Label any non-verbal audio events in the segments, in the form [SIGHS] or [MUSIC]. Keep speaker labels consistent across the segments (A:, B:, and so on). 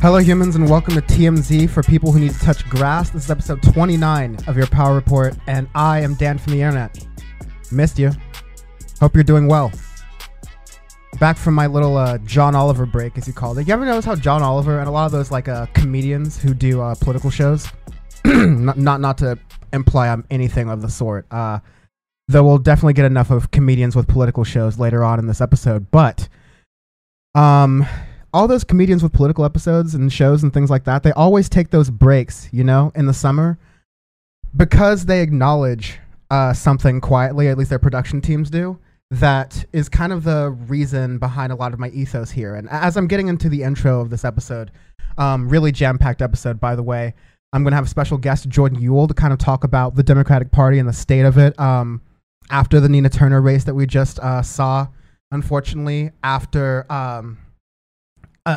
A: Hello, humans, and welcome to TMZ for people who need to touch grass. This is episode 29 of your Power Report, and I am Dan from the internet. Missed you. Hope you're doing well. Back from my little uh, John Oliver break, as you called it. You ever notice how John Oliver and a lot of those like uh, comedians who do uh, political shows, [CLEARS THROAT] not, not not to imply I'm anything of the sort, uh, though we'll definitely get enough of comedians with political shows later on in this episode, but um all those comedians with political episodes and shows and things like that, they always take those breaks, you know, in the summer because they acknowledge uh, something quietly, at least their production teams do, that is kind of the reason behind a lot of my ethos here. And as I'm getting into the intro of this episode, um, really jam packed episode, by the way, I'm going to have a special guest, Jordan Uhl, to kind of talk about the Democratic Party and the state of it um, after the Nina Turner race that we just uh, saw, unfortunately, after. Um,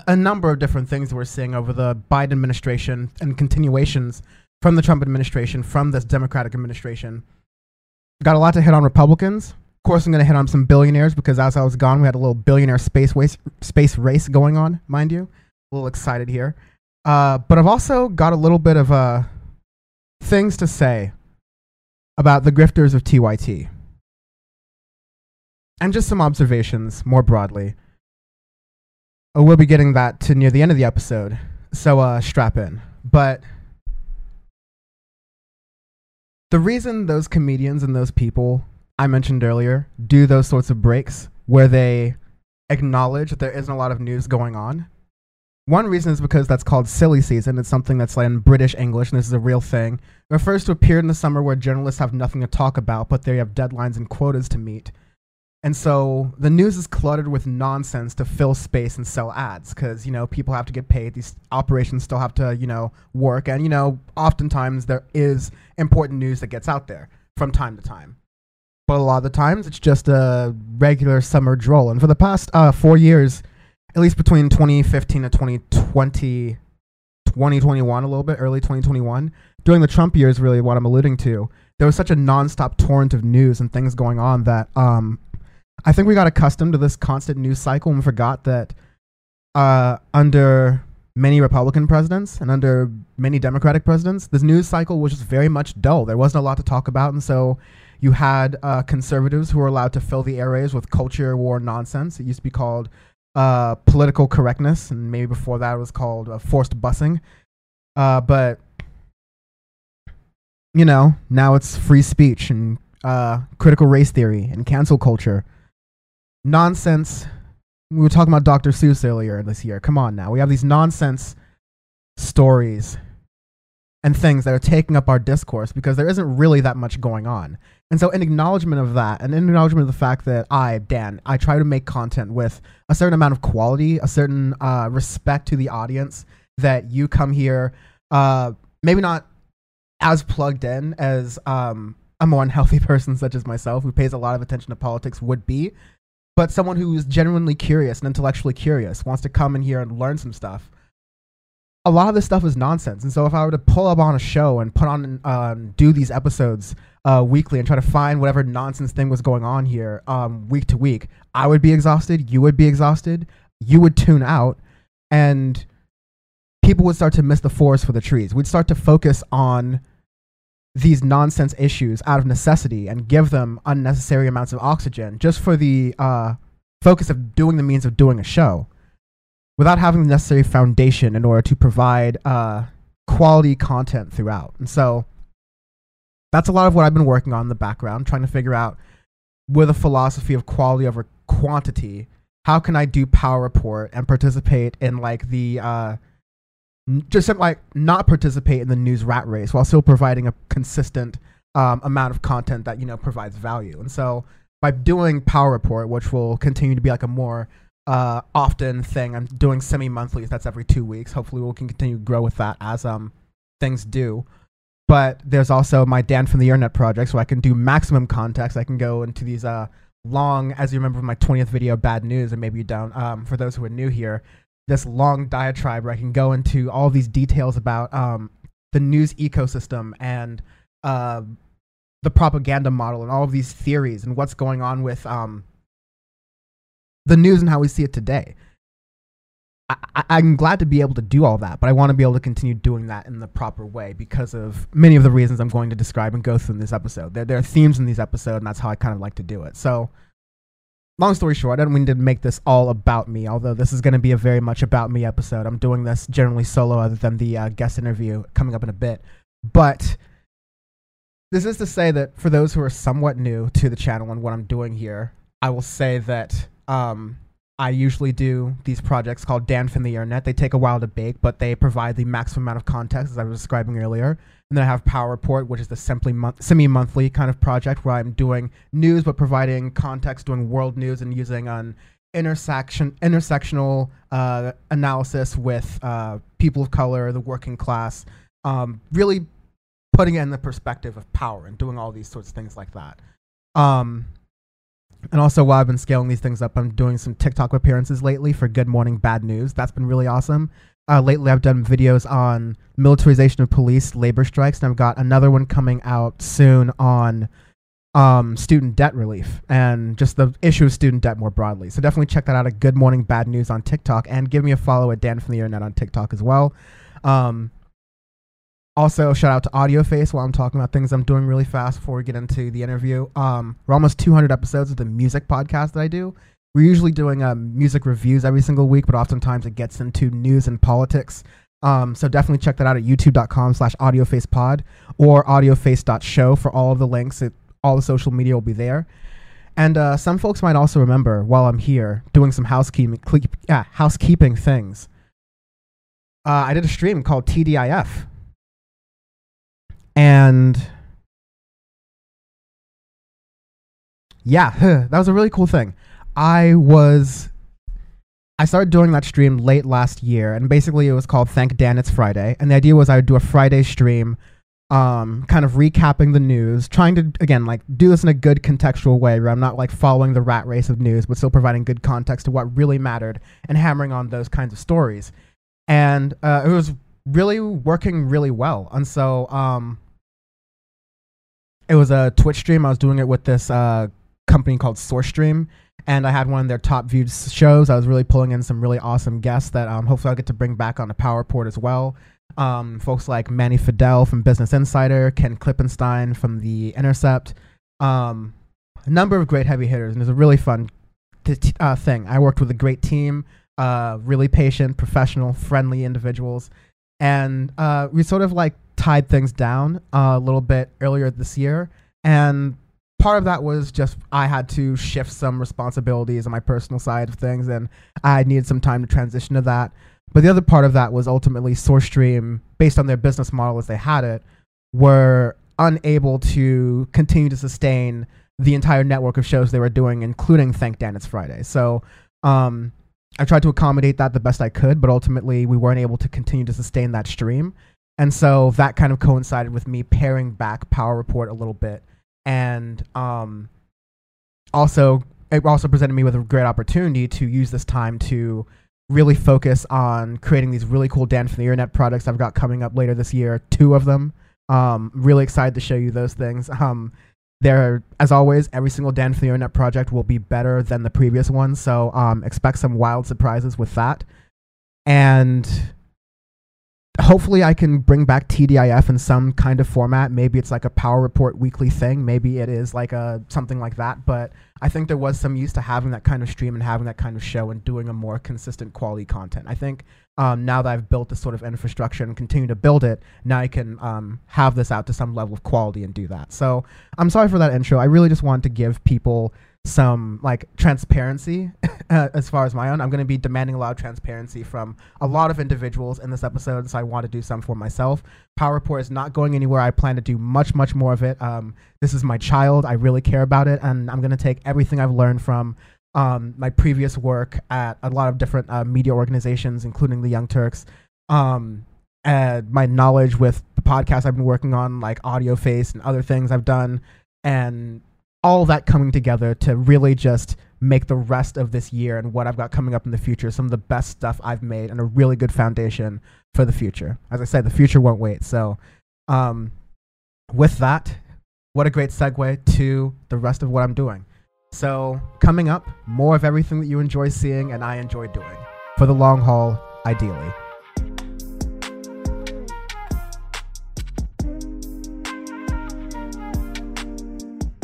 A: a, number of different things we're seeing over the Biden administration and continuations from the Trump administration, from this Democratic administration. Got a lot to hit on Republicans. Of course, I'm going to hit on some billionaires because as I was gone, we had a little billionaire space race, space race going on, mind you. A little excited here. Uh, but I've also got a little bit of uh, things to say about the grifters of TYT. And just some observations more broadly. Uh, we'll be getting that to near the end of the episode, so uh, strap in. But the reason those comedians and those people I mentioned earlier do those sorts of breaks where they acknowledge that there isn't a lot of news going on. One reason is because that's called silly season. It's something that's like in British English, and this is a real thing. It refers to a period in the summer where journalists have nothing to talk about, but they have deadlines and quotas to meet. And so the news is cluttered with nonsense to fill space and sell ads because, you know, people have to get paid. These operations still have to, you know, work. And, you know, oftentimes there is important news that gets out there from time to time. But a lot of the times it's just a regular summer droll. And for the past uh, four years, at least between 2015 and 2020, 2021, a little bit early 2021, during the Trump years, really what I'm alluding to, there was such a nonstop torrent of news and things going on that um, I think we got accustomed to this constant news cycle and forgot that uh, under many Republican presidents and under many Democratic presidents, this news cycle was just very much dull. There wasn't a lot to talk about, and so you had uh, conservatives who were allowed to fill the airways with culture war nonsense. It used to be called uh, political correctness, and maybe before that it was called uh, forced busing. Uh, but you know, now it's free speech and uh, critical race theory and cancel culture nonsense. We were talking about Dr. Seuss earlier this year. Come on now. We have these nonsense stories and things that are taking up our discourse because there isn't really that much going on. And so, in acknowledgement of that, and in acknowledgement of the fact that I, Dan, I try to make content with a certain amount of quality, a certain uh, respect to the audience, that you come here, uh, maybe not as plugged in as um, a more unhealthy [LAUGHS] person such as myself, who pays a lot of attention to politics, would be but someone who is genuinely curious and intellectually curious wants to come in here and learn some stuff. A lot of this stuff is nonsense, and so if I were to pull up on a show and put on um, do these episodes uh, weekly and try to find whatever nonsense thing was going on here um, week to week, I would be exhausted. You would be exhausted. You would tune out, and people would start to miss the forest for the trees. We'd start to focus on these nonsense issues out of necessity and give them unnecessary amounts of oxygen just for the uh, focus of doing the means of doing a show without having the necessary foundation in order to provide uh, quality content throughout. And so that's a lot of what I've been working on in the background, trying to figure out with a philosophy of quality over quantity, how can I do Power Report and participate in like the uh, just like not participate in the news rat race while still providing a consistent um, amount of content that you know provides value. And so by doing Power Report, which will continue to be like a more uh, often thing, I'm doing semi monthly. That's every two weeks. Hopefully, we can continue to grow with that as um things do. But there's also my Dan from the Internet project, so I can do maximum context. I can go into these uh long, as you remember my 20th video, bad news, and maybe you don't. Um, for those who are new here, this long diatribe where I can go into all these details about um, the news ecosystem and uh, the propaganda model and all of these theories and what's going on with um, the news and how we see it today. I, I'm glad to be able to do all that, but I want to be able to continue doing that in the proper way because of many of the reasons I'm going to describe and go through in this episode. There, there are themes in these episodes, and that's how I kind of like to do it. So, long story short, I don't mean to make this all about me, although this is going to be a very much about me episode. I'm doing this generally solo, other than the uh, guest interview coming up in a bit. But this is to say that for those who are somewhat new to the channel and what I'm doing here, I will say that um, I usually do these projects called Dan from the Internet. They take a while to bake, but they provide the maximum amount of context, as I was describing earlier. And then I have Power Report, which is the simply month- semi-monthly kind of project where I'm doing news, but providing context, doing world news, and using an intersection intersectional uh, analysis with uh, people of color, the working class, um, really putting it in the perspective of power and doing all these sorts of things like that. Um, and also, while I've been scaling these things up, I'm doing some TikTok appearances lately for Good Morning Bad News. That's been really awesome. Uh, lately, I've done videos on militarization of police, labor strikes, and I've got another one coming out soon on um, student debt relief and just the issue of student debt more broadly. So definitely check that out at Good Morning Bad News on TikTok and give me a follow at Dan from the Internet on TikTok as well. Um, also, shout out to AudioFace while I'm talking about things I'm doing really fast before we get into the interview. Um, we're almost 200 episodes of the music podcast that I do. We're usually doing um, music reviews every single week, but oftentimes it gets into news and politics. Um, so definitely check that out at youtube.com slash audiofacepod or audioface.show for all of the links. It, all the social media will be there. And uh, some folks might also remember while I'm here doing some housekeeping, yeah, housekeeping things. Uh, I did a stream called TDIF and yeah, [LAUGHS] that was a really cool thing. I was I started doing that stream late last year, and basically it was called Thank Dan It's Friday. And the idea was I would do a Friday stream, um, kind of recapping the news, trying to again like do this in a good contextual way where I'm not like following the rat race of news, but still providing good context to what really mattered and hammering on those kinds of stories. And uh, it was really working really well. And so um, it was a Twitch stream. I was doing it with this uh, company called SourceStream, and I had one of their top viewed shows. I was really pulling in some really awesome guests that um, hopefully I'll get to bring back on the Power Report as well. Um, folks like Manny Fidel from Business Insider, Ken Klippenstein from The Intercept, um, a number of great heavy hitters, and it was a really fun t- uh, thing. I worked with a great team, uh, really patient, professional, friendly individuals, and uh, we sort of like tied things down a little bit earlier this year, and part of that was just I had to shift some responsibilities on my personal side of things, and I needed some time to transition to that. But the other part of that was ultimately SourceStream, based on their business model as they had it, were unable to continue to sustain the entire network of shows they were doing, including Thank Dan It's Friday. So um, I tried to accommodate that the best I could, but ultimately we weren't able to continue to sustain that stream. And so that kind of coincided with me paring back Power Report a little bit. And um, also, it also presented me with a great opportunity to use this time to really focus on creating these really cool Dan from the Internet products I've got coming up later this year, two of them. Um, really excited to show you those things. Um, there, as always, every single Dan from the Internet project will be better than the previous one, so um, expect some wild surprises with that. And hopefully I can bring back TDIF in some kind of format. Maybe it's like a Power Report weekly thing. Maybe it is like a something like that. But I think there was some use to having that kind of stream and having that kind of show and doing a more consistent quality content. I think um, now that I've built this sort of infrastructure and continue to build it, now I can um, have this out to some level of quality and do that. So I'm sorry for that intro. I really just wanted to give people some like transparency [LAUGHS] uh, as far as my own. I'm going to be demanding a lot of transparency from a lot of individuals in this episode, so I want to do some for myself. Power Report is not going anywhere. I plan to do much, much more of it. Um, this is my child. I really care about it, and I'm going to take everything I've learned from um, my previous work at a lot of different uh, media organizations, including the Young Turks. Um, and my knowledge with the podcast I've been working on, like Audio Face and other things I've done, and all that coming together to really just make the rest of this year and what I've got coming up in the future some of the best stuff I've made and a really good foundation for the future. As I said, the future won't wait. So, um, with that, what a great segue to the rest of what I'm doing. So, coming up, more of everything that you enjoy seeing and I enjoy doing. for the long haul, ideally.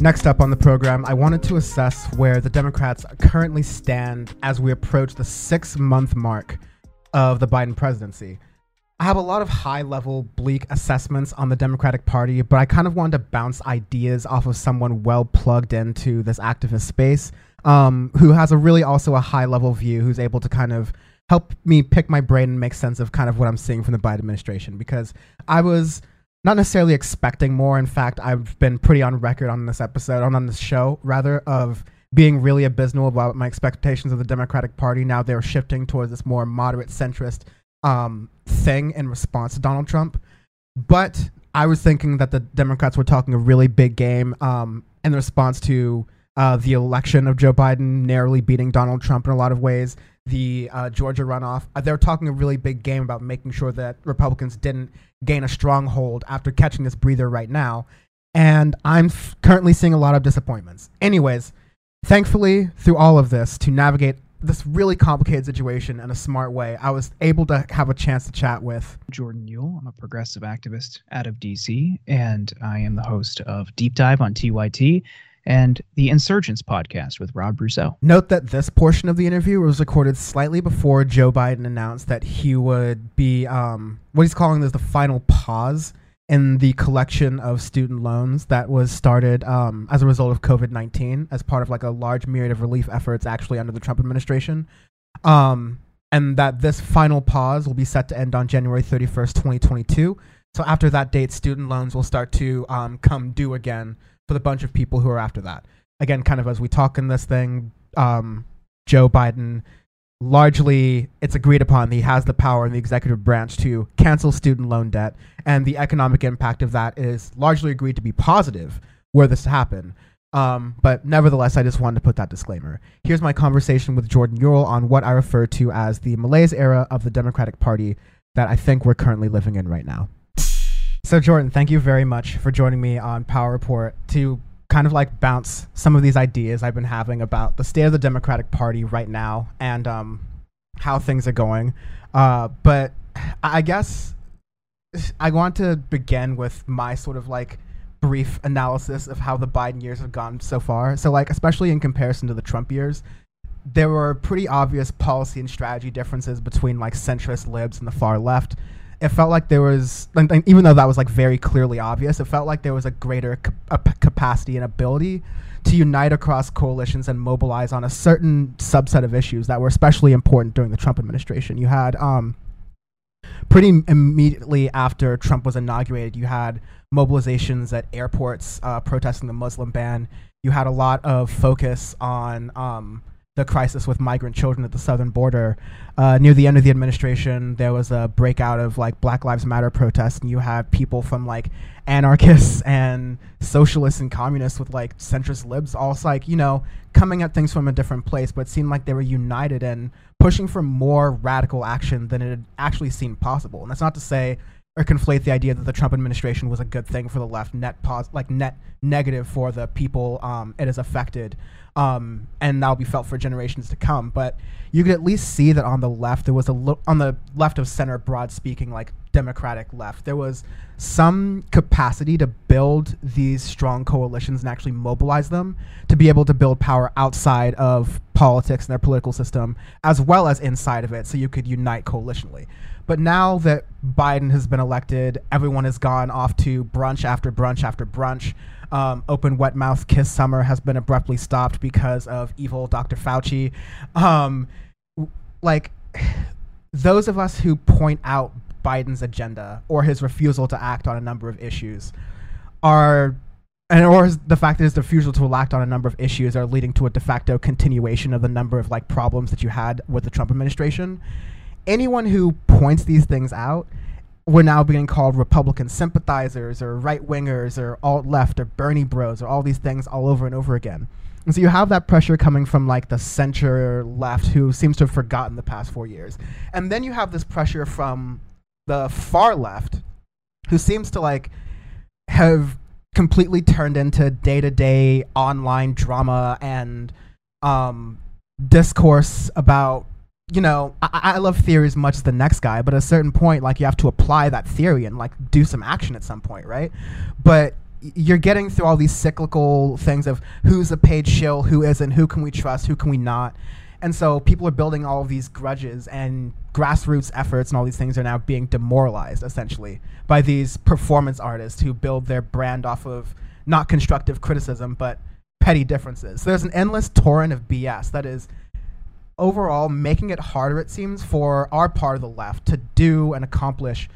A: Next up on the program, I wanted to assess where the Democrats currently stand as we approach the six month mark of the Biden presidency. I have a lot of high level, bleak assessments on the Democratic Party, but I kind of wanted to bounce ideas off of someone well plugged into this activist space um, who has a really also a high level view, who's able to kind of help me pick my brain and make sense of kind of what I'm seeing from the Biden administration because I was not necessarily expecting more. In fact, I've been pretty on record on this episode, on, on this show, rather, of being really abysmal about my expectations of the Democratic Party. Now they're shifting towards this more moderate centrist um, thing in response to Donald Trump. But I was thinking that the Democrats were talking a really big game um, in response to uh, the election of Joe Biden narrowly beating Donald Trump in a lot of ways the uh, Georgia runoff. Uh, they're talking a really big game about making sure that Republicans didn't gain a stronghold after catching this breather right now. And I'm f- currently seeing a lot of disappointments. Anyways, thankfully, through all of this, to navigate this really complicated situation in a smart way, I was able to have a chance to chat with
B: Jordan Uhl. I'm a progressive activist out of DC, and I am the host of Deep Dive on TYT and the Insurgents podcast with Rob Rousseau.
A: Note that this portion of the interview was recorded slightly before Joe Biden announced that he would be um, what he's calling this the final pause in the collection of student loans that was started um, as a result of COVID 19 as part of like a large myriad of relief efforts actually under the Trump administration. Um, and that this final pause will be set to end on January 31st, 2022. So after that date, student loans will start to um, come due again for the bunch of people who are after that. Again, kind of as we talk in this thing, um, Joe Biden largely it's agreed upon he has the power in the executive branch to cancel student loan debt and the economic impact of that is largely agreed to be positive were this to happen. Um, but nevertheless i just wanted to put that disclaimer. Here's my conversation with jordan uhl on what i refer to as the malaise era of the democratic party that i think we're currently living in right now so, Jordan, thank you very much for joining me on Power Report to kind of like bounce some of these ideas I've been having about the state of the Democratic Party right now and um, how things are going. Uh, but I guess I want to begin with my sort of like brief analysis of how the Biden years have gone so far. So, like, especially in comparison to the Trump years, there were pretty obvious policy and strategy differences between like centrist libs and the far left it felt like there was, even though that was like very clearly obvious, it felt like there was a greater capacity and ability to unite across coalitions and mobilize on a certain subset of issues that were especially important during the Trump administration. You had um, pretty immediately after Trump was inaugurated, you had mobilizations at airports uh, protesting the Muslim ban. You had a lot of focus on um, the crisis with migrant children at the southern border. Uh, near the end of the administration, there was a breakout of like Black Lives Matter protests, and you had people from like anarchists [LAUGHS] and socialists and communists with like centrist libs, all like you know coming at things from a different place, but it seemed like they were united and pushing for more radical action than it had actually seemed possible. And that's not to say or conflate the idea that the Trump administration was a good thing for the left, net pos- like net negative for the people um, it has affected um, and that'll be felt for generations to come. But you could at least see that on the left, there was a lo- on the left of center, broad speaking, like Democratic left, there was some capacity to build these strong coalitions and actually mobilize them to be able to build power outside of politics and their political system, as well as inside of it, so you could unite coalitionally. But now that Biden has been elected, everyone has gone off to brunch after brunch after brunch um, open wet mouth kiss summer has been abruptly stopped because of evil Dr. Fauci. Um, like [SIGHS] those of us who point out Biden's agenda or his refusal to act on a number of issues are and or the fact that his refusal to act on a number of issues are leading to a de facto continuation of the number of like problems that you had with the Trump administration. Anyone who points these things out we're now being called Republican sympathizers or right wingers or alt left or Bernie bros or all these things all over and over again. And so you have that pressure coming from like the center left who seems to have forgotten the past four years. And then you have this pressure from the far left who seems to like have completely turned into day to day online drama and um, discourse about you know, I, I love theory as much as the next guy, but at a certain point, like you have to apply that theory and like do some action at some point, right? But you're getting through all these cyclical things of who's a paid shill, who isn't, who can we trust, who can we not. And so people are building all of these grudges and grassroots efforts and all these things are now being demoralized essentially by these performance artists who build their brand off of not constructive criticism but petty differences. So there's an endless torrent of BS that is overall making it harder, it seems, for our part of the left to do and accomplish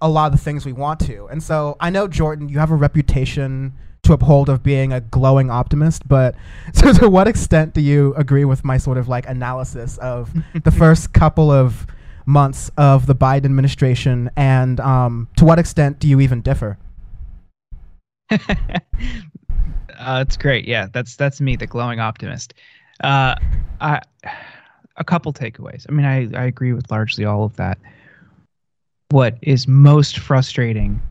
A: a lot of the things we want to. And so I know, Jordan, you have a reputation to uphold of being a glowing optimist, but [LAUGHS] so to what extent do you agree with my sort of like analysis of [LAUGHS] the first couple of months of the Biden administration, and um, to what extent do you even differ? [LAUGHS]
B: uh, it's great. Yeah, that's that's me, the glowing optimist. Uh, I a couple takeaways. I mean, I, I agree with largely all of that. What is most frustrating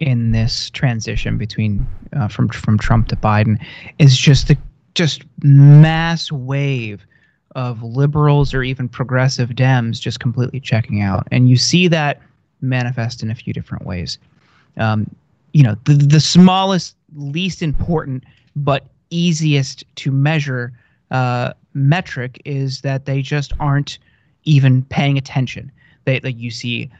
B: in this transition between uh, from from Trump to Biden is just the just mass wave of liberals or even progressive Dems just completely checking out, and you see that manifest in a few different ways. Um, you know, the the smallest, least important, but easiest to measure uh, metric is that they just aren't even paying attention. They like you see,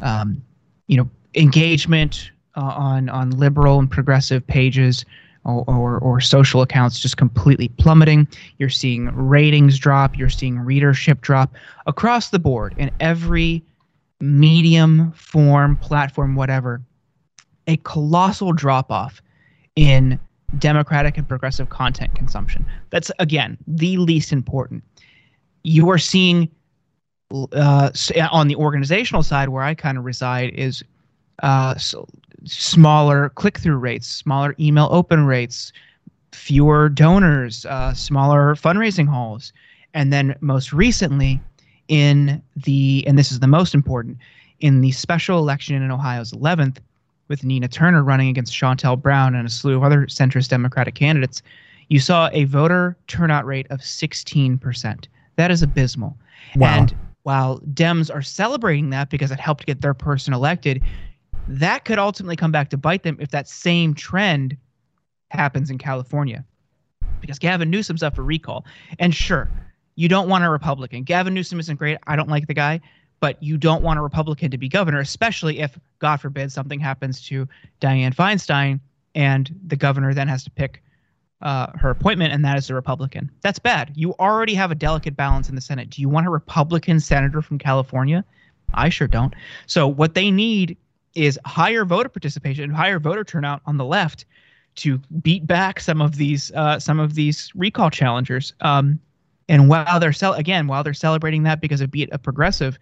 B: um, you know, engagement uh, on on liberal and progressive pages or, or, or social accounts just completely plummeting. You're seeing ratings drop. You're seeing readership drop across the board in every medium, form, platform, whatever. A colossal drop off in democratic and progressive content consumption. That's again the least important. You are seeing uh, on the organizational side, where I kind of reside, is uh, so smaller click-through rates, smaller email open rates, fewer donors, uh, smaller fundraising halls. and then most recently, in the and this is the most important in the special election in Ohio's 11th with Nina Turner running against Shontel Brown and a slew of other centrist Democratic candidates, you saw a voter turnout rate of 16%. That is abysmal. Wow. And while Dems are celebrating that because it helped get their person elected, that could ultimately come back to bite them if that same trend happens in California. Because Gavin Newsom's up for recall. And sure, you don't want a Republican. Gavin Newsom isn't great. I don't like the guy but you don't want a Republican to be governor, especially if, God forbid, something happens to Dianne Feinstein and the governor then has to pick uh, her appointment, and that is a Republican. That's bad. You already have a delicate balance in the Senate. Do you want a Republican senator from California? I sure don't. So, what they need is higher voter participation, higher voter turnout on the left to beat back some of these uh, some of these recall challengers. Um, and while they're cel- again, while they're celebrating that because it beat a progressive,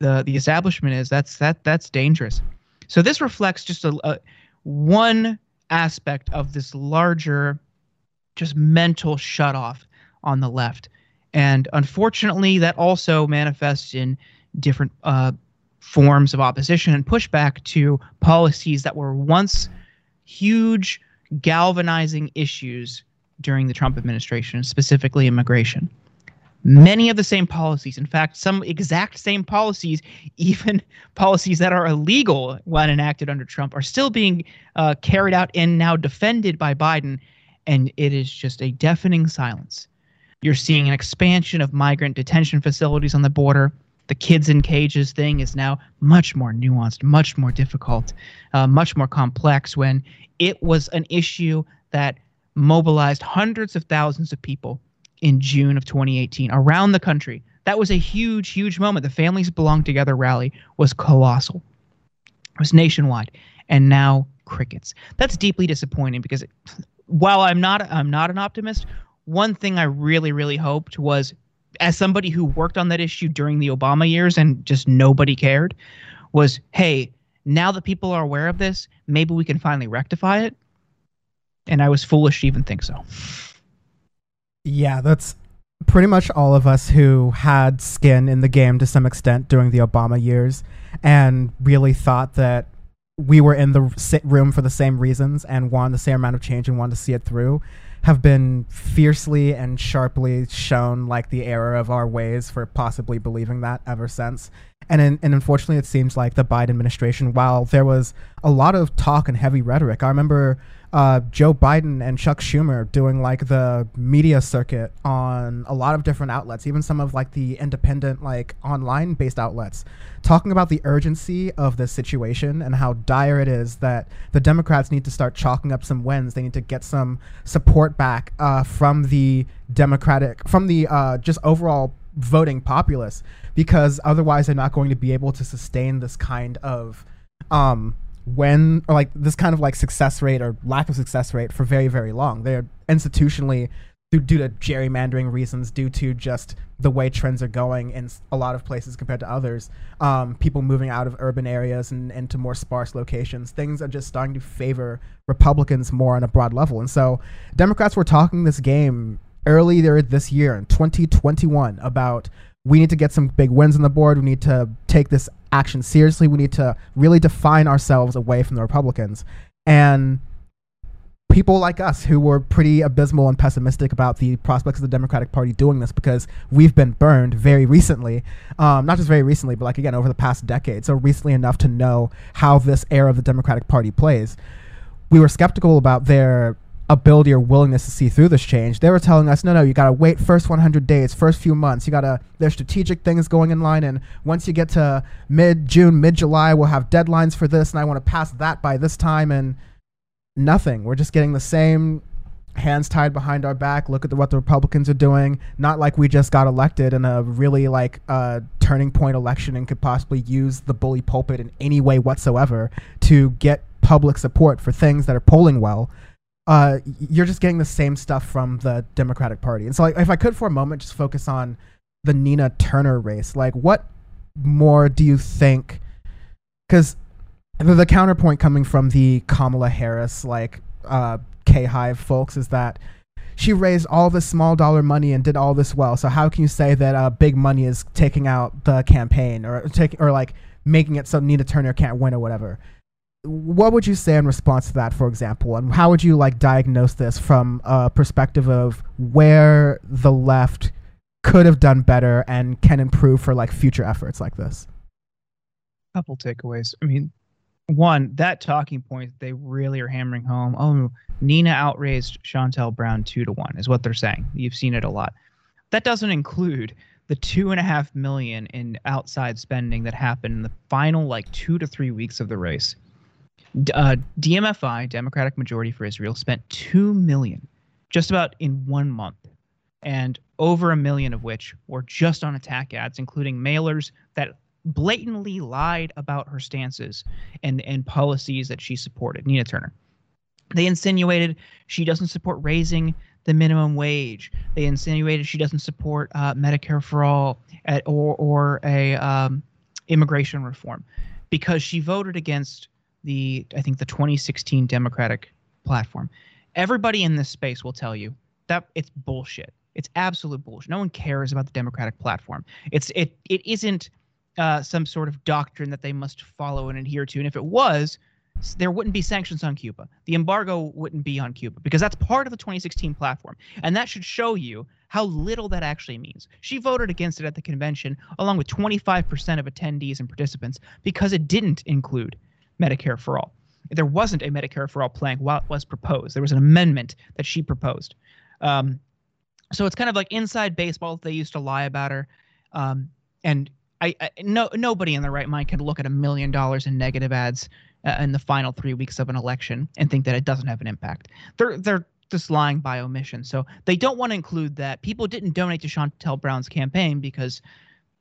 B: the the establishment is, that's that that's dangerous. So this reflects just a, a one aspect of this larger, just mental shut off on the left, and unfortunately, that also manifests in different uh, forms of opposition and pushback to policies that were once huge galvanizing issues during the Trump administration, specifically immigration many of the same policies. In fact, some exact same policies, [LAUGHS] even policies that are illegal when enacted under Trump, are still being uh, carried out and now defended by Biden. And it is just a deafening silence. You're seeing an expansion of migrant detention facilities on the border. The kids in cages thing is now much more nuanced, much more difficult, uh, much more complex when it was an issue that mobilized hundreds of thousands of people in June of 2018 around the country. That was a huge, huge moment. The Families Belong Together rally was colossal. It was nationwide, and now crickets. That's deeply disappointing because it, while I'm not I'm not an optimist, one thing I really really hoped was as somebody who worked on that issue during the Obama years and just nobody cared was hey, now that people are aware of this, maybe we can finally rectify it. And I was foolish to even think so.
A: Yeah, that's pretty much all of us who had skin in the game to some extent during the Obama years and really thought that we were in the room for the same reasons and wanted the same amount of change and wanted to see it through have been fiercely and sharply shown like the error of our ways for possibly believing that ever since. And, in, and unfortunately, it seems like the Biden administration, while there was a lot of talk and heavy rhetoric, I remember uh, Joe Biden and Chuck Schumer doing like the media circuit on a lot of different outlets, even some of like the independent, like online based outlets, talking about the urgency of this situation and how dire it is that the Democrats need to start chalking up some wins. They need to get some support back uh, from the Democratic, from the uh, just overall voting populace, because otherwise they're not going to be able to sustain this kind of. Um, when or like this kind of like success rate or lack of success rate for very very long they're institutionally due, to gerrymandering reasons due to just the way trends are going in a lot of places compared to others um, people moving out of urban areas and into more sparse locations things are just starting to favor republicans more on a broad level and so democrats were talking this game earlier this year in 2021 about we need to get some big wins on the board. We need to take this action seriously. We need to really define ourselves away from the Republicans. And people like us who were pretty abysmal and pessimistic about the prospects of the Democratic Party doing this because we've been burned very recently, um, not just very recently, but like again over the past decade, so recently enough to know how this era of the Democratic Party plays. We were skeptical about their ability or willingness to see through this change. They were telling us, no, no, you got to wait first 100 days, first few months. You got to, there's strategic things going in line. And once you get to mid June, mid July, we'll have deadlines for this. And I want to pass that by this time. And nothing. We're just getting the same hands tied behind our back. Look at the, what the Republicans are doing. Not like we just got elected in a really like uh, turning point election and could possibly use the bully pulpit in any way whatsoever to get public support for things that are polling well uh, you're just getting the same stuff from the Democratic Party. And so, like, if I could for a moment just focus on the Nina Turner race, like, what more do you think? Because the, the, counterpoint coming from the Kamala Harris, like, uh, K Hive folks is that she raised all this small dollar money and did all this well. So how can you say that uh, big money is taking out the campaign or taking or like making it so Nina Turner can't win or whatever? What would you say in response to that, for example, and how would you like diagnose this from a perspective of where the left could have done better and can improve for like future efforts like this?
B: Couple takeaways. I mean, one that talking point they really are hammering home. Oh, Nina outraised Shontel Brown two to one is what they're saying. You've seen it a lot. That doesn't include the two and a half million in outside spending that happened in the final like two to three weeks of the race uh, DMFI, Democratic Majority for Israel, spent two million just about in one month, and over a million of which were just on attack ads, including mailers that blatantly lied about her stances and and policies that she supported. Nina Turner. They insinuated she doesn't support raising the minimum wage. They insinuated she doesn't support uh, Medicare for all at, or or a um, immigration reform because she voted against the I think the 2016 Democratic platform. Everybody in this space will tell you that it's bullshit. It's absolute bullshit. No one cares about the Democratic platform. It's it it isn't uh, some sort of doctrine that they must follow and adhere to. And if it was, there wouldn't be sanctions on Cuba. The embargo wouldn't be on Cuba because that's part of the 2016 platform. And that should show you how little that actually means. She voted against it at the convention, along with 25% of attendees and participants, because it didn't include Medicare for all. There wasn't a Medicare for all plan while it was proposed. There was an amendment that she proposed. Um, so it's kind of like inside baseball. They used to lie about her, um, and I, I, no nobody in their right mind can look at a million dollars in negative ads uh, in the final three weeks of an election and think that it doesn't have an impact. They're they're just lying by omission. So they don't want to include that. People didn't donate to Shontel Brown's campaign because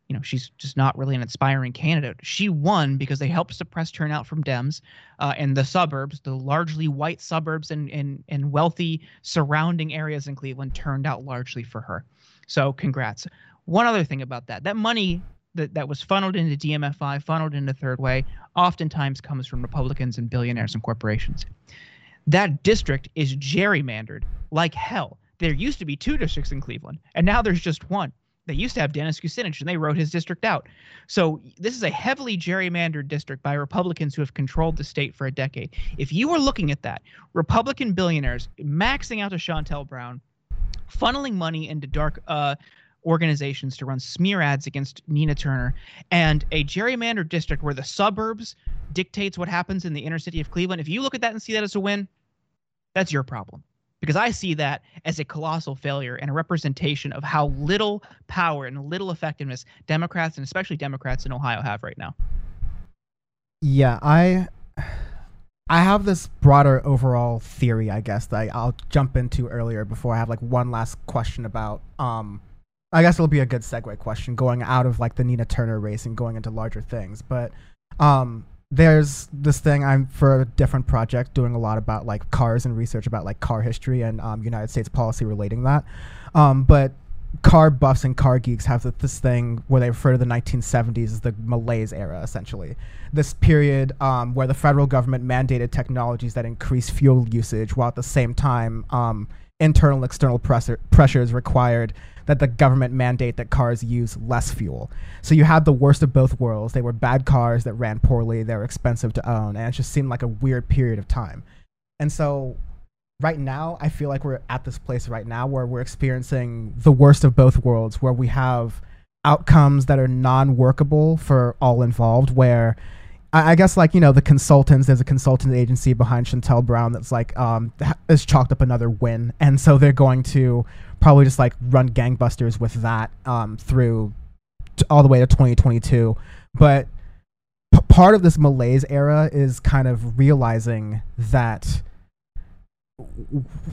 B: you know she's just not really an inspiring candidate. She won because they helped suppress turnout from Dems uh, in the suburbs, the largely white suburbs and, and and wealthy surrounding areas in Cleveland turned out largely for her. So congrats. One other thing about that, that money that, that was funneled into DMFI, funneled into Third Way, oftentimes comes from Republicans and billionaires and corporations. That district is gerrymandered like hell. There used to be two districts in Cleveland, and now there's just one They used to have Dennis Kucinich, and they wrote his district out. So this is a heavily gerrymandered district by Republicans who have controlled the state for a decade. If you are looking at that, Republican billionaires maxing out to Shontel Brown, funneling money into dark uh, organizations to run smear ads against Nina Turner, and a gerrymandered district where the suburbs dictates what happens in the inner city of Cleveland. If you look at that and see that as a win, that's your problem because I see that as a colossal failure and a representation of how little power and little effectiveness Democrats and especially Democrats in Ohio have right now.
A: Yeah, I I have this broader overall theory, I guess, that I, will jump into earlier before I have like one last question about um I guess it'll be a good segue question going out of like the Nina Turner race and going into larger things. But um there's this thing I'm for a different project doing a lot about like cars and research about like car history and um, United States policy relating that. Um, but car buffs and car geeks have this thing where they refer to the 1970s as the malaise era, essentially. This period um, where the federal government mandated technologies that increase fuel usage while at the same time um, internal and external pressure, pressures required that the government mandate that cars use less fuel. So you had the worst of both worlds. They were bad cars that ran poorly, they were expensive to own, and it just seemed like a weird period of time. And so right now, I feel like we're at this place right now where we're experiencing the worst of both worlds, where we have outcomes that are non workable for all involved, where I, guess like you know the consultants. There's a consultant agency behind Shontel Brown that's like um has chalked up another win, and so they're going to probably just like run gangbusters with that um through t- all the way to 2022. But p- part of this malaise era is kind of realizing that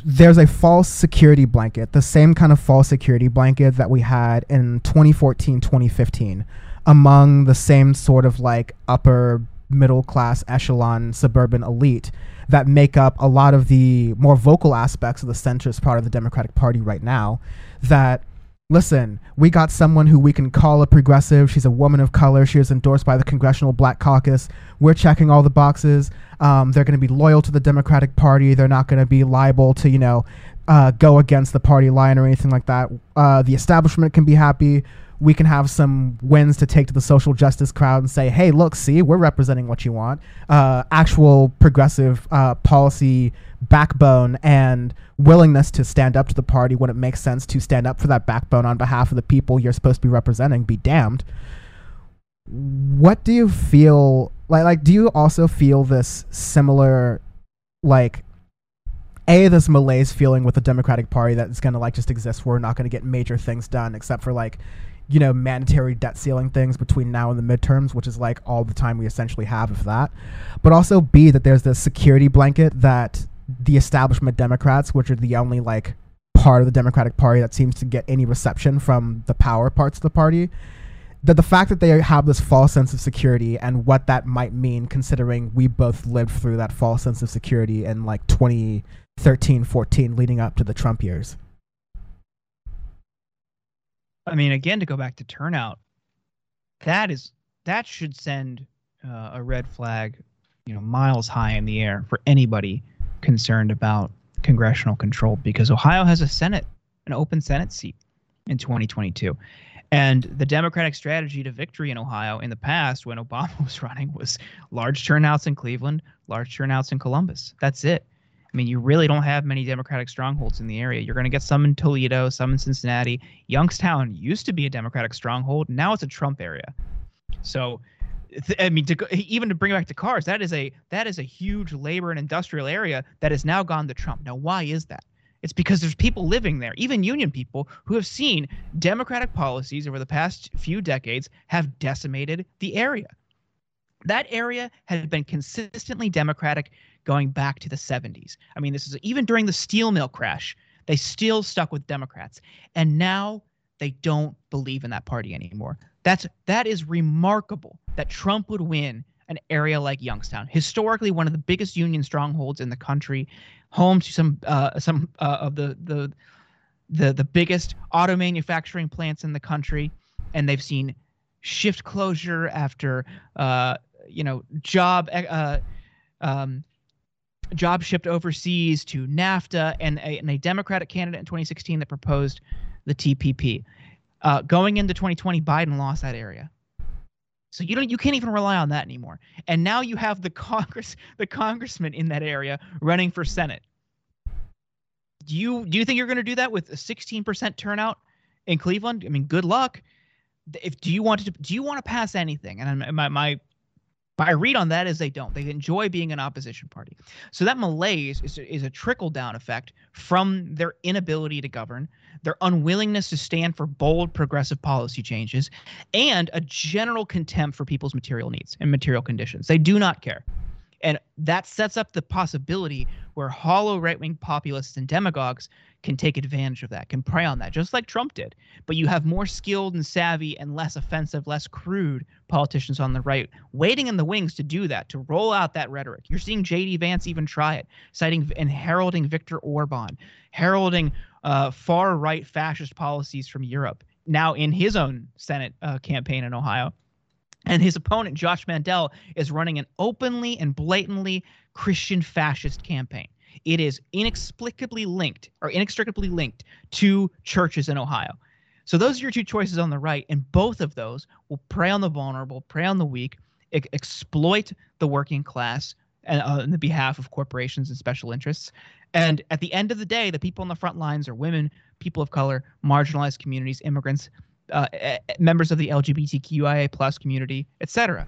A: there's a false security blanket, the same kind of false security blanket that we had in 2014, 2015 among the same sort of like upper middle class echelon suburban elite that make up a lot of the more vocal aspects of the centrist part of the Democratic Party right now. That, listen, we got someone who we can call a progressive. She's a woman of color. She is endorsed by the Congressional Black Caucus. We're checking all the boxes. Um, they're going to be loyal to the Democratic Party. They're not going to be liable to, you know, uh, go against the party line or anything like that. Uh, the establishment can be happy we can have some wins to take to the social justice crowd and say, hey, look, see, we're representing what you want. Uh, actual progressive uh, policy backbone and willingness to stand up to the party when it makes sense to stand up for that backbone on behalf of the people you're supposed to be representing, be damned. What do you feel like? Like, do you also feel this similar, like, a this malaise feeling with the Democratic Party that is going to like just exist. We're not going to get major things done except for like you know, mandatory debt ceiling things between now and the midterms, which is like all the time we essentially have of that. But also B that there's this security blanket that the establishment Democrats, which are the only like part of the Democratic Party that seems to get any reception from the power parts of the party, that the fact that they have this false sense of security and what that might mean considering we both lived through that false sense of security in like 2013 14 leading up to the Trump years.
B: I mean, again, to go back to turnout, that is that should send uh, a red flag, you know, miles high in the air for anybody concerned about congressional control because Ohio has a Senate, an open Senate seat in 2022. And the Democratic strategy to victory in Ohio in the past, when Obama [LAUGHS] was running, was large turnouts in Cleveland, large turnouts in Columbus. That's it. I mean, you really don't have many Democratic strongholds in the area. You're going to get some in Toledo, some in Cincinnati. Youngstown used to be a Democratic stronghold. Now it's a Trump area. So, I mean, to even to bring it back to cars, that is a that is a huge labor and industrial area that has now gone to Trump. Now, why is that? It's because there's people living there, even union people, who have seen Democratic policies over the past few decades have decimated the area. That area has been consistently Democratic going back to the 70s. I mean, this is even during the steel mill crash, they still stuck with Democrats. And now they don't believe in that party anymore. That's that is remarkable that Trump would win an area like Youngstown, historically one of the biggest union strongholds in the country, home to some uh, some uh, of the the the the biggest auto manufacturing plants in the country, and they've seen shift closure after uh, you know job uh, um, job shipped overseas to NAFTA and a, and a Democratic candidate in 2016 that proposed the TPP. Uh, going into 2020, Biden lost that area. So you don't you can't even rely on that anymore. And now you have the [LAUGHS] Congress the congressman in that area running for Senate. Do you do you think you're going to do that with a 16% turnout in Cleveland? I mean, good luck. If do you want to do you want to pass anything? And my my my read on that is they don't. They enjoy being an opposition party. So that malaise is, is a trickle down effect from their inability to govern, their unwillingness to stand for bold progressive policy changes, and a general contempt for people's material needs and material conditions. They do not care. And that sets up the possibility where hollow right wing populists and demagogues can take advantage of that, can prey on that, just like Trump did. But you have more skilled and savvy and less offensive, less crude politicians on the right waiting in the wings to do that, to roll out that rhetoric. You're seeing J.D. Vance even try it, citing and heralding Viktor Orban, heralding uh, far right fascist policies from Europe, now in his own Senate uh, campaign in Ohio. And his opponent, Josh Mandel, is running an openly and blatantly Christian fascist campaign. It is inexplicably linked or inextricably linked to churches in Ohio. So those are your two choices on the right, and both of those will prey on the vulnerable, prey on the weak, exploit the working class uh, on the behalf of corporations and special interests. And at the end of the day, the people on the front lines are women, people of color, marginalized communities, immigrants, uh, members of the LGBTQIA plus community, etc.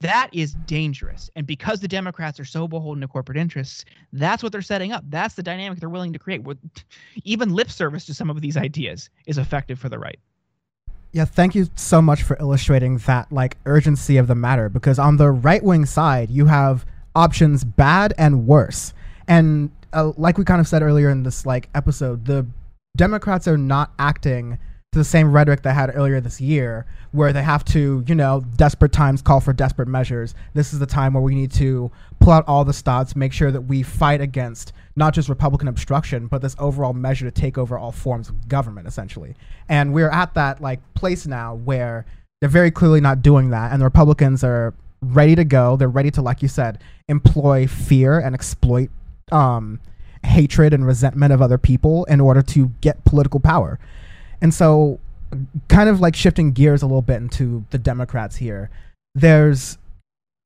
B: That is dangerous. And because the Democrats are so beholden to corporate interests, that's what they're setting up. That's the dynamic they're willing to create. [LAUGHS] Even lip service to some of these ideas is effective for the right.
A: Yeah, thank you so much for illustrating that like urgency of the matter because on the right wing side, you have options bad and worse. And uh, like we kind of said earlier in this like episode, the Democrats are not acting to the same rhetoric they had earlier this year, where they have to, you know, desperate times call for desperate measures. This is the time where we need to pull out all the stops, make sure that we fight against not just Republican obstruction, but this overall measure to take over all forms of government, essentially. And we're at that like place now where they're very clearly not doing that, and the Republicans are ready to go. They're ready to, like you said, employ fear and exploit um, hatred and resentment of other people in order to get political power. And so, kind of like shifting gears a little bit into the Democrats here, there's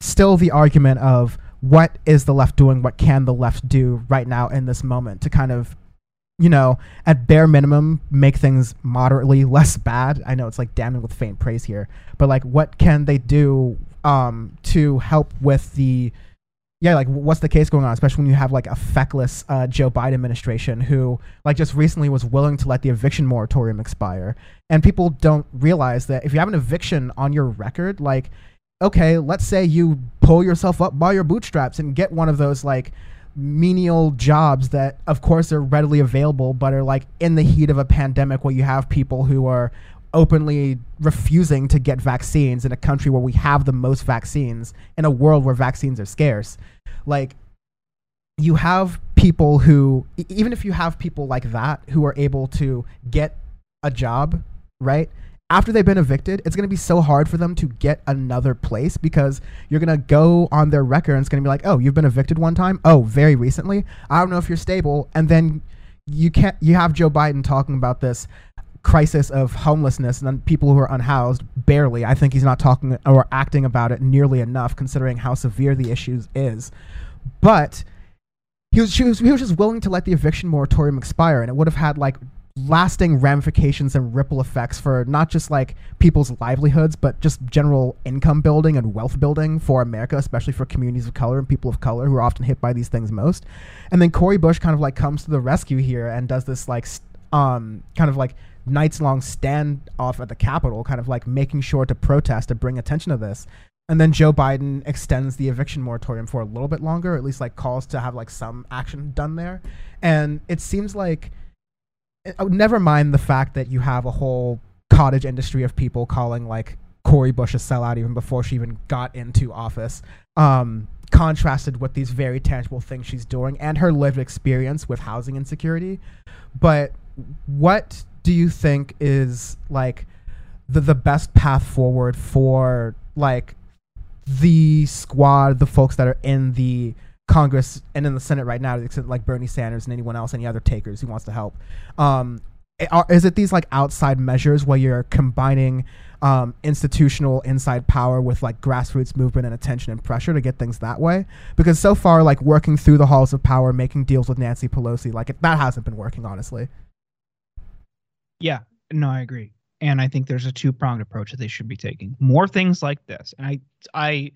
A: still the argument of what is the left doing? What can the left do right now in this moment to kind of, you know, at bare minimum, make things moderately [LAUGHS] less bad? I know it's like damning with faint praise here, but like, what can they do um, to help with the yeah, like what's the case going on, especially when you have like a feckless uh, Joe Biden administration who like just recently was willing to let the eviction moratorium expire, and people don't realize that if you have an eviction on your record, like okay, let's say you pull yourself up by your bootstraps and get one of those like menial jobs that of course are readily available but are like in the heat of a pandemic where you have people who are openly refusing to get vaccines in a country where we have the most vaccines in a world where vaccines are scarce like you have people who even if you have people like that who are able to get a job right after they've been evicted, it's going to be so hard for them to get another place because you're going to go on their record and it's going to be like, oh, you've been evicted one time. Oh, very recently. I don't know if you're stable. And then you can't, you have Joe Biden talking about this crisis of homelessness and people who are unhoused barely. I think he's not talking or acting about it nearly enough considering how severe the issues is. But he was, was, he was just willing to let the eviction moratorium expire and it would have had like lasting ramifications and ripple effects for not just like people's livelihoods but just general income building and wealth building for America especially for communities of color and people of color who are often hit by these things most and then Cori Bush kind of like comes to the rescue here and does this like um kind of like nights long standoff at the Capitol, kind of like making sure to protest to bring attention to this. And then Joe Biden extends the eviction moratorium for a little bit longer, or at least like calls to have like some action done there. And it seems like, uh, never mind the fact that you have a whole cottage industry of people calling like Cori Bush a sellout even before she even got into office. Um, contrasted with these very tangible things she's doing and her lived experience with housing insecurity. But what do you think is like the the best path forward for like the squad, the folks that are in the Congress and in the Senate right now, except like Bernie Sanders and anyone else, any other takers who wants to help. Um, are, is it these like outside measures where you're combining um, institutional inside power with like grassroots movement and attention and pressure to get things that way? Because so far, like working through the halls of power, making deals with Nancy Pelosi, like it, that hasn't been working, honestly.
B: Yeah, no, I agree, and I think there's a two pronged approach that they should be taking. More things like this, and I, I,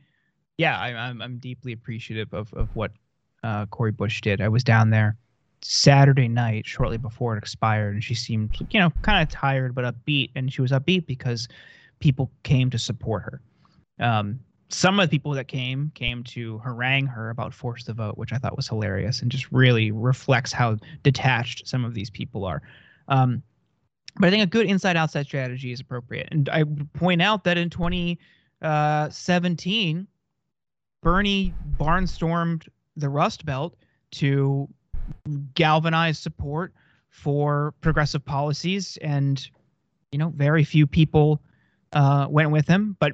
B: yeah, I, I'm I'm deeply appreciative of of what uh, Cori Bush did. I was down there Saturday night, shortly before it expired, and she seemed, you know, kind of tired but upbeat. And she was upbeat because people came to support her. Um, some of the people that came came to harangue her about force the vote, which I thought was hilarious and just really reflects how detached some of these people are. Um, but I think a good inside outside strategy is appropriate. And I point out that in 2017, uh, Bernie barnstormed the Rust Belt to galvanize support for progressive policies, and you know, very few people uh, went with him. But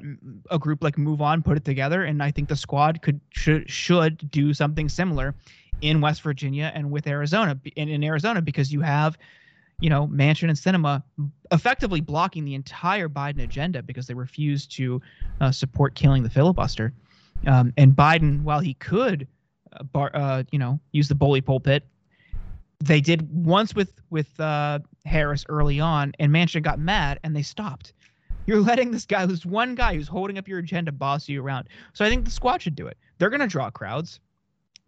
B: a group like Move On put it together, and I think the squad could should should do something similar in West Virginia and with Arizona in, in Arizona because you have you know, Manchin and Sinema effectively blocking the entire Biden agenda because they refused to uh, support killing the filibuster. Um, and Biden, while he could uh, bar, uh, you know, use the bully pulpit. They did once with with uh, Harris early on, and Manchin got mad, and they stopped. You're [LAUGHS] letting this guy, who's one guy who's holding up your agenda, boss you around. So I think the squad should do it. They're gonna draw crowds.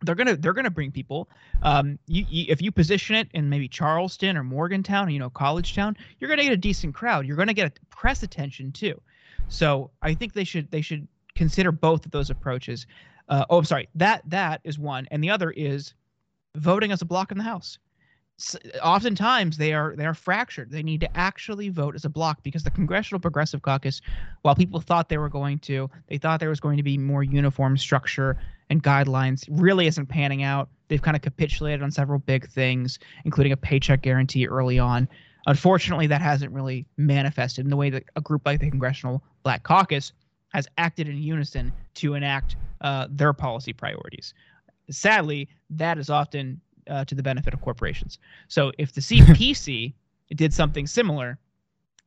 B: They're gonna they're gonna bring people. Um, you, you, if you position it in maybe Charleston or Morgantown, you know, college town, you're gonna get a decent crowd. You're gonna get press attention too. So I think they should they should consider both of those approaches. Uh, oh, I'm sorry. That that is one, and the other is voting as a block in the House. Oftentimes they are they are fractured. They need to actually vote as a block because the Congressional Progressive Caucus, while people thought they were going to, they thought there was going to be more uniform structure and guidelines, really isn't panning out. They've kind of capitulated on several big things, including a paycheck guarantee early on. Unfortunately, that hasn't really manifested in the way that a group like the Congressional Black Caucus has acted in unison to enact uh, their policy priorities. Sadly, that is often uh, to the benefit of corporations. So if the CPC [LAUGHS] did something similar,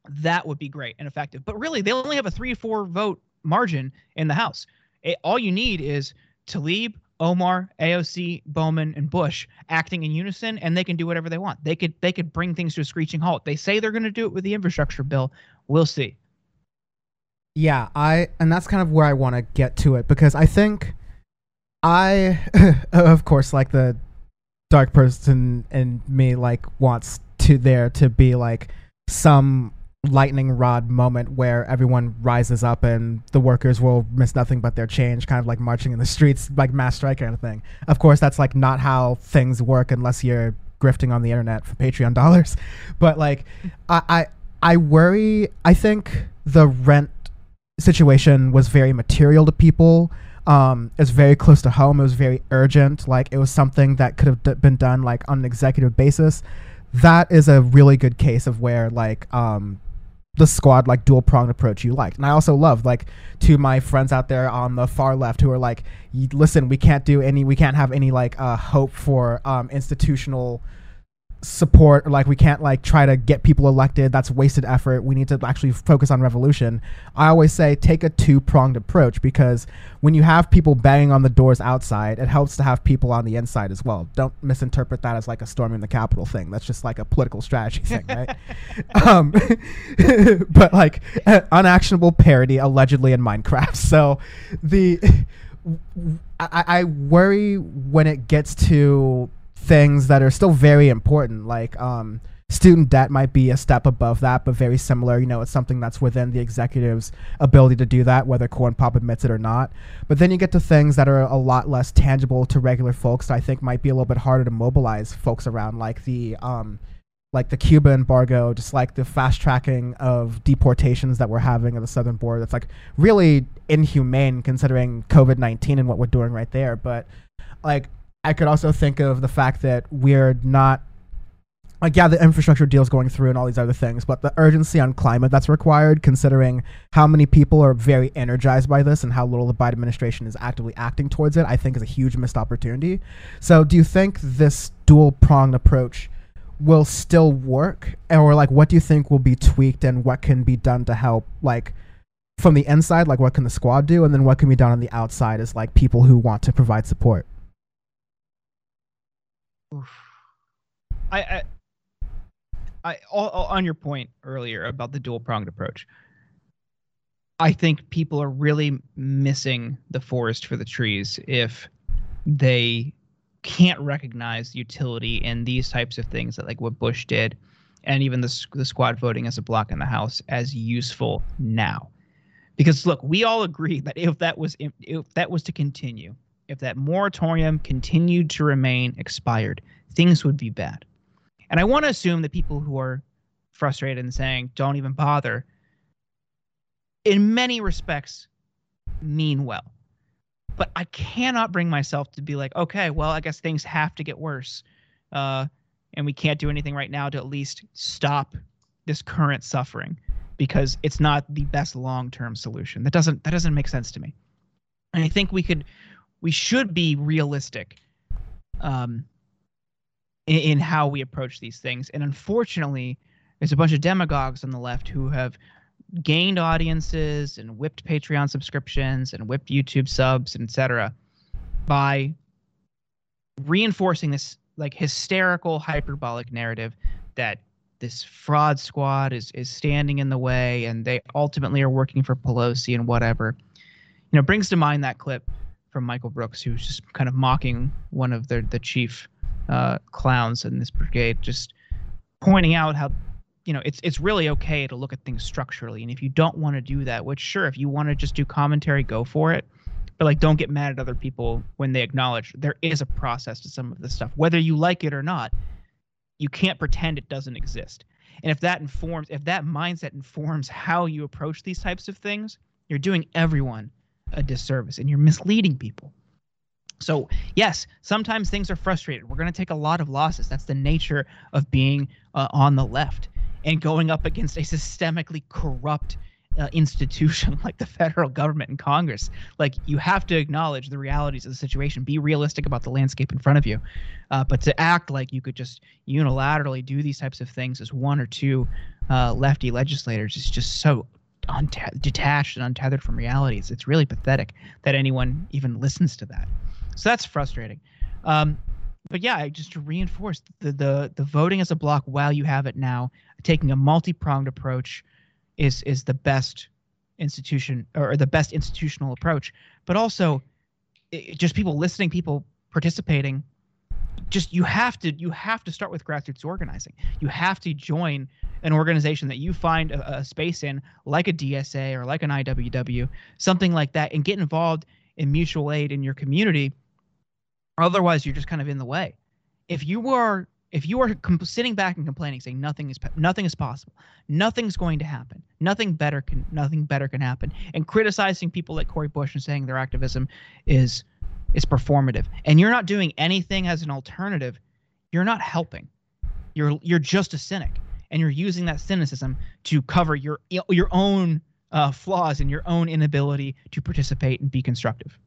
B: that would be great and effective. But really, they only have a three-four vote margin in the House. It, all you need is Tlaib, Omar, AOC, Bowman, and Bush acting in unison, and they can do whatever they want. They could they could bring things to a screeching halt. They say they're going to do it with the infrastructure bill. We'll see.
A: Yeah, I and that's kind of where I want to get to it because I think I [LAUGHS] of course like the dark person in me like wants to there to be like some lightning rod moment where everyone rises up and the workers will miss nothing but their change kind of like marching in the streets like mass strike kind of thing of course that's like not how things work unless you're grifting on the internet for patreon dollars [LAUGHS] but like i i, I worry i think the rent situation was very material to people. Um, it's very close to home. It was very urgent. Like it was something that could have d- been done like on an executive basis. That is a really good case of where like um, the squad like dual pronged approach you liked. And I also love like to my friends out there on the far left who are like, listen, we can't do any, we can't have any like uh, hope for um, institutional support or like we can't like try to get people elected. That's wasted effort. We need to actually focus on revolution. I always say take a two-pronged approach because when you have people banging on the doors outside it helps to have people on the inside as well. Don't misinterpret that as like a storming the capitol thing. That's just like a political strategy thing [LAUGHS] right? Um, [LAUGHS] but like uh, unactionable parody allegedly in minecraft. [LAUGHS] So the I, I worry when it gets to things that are still very important, like um, student debt might be a step above that, but very similar. You know, it's something that's within the executive's ability to do that, whether Corn Pop admits it or not. But then you get to things that are a lot less tangible to regular folks that I think might be a little bit harder to mobilize folks around, like the um, like the Cuba embargo, just like the fast tracking of deportations that we're having at the southern border. That's like really inhumane considering COVID nineteen and what we're doing right there. But like I could also think of the fact that we're not like yeah the infrastructure deals going through and all these other things but the urgency on climate that's required considering how many people are very energized by this and how little the biden administration is actively acting towards it i think is a huge missed opportunity. So do you think this dual pronged approach will still work? Or like what do you think will be tweaked and what can be done to help like from the inside like what can the squad do? And then what can be done on the outside as like people who want to provide support
B: I, I, I all, all on your point earlier about the dual pronged approach. I think people are really missing the forest for the trees if they can't recognize utility in these types of things that like what Bush did and even the, the squad voting as a block in the House as useful now. Because look, we all agree that if that was if that was to continue, if that moratorium continued to remain expired, things would be bad. And I want to assume that people who are frustrated and saying, don't even bother, in many respects, mean well. But I cannot bring myself to be like, okay, well, I guess things have to get worse. Uh, and we can't do anything right now to at least stop this current suffering because it's not the best long-term solution. That doesn't that doesn't make sense to me. And I think we could we should be realistic um, in, in how we approach these things. And unfortunately, there's a bunch of demagogues on the left who have gained audiences and whipped Patreon subscriptions and whipped YouTube subs, etc., by reinforcing this like hysterical, hyperbolic narrative that this fraud squad is is standing in the way and they ultimately are working for Pelosi and whatever. You know, brings to mind that clip from Michael Brooks, who's just kind of mocking one of the the chief uh, clowns in this brigade, just pointing out how you know it's it's really okay to look at things structurally, and if you don't want to do that, which sure, if you want to just do commentary, go for it. But like, don't get mad at other people when they acknowledge there is a process to some of this stuff, whether you like it or not. You can't pretend it doesn't exist. And if that informs, if that mindset informs how you approach these types of things, you're doing everyone a disservice and you're misleading people. So, yes, sometimes things are frustrated. We're going to take a lot of losses. That's the nature of being uh, on the left and going up against a systemically corrupt uh, institution [LAUGHS] like the federal government and Congress. Like, you have to acknowledge the realities of the situation, be realistic about the landscape in front of you. Uh, but to act like you could just unilaterally do these types of things as one or two uh, lefty legislators is just so detached and untethered from realities. It's really pathetic that anyone even listens to that. So that's frustrating. Um, but yeah, just to reinforce the, the the voting as a block while you have it now, taking a multi-pronged approach is is the best institution or the best institutional approach. But also, it, just people listening, people participating. Just you have to you have to start with grassroots organizing. You have to join an organization that you find a, a space in, like a DSA or like an IWW, something like that, and get involved in mutual aid in your community Otherwise, you're just kind of in the way. If you are if you are comp- sitting back and complaining, saying nothing is nothing is possible, nothing's going to happen, nothing better can nothing better can happen, and criticizing people like Cori Bush and saying their activism is is performative, and you're not doing anything as an alternative, you're not helping. You're you're just a cynic, and you're using that cynicism to cover your your own uh, flaws and your own inability to participate and be constructive.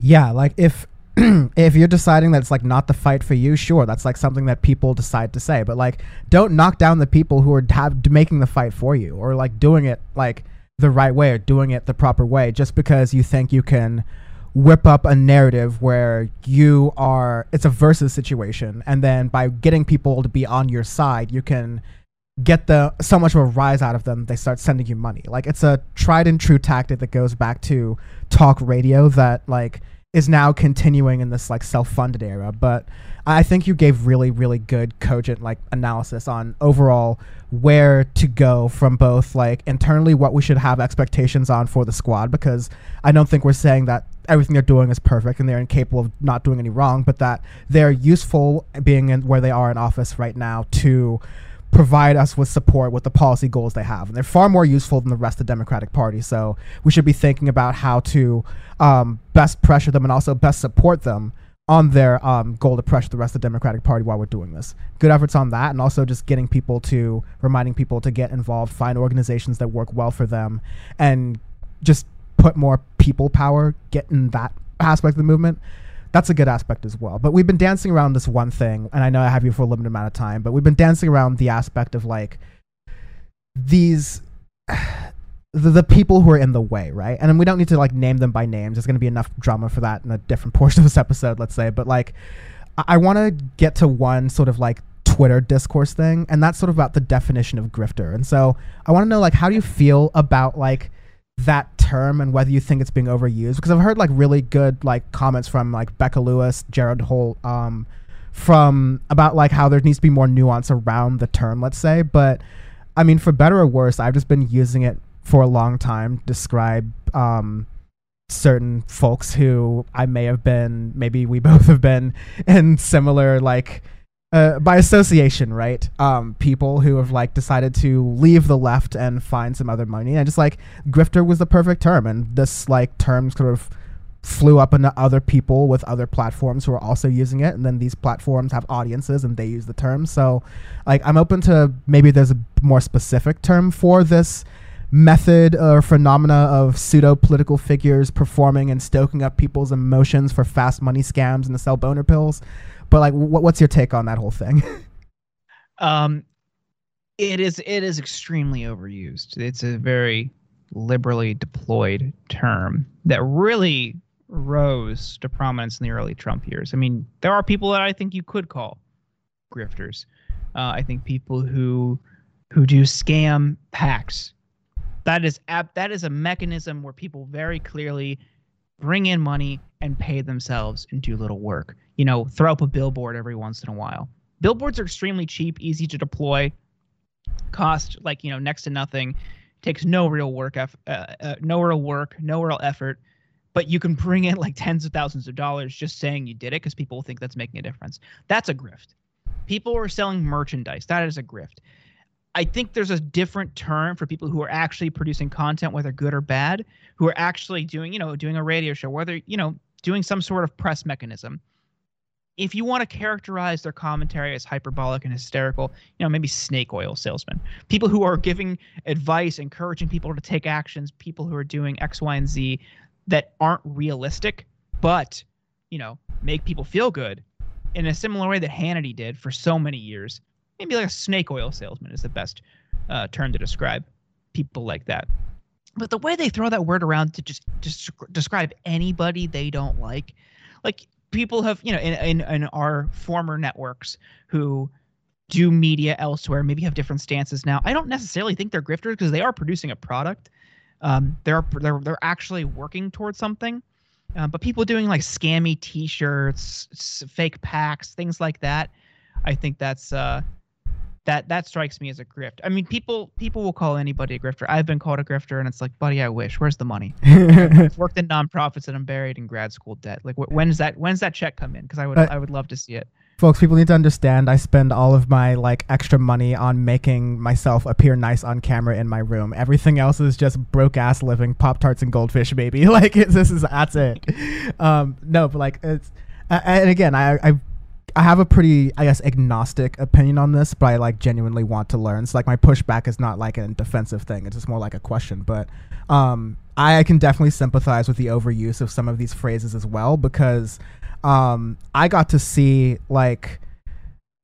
A: Yeah, like if [CLEARS THROAT] if you're deciding that it's like not the fight for you, sure, that's like something that people decide to say. But like, don't knock down the people who are have, making the fight for you, or like doing it like the right way or doing it the proper way, just because you think you can whip up a narrative where you are it's a versus situation, and then by getting people to be on your side, you can get the so much of a rise out of them they start sending you money. Like it's a tried and true tactic that goes back to talk radio that like is now continuing in this like self-funded era but i think you gave really really good cogent like analysis on overall where to go from both like internally what we should have expectations on for the squad because i don't think we're saying that everything they're doing is perfect and they're incapable of not doing any wrong but that they're useful being in where they are in office right now to provide us with support with the policy goals they have. And they're far more useful than the rest of the Democratic Party. So we should be thinking about how to um, best pressure them and also best support them on their um, goal to pressure the rest of the Democratic Party while we're doing this. Good efforts on that, and also just getting people to reminding people to get involved, find organizations that work well for them, and just put more people power, get in that aspect of the movement that's a good aspect as well. But we've been dancing around this one thing, and I know I have you for a limited amount of time, but we've been dancing around the aspect of like these [SIGHS] the, the people who are in the way, right? And we don't need to like name them by names. There's going to be enough drama for that in a different [LAUGHS] portion of this episode, let's say. But like, I, I want to get to one sort of like Twitter discourse thing, and that's sort of about the definition of grifter. And so I want to know like, how do you feel about like that term and whether you think it's being overused? Because I've heard like really good like comments from like Becca Lewis, Jared Holt, um, from about like how there needs to be more nuance around the term, let's say, but. I mean, for better or worse, I've just been using it for a long time to describe um, certain folks who I may have been, maybe we [LAUGHS] both have been in similar like uh, by association, right? Um, people who have like decided to leave the left and find some other money, and just like grifter was the perfect term, and this like term sort of flew up into other people with other platforms who are also using it, and then these platforms have audiences and they use the term. So, like, I'm open to maybe there's a more specific term for this method or phenomena of pseudo political figures performing and stoking up people's emotions for fast money scams and to sell boner pills. But like, what, what's your take on that whole thing? [LAUGHS]
B: um, it is it is extremely overused. It's a very liberally deployed term that really rose to prominence in the early Trump years. I mean, there are people that I think you could call grifters. Uh, I think people who who do scam PACs. that is ab- that is a mechanism where people very clearly bring in money and pay themselves and do little work. You know, throw up a billboard every once in a while. Billboards are extremely cheap, easy to deploy, cost like you know next to nothing, takes no real work, uh, uh, no real work, no real effort, but you can bring in like tens of thousands of dollars just saying you did it because people think that's making a difference. That's a grift. People are selling merchandise. That is a grift. I think there's a different term for people who are actually producing content, whether good or bad, who are actually doing, you know, doing a radio show, whether, you know, doing some sort of press mechanism. If you want to characterize their commentary as hyperbolic and hysterical, you know, maybe snake oil salesmen, people who are giving advice, encouraging people to take actions, people who are doing X, Y, and Z that aren't realistic, but, you know, make people feel good in a similar way that Hannity did for so many years maybe like a snake oil salesman is the best uh, term to describe people like that. But the way they throw that word around to just just describe anybody they don't like, like people have you know in in, in our former networks who do media elsewhere, maybe have different stances now. I don't necessarily think they're grifters because they are producing a product. Um, they're they're they're actually working towards something. Uh, but people doing like scammy T-shirts, fake PACs things like that, I think that's uh, that that strikes me as a grift. I mean, people people will call anybody a grifter. I've been called a grifter, and it's like, buddy, I wish. Where's the money? [LAUGHS] I've worked in nonprofits, and I'm buried in grad school debt. Like, wh- when's that? When's that check come in? Because I would uh, I would love to see it.
A: Folks, people need to understand. I spend all of my like extra money on making myself appear nice on camera in my room. Everything else is just broke ass living, pop tarts and goldfish, baby. [LAUGHS] Like [LAUGHS] this is that's it. um, no, but like it's. Uh, and again, I, I I have a pretty, I guess, agnostic opinion on this, but I like genuinely want to learn. So like my pushback is not like a defensive thing; it's just more like a question. But um, I can definitely sympathize with the overuse of some of these phrases as well because um, I got to see like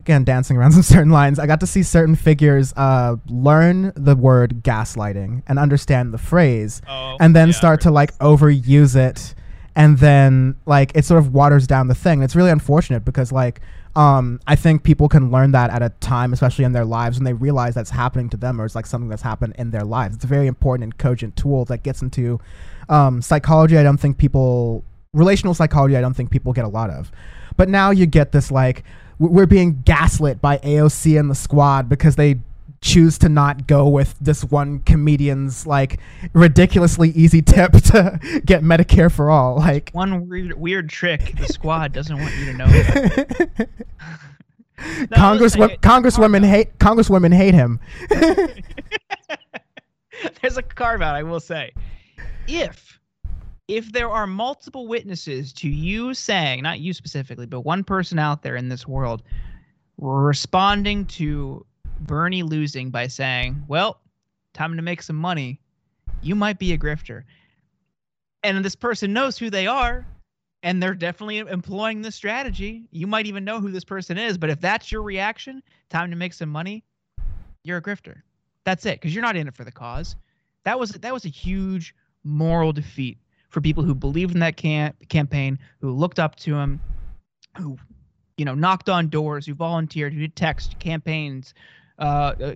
A: again dancing around [LAUGHS] some certain lines. I got to see certain figures uh, learn the word gaslighting and understand the phrase, oh, and then yeah, start to like overuse it and then like it sort of waters down the thing. It's really unfortunate because like um, I think people can learn that at a time, especially in their lives, when they realize that's happening to them or it's like something that's happened in their lives. It's a very important and cogent tool that gets into um, psychology. I don't think people relational psychology. I don't think people get a lot of, but now you get this like we're being gaslit by AOC and the squad because they choose to not go with this one comedian's like ridiculously easy tip [LAUGHS] to get Medicare for all. Like
B: one weird weird trick the [LAUGHS] squad doesn't want you to know. [LAUGHS]
A: Congresswomen, congresswomen hate congresswomen hate him.
B: There's a carve out, I will say. If if there are multiple witnesses to you saying, not you specifically, but one person out there in this world responding to Bernie losing by saying, "Well, time to make some money," you might be a grifter. And this person knows who they are. and they're definitely employing this strategy. You might even know who this person is, but if that's your reaction, time to make some money, you're a grifter. That's it, because you're not in it for the cause. That was that was a huge moral defeat for people who believed in that can- campaign, who looked up to him, who you know knocked on doors, who volunteered, who did text campaigns, uh, uh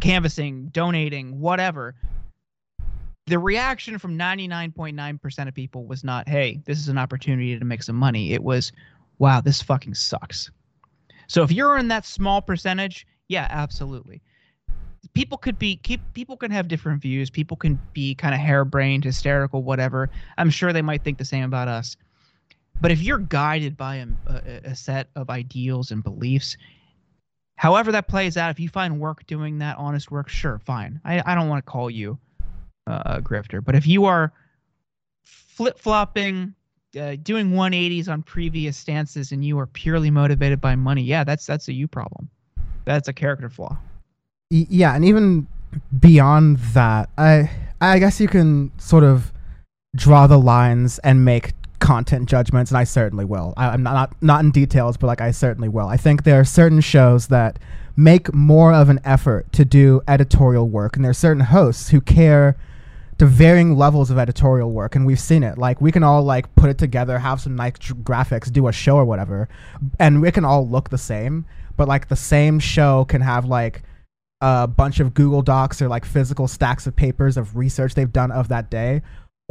B: canvassing, donating, whatever the reaction from 99.9% of people was not, hey, this is an opportunity to make some money. It was, wow, this fucking sucks. So if you're in that small percentage, yeah, absolutely. People could be keep people can have different views. People can be kind of harebrained, hysterical, whatever. I'm sure they might think the same about us. But if you're guided by a, a set of ideals and beliefs, however that plays out, if you find work doing that honest work, sure, fine. I, I don't want to call you uh, grifter. But if you are flip flopping, uh, doing 180s on previous stances, and you are purely motivated by money, yeah, that's that's a you problem. That's a character flaw.
A: Yeah, and even beyond that, I I guess you can sort of draw the lines and make content judgments, and I certainly will. I, am not not in details, but like I certainly will. I think there are certain shows that make more of an effort to do editorial work, and there are certain hosts who care to varying levels of editorial work and we've seen it like we can all like put it together have some nice graphics do a show or whatever and we can all look the same but like the same show can have like a bunch of google docs or like physical stacks of papers of research they've done of that day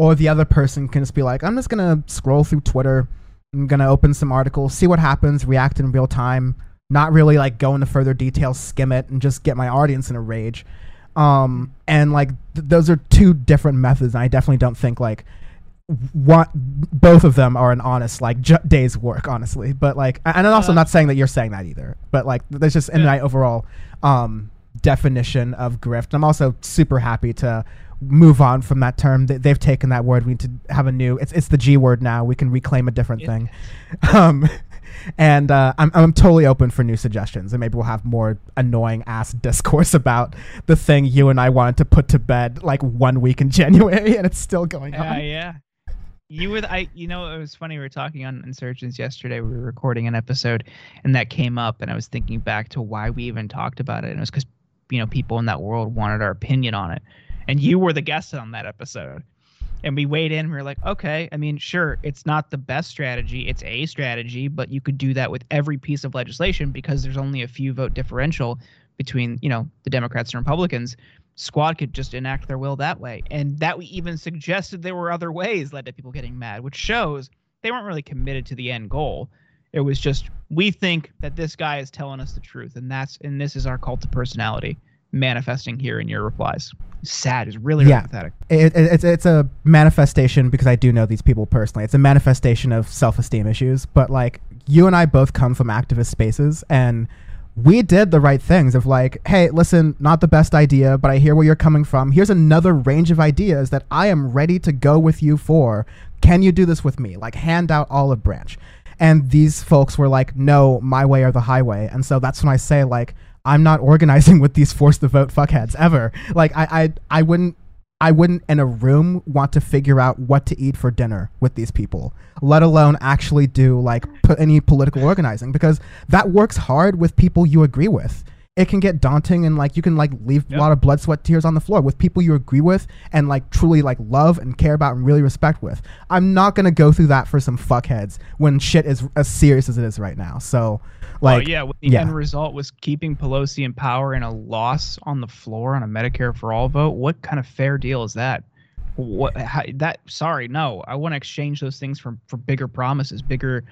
A: or the other person can just be like i'm just gonna scroll through twitter i'm gonna open some articles see what happens react in real time not really like go into further details skim it and just get my audience in a rage um, and like th- those are two different methods. And I definitely don't think like what both of them are an honest like j- day's work, honestly. But like, and I'm also uh, not saying that you're saying that either. But like, there's just in my overall um, definition of grift. I'm also super happy to move on from that term. They've taken that word. We need to have a new. It's it's the G word now. We can reclaim a different thing. Um, [LAUGHS] and uh, I'm I'm totally open for new suggestions, and maybe we'll have more annoying ass [LAUGHS] discourse about the thing you and I wanted to put to bed like one week in [LAUGHS] January, and it's still going
B: on.
A: Uh,
B: yeah. You were I you know it was funny we were talking on Insurgents yesterday. We were recording an episode and that came up and I was thinking back to why we even talked about it and it was cuz you know people in that world wanted our opinion on it. And you were the guest on that episode and we weighed in. we were like, okay, I mean, sure, it's not the best strategy. It's a strategy, but you could do that with every piece of legislation because there's only a few vote differential between, you know, the Democrats and Republicans. Squad could just enact their will that way. And that we even suggested there were other ways led to people getting mad, which shows they weren't really committed to the end goal. It was just we think that this guy is telling us the truth, and that's and this is our cult of personality manifesting here in your replies. Sad is really, really yeah. pathetic.
A: It, it, it's it's a manifestation because I do know these people personally. It's a manifestation of self esteem issues. But like you and I both come from activist spaces, and we did the right things of like, hey, listen, not the best idea, but I hear where you're coming from. Here's another range of ideas that I am ready to go with you for. Can you do this with me? Like hand out olive branch. And these folks were like, no, my way or the highway. And so that's when I say like I'm not organizing with these force the vote fuckheads ever. Like I, I I wouldn't I wouldn't in a room want to figure out what to eat for dinner with these people, let alone actually do like put any political organizing because that works hard with people you agree with it can get daunting and like you can like leave yep. a lot of blood sweat tears on the floor with people you agree with and like truly like love and care about and really respect with i'm not gonna go through that for some fuckheads when shit is as serious as it is right now so like
B: oh, yeah the yeah. end result was keeping pelosi in power and a loss on the floor on a medicare for all vote. What kind of fair deal is that? What how, that sorry no. I want to exchange those things for for bigger promises bigger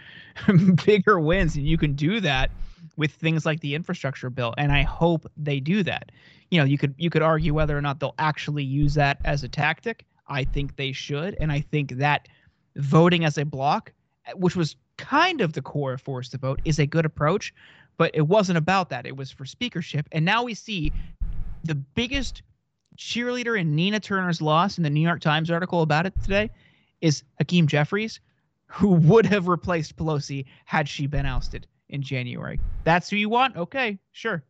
B: [LAUGHS] bigger wins and you can do that with things like the infrastructure bill and i hope they do that. You know you could you could argue whether or not they'll actually use that as a tactic. I think they should and i think that voting as a block which was kind of the core of force to vote is a good approach but it wasn't about that it was for speakership and now we see the biggest cheerleader in nina turner's loss in the new york times article about it today is hakeem jeffries who would have replaced pelosi had she been ousted in January. That's who you want? Okay, sure.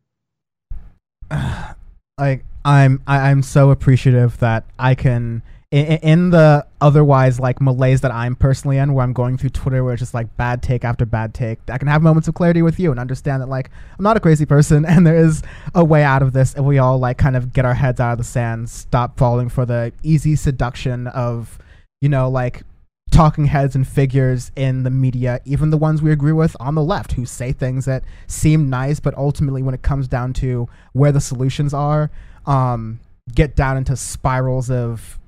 B: [SIGHS]
A: Like I'm I, I'm so appreciative that I can in, in the otherwise like malaise that I'm personally in, where I'm going through Twitter, where it's just like bad take after bad take. I can have moments of clarity with you and understand that like I'm not a crazy person, [LAUGHS] and there is a way out of this, and we all like kind of get our heads out of the sand, stop falling for the easy seduction of, you know, like talking heads and figures in the media, even the ones we agree with on the left, who say things that seem nice, but ultimately, when it comes down to where the solutions are, um, get down into spirals of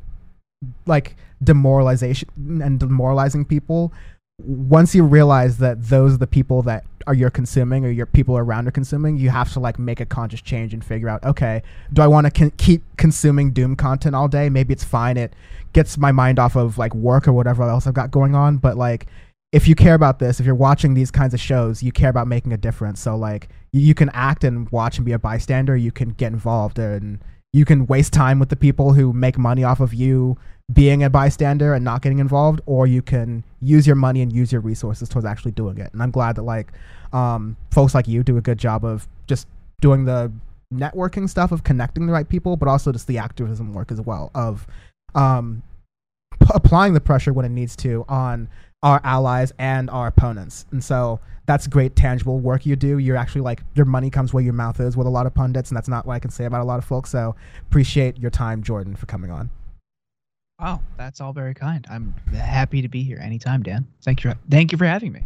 A: like demoralization and demoralizing people once you realize that those are the people that are you're consuming or your people around are consuming you have to like make a conscious change and figure out okay do i want to con- keep consuming doom content all day? Maybe it's fine. It gets my mind off of like work or whatever else i've got going on. But like if you care about this if you're watching these kinds of shows you care about making a difference. So like you, you can act and watch and be a bystander. You can get involved and you can waste time with the people who make money off of you being a bystander and not getting involved, or you can use your money and use your resources towards actually doing it. And I'm glad that like um, folks like you do a good job of just doing the networking stuff of connecting the right people, but also just the activism work as well of um, p- applying the pressure when it needs to on our allies and our opponents. And so that's great tangible work you do. You're actually like your money comes where your mouth is with a lot of pundits, and that's not what I can say about a lot of folks. So appreciate your time, Jordan, for coming on.
B: Wow, that's all very kind. I'm happy to be here anytime, Dan. Thank you. Thank you for having me.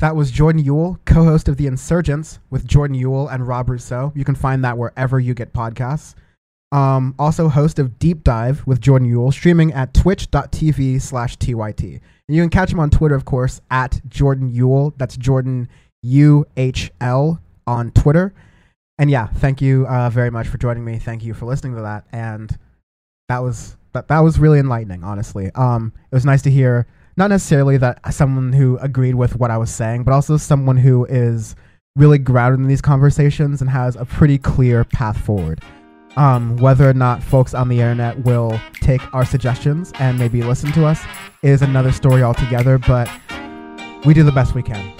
A: That was Jordan Uhl, co-host of The Insurgents with Jordan Uhl and Rob Rousseau. You can find that wherever you get podcasts. Um, also host of Deep Dive with Jordan Uhl, streaming at twitch.tv slash TYT. You can catch him on Twitter, of course, at Jordan Uhl. That's Jordan U-H-L on Twitter. And yeah, thank you uh, very much for joining me. Thank you for listening to that. And that was that that was really enlightening, honestly. Um, it was nice to hear not necessarily that someone who agreed with what I was saying, but also someone who is really grounded in these conversations and has a pretty clear path forward. Um, whether or not folks on the internet will take our suggestions and maybe listen to us is another story altogether, but we do the best we can.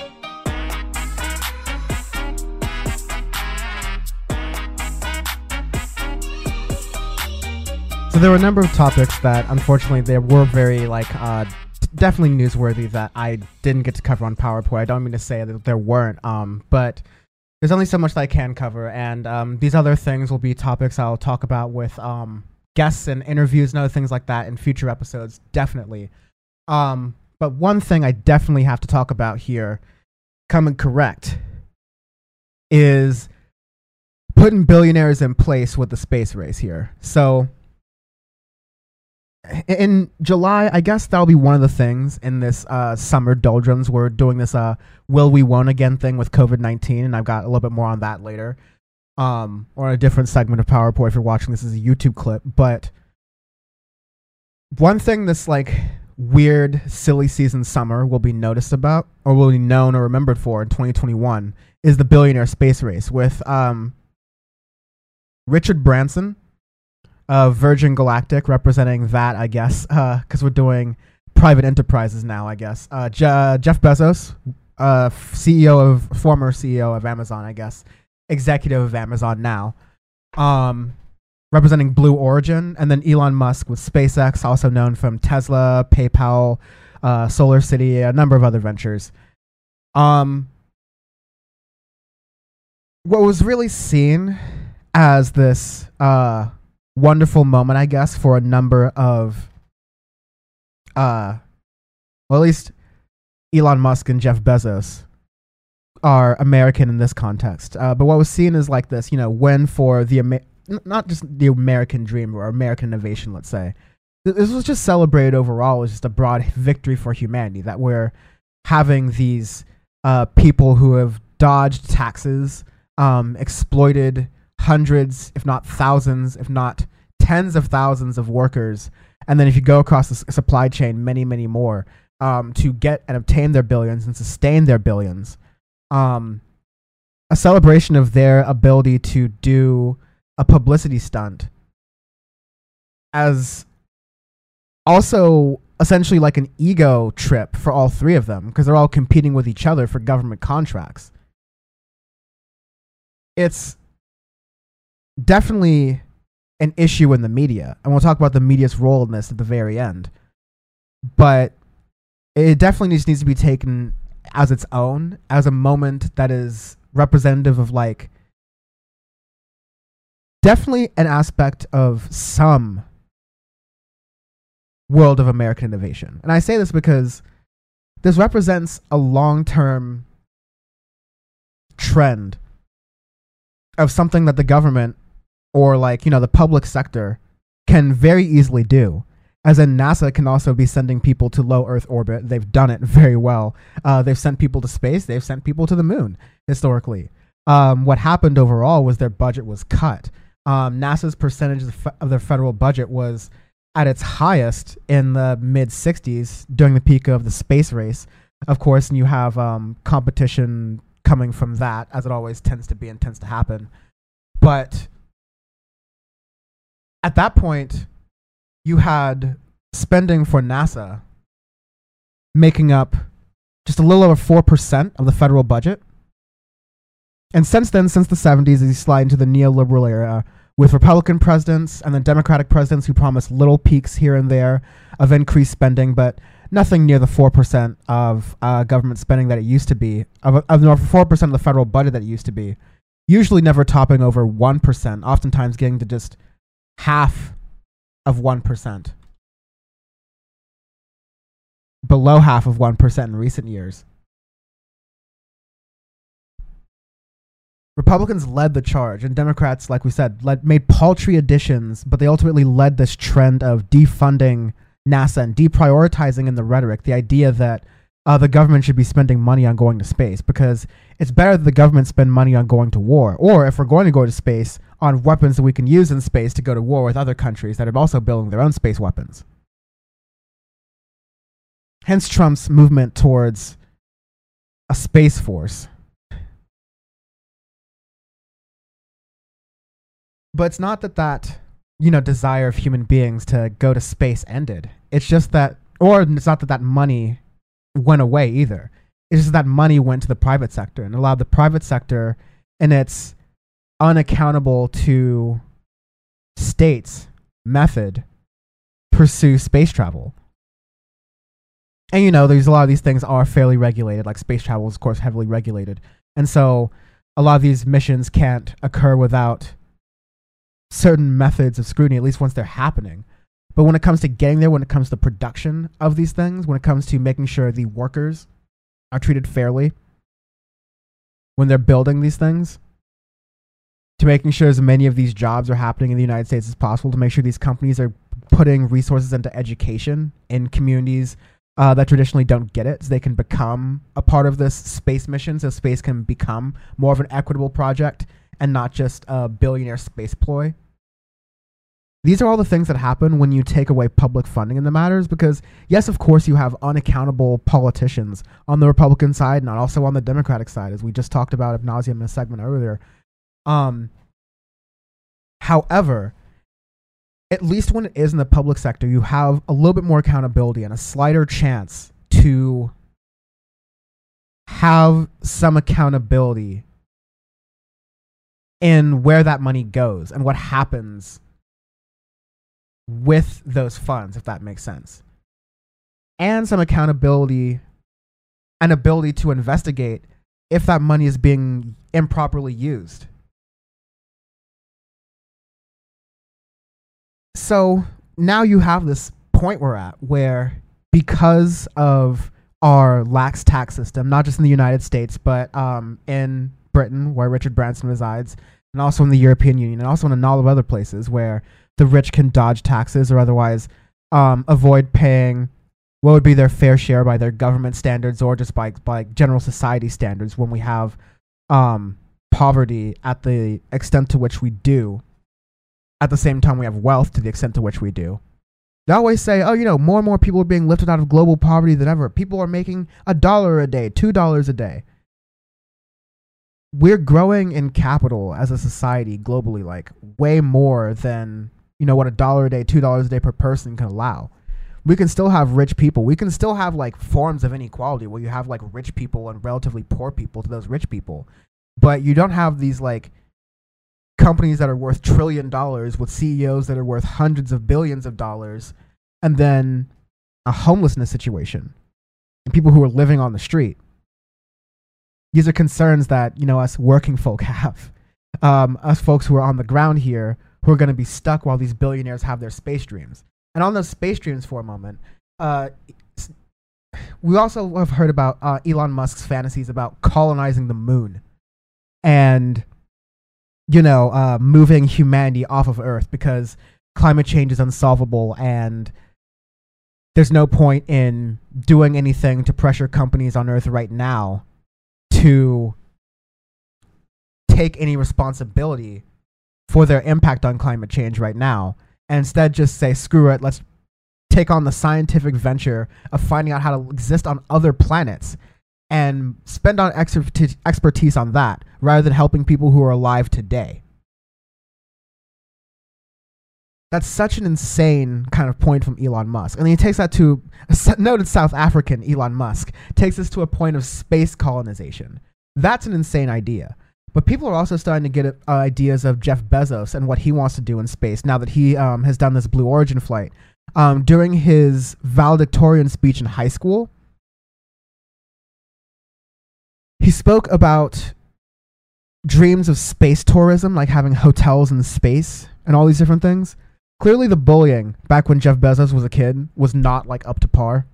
A: So there were a number of topics that unfortunately they were very like uh, definitely newsworthy that I didn't get to cover on Power Report. I don't mean to say that there weren't, um, but there's only so much that I can cover, and um, these other things will be topics I'll talk about with um, guests and interviews and other things like that in future episodes, definitely. Um, but one thing I definitely have to talk about here, coming correct, is putting billionaires in place with the space race here. So in July, I guess that'll be one of the things in this uh, summer doldrums. We're doing this uh, "Will We Won't Again" thing with COVID nineteen, and I've got a little bit more on that later, um, or a different segment of Power Report if you're watching this as a YouTube clip. But one thing this like weird, silly season summer will be noticed about, or will be known or remembered for in 2021, is the billionaire space race with um, Richard Branson uh, Virgin Galactic representing that, I guess, because uh, we're doing private enterprises now, I guess. Uh, Je- Jeff Bezos, uh, CEO of former CEO of Amazon, I guess, executive of Amazon now, um, representing Blue Origin, and then Elon Musk with SpaceX, also known from Tesla, PayPal, uh, Solar City, a number of other ventures. Um, what was really seen as this uh, wonderful moment, I guess, for a number of, uh, well, at least Elon Musk and Jeff Bezos are American in this context. Uh, but what was seen is like this, you know, when for the Amer- not just the American dream or American innovation, let's say. This was just celebrated overall as just a broad victory for humanity that we're having these uh, people who have dodged taxes, um, exploited hundreds, if not thousands, if not tens of thousands of workers. And then if you go across the supply chain, many, many more um, to get and obtain their billions and sustain their billions. Um, a celebration of their ability to do a publicity stunt as also essentially like an ego trip for all three of them because they're all competing with each other for government contracts. It's definitely an issue in the media, and we'll talk about the media's role in this at the very end. But it definitely needs needs to be taken as its own, as a moment that is representative of like definitely an aspect of some world of American innovation. And I say this because this represents a long term trend of something that the government or like, you know, the public sector can very easily do. As in, NASA can also be sending people to low Earth orbit. They've done it very well. Uh, they've sent people to space. They've sent people to the moon historically. Um, what happened overall was their budget was cut. Um, NASA's percentage of, the, of their federal budget was at its highest in the mid 60s during the peak of the space race, of course, and you have um, competition coming from that, as it always tends to be and tends to happen. But at that point, you had spending for NASA making up just a little over 4% of the federal budget. And since then, since the 70s, as you slide into the neoliberal era, with Republican presidents and then Democratic presidents who promise little peaks here and there of increased spending, but nothing near the 4% of uh, government spending that it used to be, of, of no, 4% of the federal budget that it used to be, usually never topping over 1%, oftentimes getting to just half of 1%. Below half of 1% in recent years. Republicans led the charge, and Democrats, like we said, led, made paltry additions, but they ultimately led this trend of defunding NASA and deprioritizing in the rhetoric the idea that uh, the government should be spending money on going to space because it's better that the government spend money on going to war, or if we're going to go to space, on weapons that we can use in space to go to war with other countries that are also building their own space weapons. Hence Trump's movement towards a space force But it's not that that, you know, desire of human beings to go to space ended. It's just that, or it's not that that money went away either. It's just that money went to the private sector and allowed the private sector and its unaccountable to states method pursue space travel. And you know, there's a lot of these things are fairly regulated, like space travel is of course heavily regulated. And so a lot of these missions can't occur without certain methods of scrutiny, at least once they're happening. But when it comes to getting there, when it comes to production of these things, when it comes to making sure the workers are treated fairly when they're building these things, to making sure as many of these jobs are happening in the United States as possible, to make sure these companies are putting resources into education in communities uh, that traditionally don't get it, so they can become a part of this space mission, so space can become more of an equitable project and not just a billionaire space ploy. These are all the things that happen when you take away public funding in the matters because, yes, of course, you have unaccountable politicians on the Republican side and also on the Democratic side, as we just talked about ad nauseum in a segment earlier. Um, however, at least when it is in the public sector, you have a little bit more accountability and a slighter chance to have some accountability in where that money goes and what happens with those funds, if that makes sense. And some accountability and ability to investigate if that money is being improperly used. So now you have this point we're at where because of our lax tax system, not just in the United States, but um, in Britain, where Richard Branson resides, and also in the European Union, and also in a lot of other places where the rich can dodge taxes or otherwise um, avoid paying what would be their fair share by their government standards or just by, by general society standards when we have um, poverty at the extent to which we do. At the same time, we have wealth to the extent to which we do. They always say, oh, you know, more and more people are being lifted out of global poverty than ever. People are making a dollar a day, two dollars a day we're growing in capital as a society globally, like way more than you know what a dollar a day, two dollars a day per person can allow. We can still have rich people. We can still have like forms of inequality where you have like rich people and relatively poor people to those rich people, but you don't have these like companies that are worth trillion dollars with CEOs that are worth hundreds of billions of dollars, and then a homelessness situation and people who are living on the street. These are concerns that you know us working folk [LAUGHS] have. Um, us folks who are on the ground here who are going to be stuck while these billionaires have their space dreams. And on those space dreams for a moment, uh, we also have heard about uh, Elon Musk's fantasies about colonizing the moon and, you know, uh, moving humanity off of Earth because climate change is unsolvable and there's no point in doing anything to pressure companies on Earth right now to take any responsibility for their impact on climate change right now and instead just say screw it let's take on the scientific venture of finding out how to exist on other planets and spend on expertise, on that rather than helping people who are alive today. That's such an insane kind of point from Elon Musk. And then he takes that to a [LAUGHS] noted South African Elon Musk, takes us to a point of space colonization. That's an insane idea. But people are also starting to get uh, ideas of Jeff Bezos and what he wants to do in space now that he um, has done this Blue Origin flight. Um, during his valedictorian speech in high school, he spoke about dreams of space tourism, like having hotels in space and all these different things. Clearly, the bullying back when Jeff Bezos was a kid was not like up to par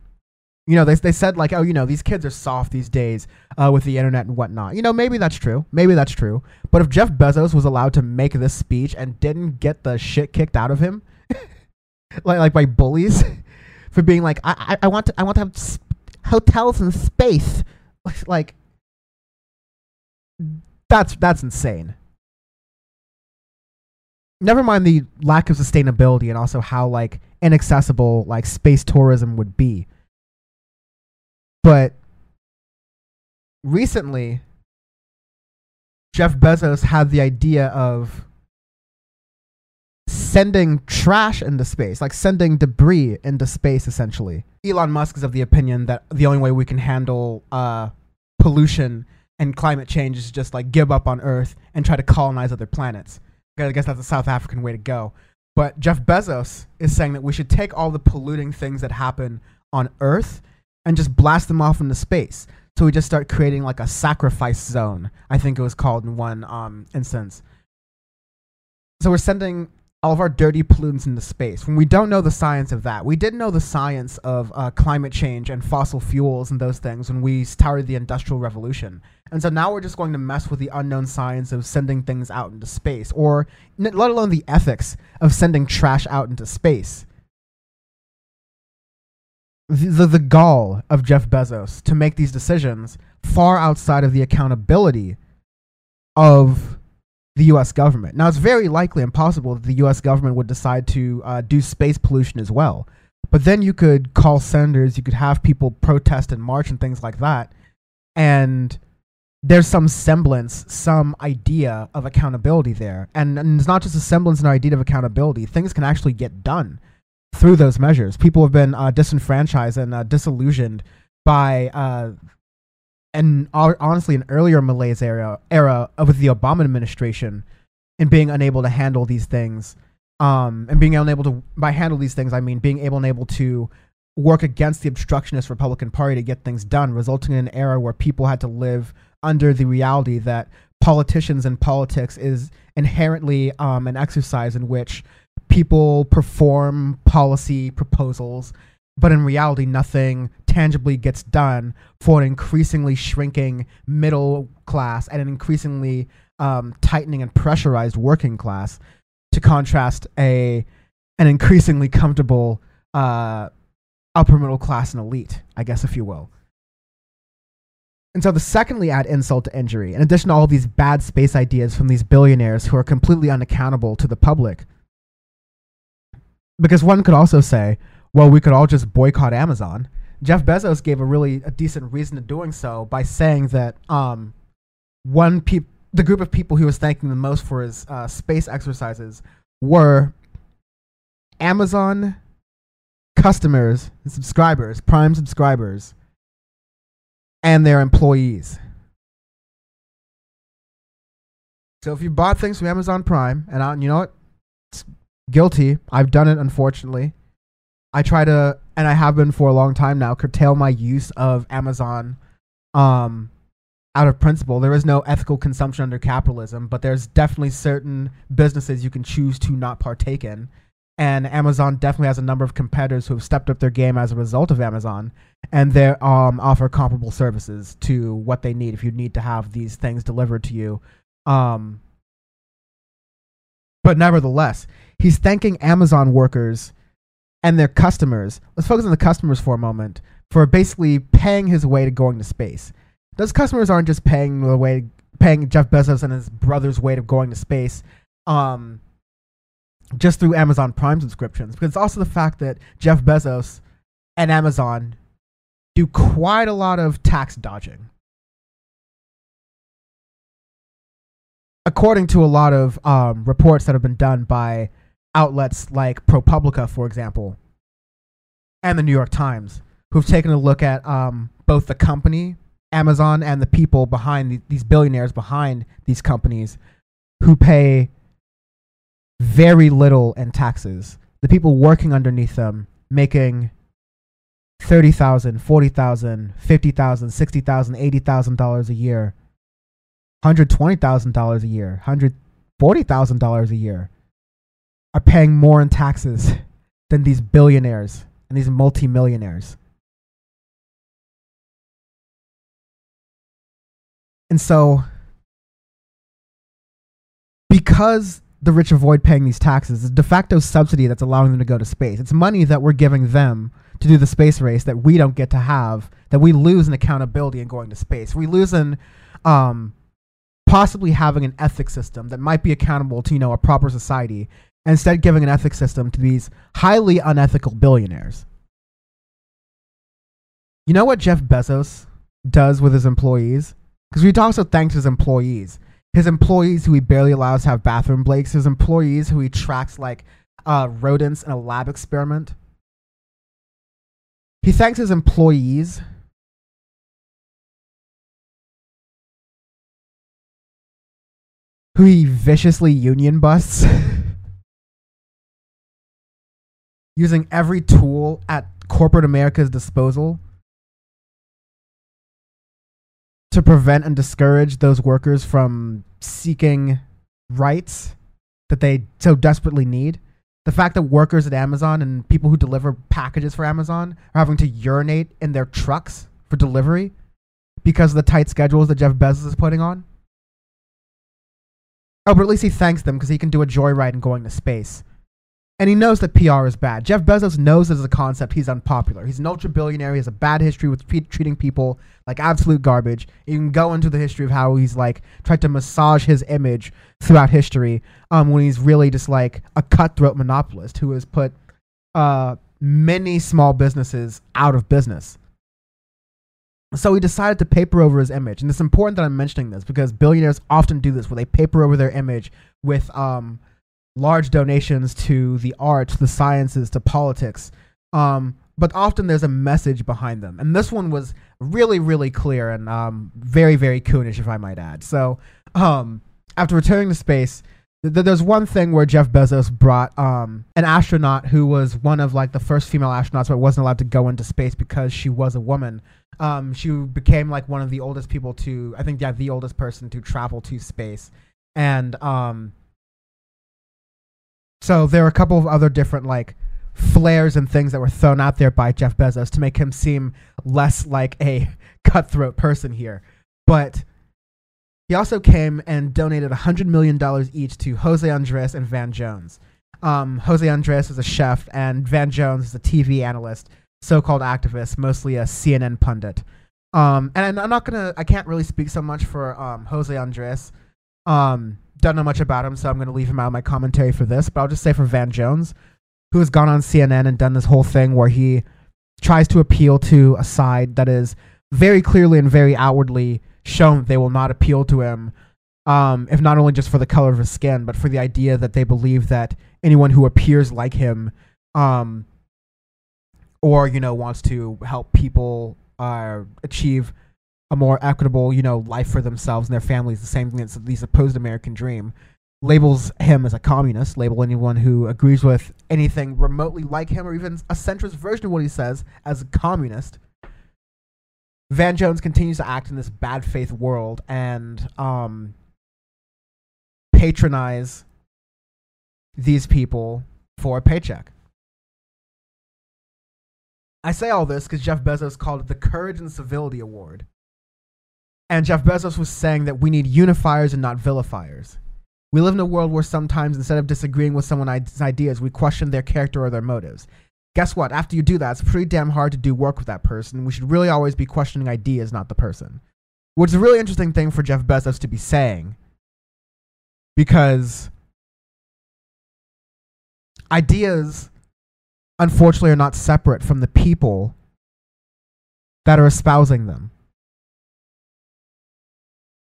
A: you know, they, they said like, oh, you know, these kids are soft these days uh, with the internet and whatnot. You know, maybe that's true. Maybe that's true. But if Jeff Bezos was allowed to make this speech and didn't get the shit kicked out of him, [LAUGHS] like like by bullies, [LAUGHS] for being like, I, I, I want to I want to have sp- hotels in space, [LAUGHS] like that's that's insane. Never mind the lack of sustainability and also how like inaccessible like space tourism would be but recently, Jeff Bezos had the idea of sending trash into space, like sending debris into space, essentially. Elon Musk is of the opinion that the only way we can handle uh, pollution and climate change is just like give up on Earth and try to colonize other planets. I guess that's a South African way to go. But Jeff Bezos is saying that we should take all the polluting things that happen on Earth and just blast them off into space. So we just start creating like a sacrifice zone. I think it was called in one um, instance. So we're sending all of our dirty pollutants into space. When we don't know the science of that, we did know the science of uh, climate change and fossil fuels and those things when we started the Industrial Revolution. And so now we're just going to mess with the unknown science of sending things out into space, or let alone the ethics of sending trash out into space the, the gall of Jeff Bezos to make these decisions far outside of the accountability of the U.S. government. Now, it's very likely and possible that the U.S. government would decide to uh, do space pollution as well. But then you could call senators, you could have people protest and march and things like that. And there's some semblance, some idea of accountability there. And, and it's not just a semblance and idea of accountability, things can actually get done through those measures. People have been uh, disenfranchised and uh, disillusioned by, uh, and honestly, an earlier malaise era era with the Obama administration, in being unable to handle these things, um, and being unable to by handle these things, I mean being able and able to work against the obstructionist Republican Party to get things done, resulting in an era where people had to live under the reality that politicians and politics is inherently um, an exercise in which people perform policy proposals, but in reality, nothing tangibly gets done for an increasingly shrinking middle class and an increasingly um, tightening and pressurized working class, to contrast a an increasingly comfortable uh, upper middle class and elite, I guess, if you will. And so, the secondly, add insult to injury. In addition to all these bad space ideas from these billionaires who are completely unaccountable to the public, because one could also say, well, we could all just boycott Amazon. Jeff Bezos gave a really a decent reason to doing so by saying that um, one peop- the group of people he was thanking the most for his uh, space exercises were Amazon customers and subscribers, Prime subscribers, and their employees. So if you bought things from Amazon Prime, and I, you know what, guilty. I've done it, unfortunately. I try to, and I have been for a long time now, curtail my use of Amazon, um, out of principle. There is no ethical consumption under capitalism, but there's definitely certain businesses you can choose to not partake in. And Amazon definitely has a number of competitors who have stepped up their game as a result of Amazon, and they um, offer comparable services to what they need if you need to have these things delivered to you um, but nevertheless, he's thanking Amazon workers and their customers. Let's focus on the customers for a moment for basically paying his way to going to space. Those customers aren't just paying the way, paying Jeff Bezos and his brother's way of going to space, um, just through Amazon Prime subscriptions. Because it's also the fact that Jeff Bezos and Amazon do quite a lot of tax dodging. According to a lot of um, reports that have been done by outlets like ProPublica, for example, and the New York Times, who've taken a look at um, both the company, Amazon, and the people behind the, these billionaires behind these companies who pay very little in taxes. The people working underneath them making $30,000, $40,000, $50,000, $60,000, $80,000 a year $120,000 a year, $140,000 a year are paying more in taxes [LAUGHS] than these billionaires and these multimillionaires. And so, because the rich avoid paying these taxes, it's a de facto subsidy that's allowing them to go to space. It's money that we're giving them to do the space race that we don't get to have, that we lose in accountability in going to space. We lose in um, possibly having an ethics system that might be accountable to you know a proper society instead giving an ethics system to these highly unethical billionaires. You know what jeff bezos does with his employees? Because he also thanks his employees. His employees who he barely allows to have bathroom breaks. His employees who he tracks like uh, rodents in a lab experiment. He thanks his employees who he viciously union busts [LAUGHS] using every tool at corporate America's disposal to prevent and discourage those workers from seeking rights that they so desperately need. The fact that workers at Amazon and people who deliver packages for Amazon are having to urinate in their trucks for delivery because of the tight schedules that Jeff Bezos is putting on. Oh, but at least he thanks them because he can do a joyride and going to space. And he knows that PR is bad. Jeff Bezos knows as a concept he's unpopular. He's an ultra billionaire. He has a bad history with pe- treating people like absolute garbage. You can go into the history of how he's like tried to massage his image throughout history um, when he's really just like a cutthroat monopolist who has put uh, many small businesses out of business. So he decided to paper over his image. And it's important that I'm mentioning this because billionaires often do this where they paper over their image with um, large donations to the arts, the sciences, to politics. Um, but often there's a message behind them. And this one was really, really clear and um, very, very coonish, if I might add. So um, after returning to space, th- there's one thing where Jeff Bezos brought um, an astronaut who was one of like the first female astronauts, but wasn't allowed to go into space because she was a woman. Um, she became like one of the oldest people to, I think, yeah, the oldest person to travel to space. And um, so there were a couple of other different like flares and things that were thrown out there by Jeff Bezos to make him seem less like a [LAUGHS] cutthroat person here. But he also came and donated $100 million each to Jose Andres and Van Jones. Um, Jose Andres is a chef, and Van Jones is a TV analyst so-called activist, mostly a CNN pundit. Um, and I'm not gonna, I can't really speak so much for um, Jose Andres. Um, don't know much about him, so I'm gonna leave him out of my commentary for this. But I'll just say for Van Jones, who has gone on CNN and done this whole thing where he tries to appeal to a side that is very clearly and very outwardly shown they will not appeal to him. Um, if not only just for the color of his skin, but for the idea that they believe that anyone who appears like him um, or you know wants to help people uh, achieve a more equitable, you know, life for themselves and their families, the same thing as the supposed American dream, labels him as a communist, label anyone who agrees with anything remotely like him or even a centrist version of what he says as a communist. Van Jones continues to act in this bad faith world and um, patronize these people for a paycheck. I say all this because Jeff Bezos called it the Courage and Civility Award. And Jeff Bezos was saying that we need unifiers and not vilifiers. We live in a world where sometimes instead of disagreeing with someone's ideas, we question their character or their motives. Guess what? After you do that, it's pretty damn hard to do work with that person. We should really always be questioning ideas, not the person. Which is a really interesting thing for Jeff Bezos to be saying. Because ideas, unfortunately, are not separate from the people that are espousing them.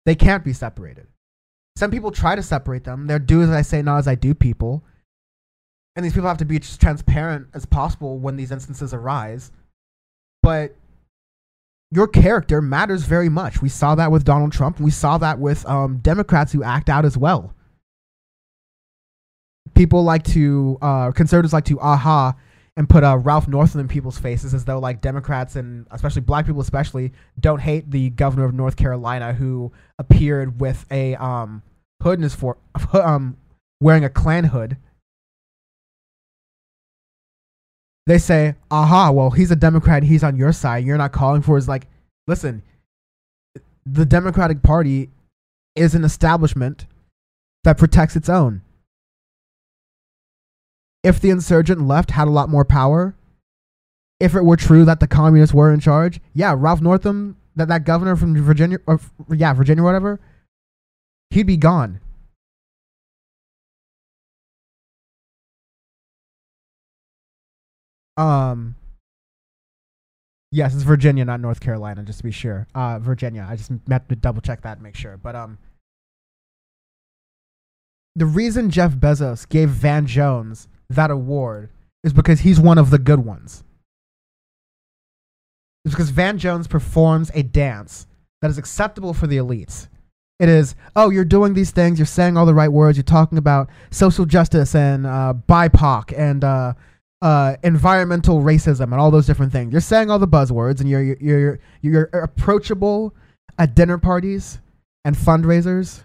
A: They can't be separated. Some people try to separate them. They're do as I say, not as I do people. And these people have to be as transparent as possible when these instances arise. But your character matters very much. We saw that with Donald Trump. We saw that with um, Democrats who act out as well. People like to, uh, conservatives like to aha and put uh, Ralph Northam in people's faces as though like Democrats and especially black people especially don't hate the governor of North Carolina who appeared with a um, hood in his for [LAUGHS] um, wearing a Klan hood. They say, "Aha! Well, he's a Democrat. He's on your side. You're not calling for his like." Listen, the Democratic Party is an establishment that protects its own if the insurgent left had a lot more power, if it were true that the communists were in charge, yeah, Ralph Northam, that, that governor from Virginia, or yeah, Virginia, whatever, he'd be gone. Um, yes, it's Virginia, not North Carolina, just to be sure. Uh, Virginia. I just had to double check that and make sure. But um, the reason Jeff Bezos gave Van Jones that award is because he's one of the good ones. It's because Van Jones performs a dance that is acceptable for the elites. It is, oh, you're doing these things, you're saying all the right words, you're talking about social justice and uh, BIPOC and uh, uh, environmental racism and all those different things. You're saying all the buzzwords and you're, you're, you're, you're approachable at dinner parties and fundraisers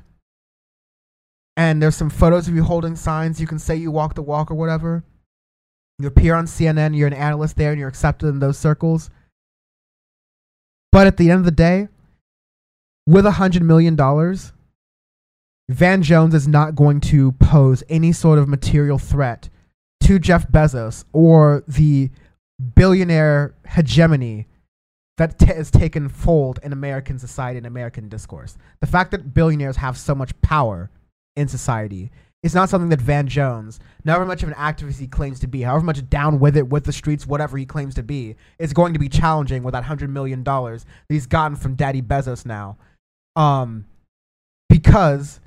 A: and there's some photos of you holding signs. You can say you walk the walk or whatever. You appear on CNN, you're an analyst there, and you're accepted in those circles. But at the end of the day, with a $100 million, Van Jones is not going to pose any sort of material threat to Jeff Bezos or the billionaire hegemony that t- has taken fold in American society and American discourse. The fact that billionaires have so much power in society. It's not something that Van Jones, however much of an activist he claims to be, however much down with it, with the streets, whatever he claims to be, is going to be challenging with that hundred million dollars that he's gotten from Daddy Bezos now. Um, because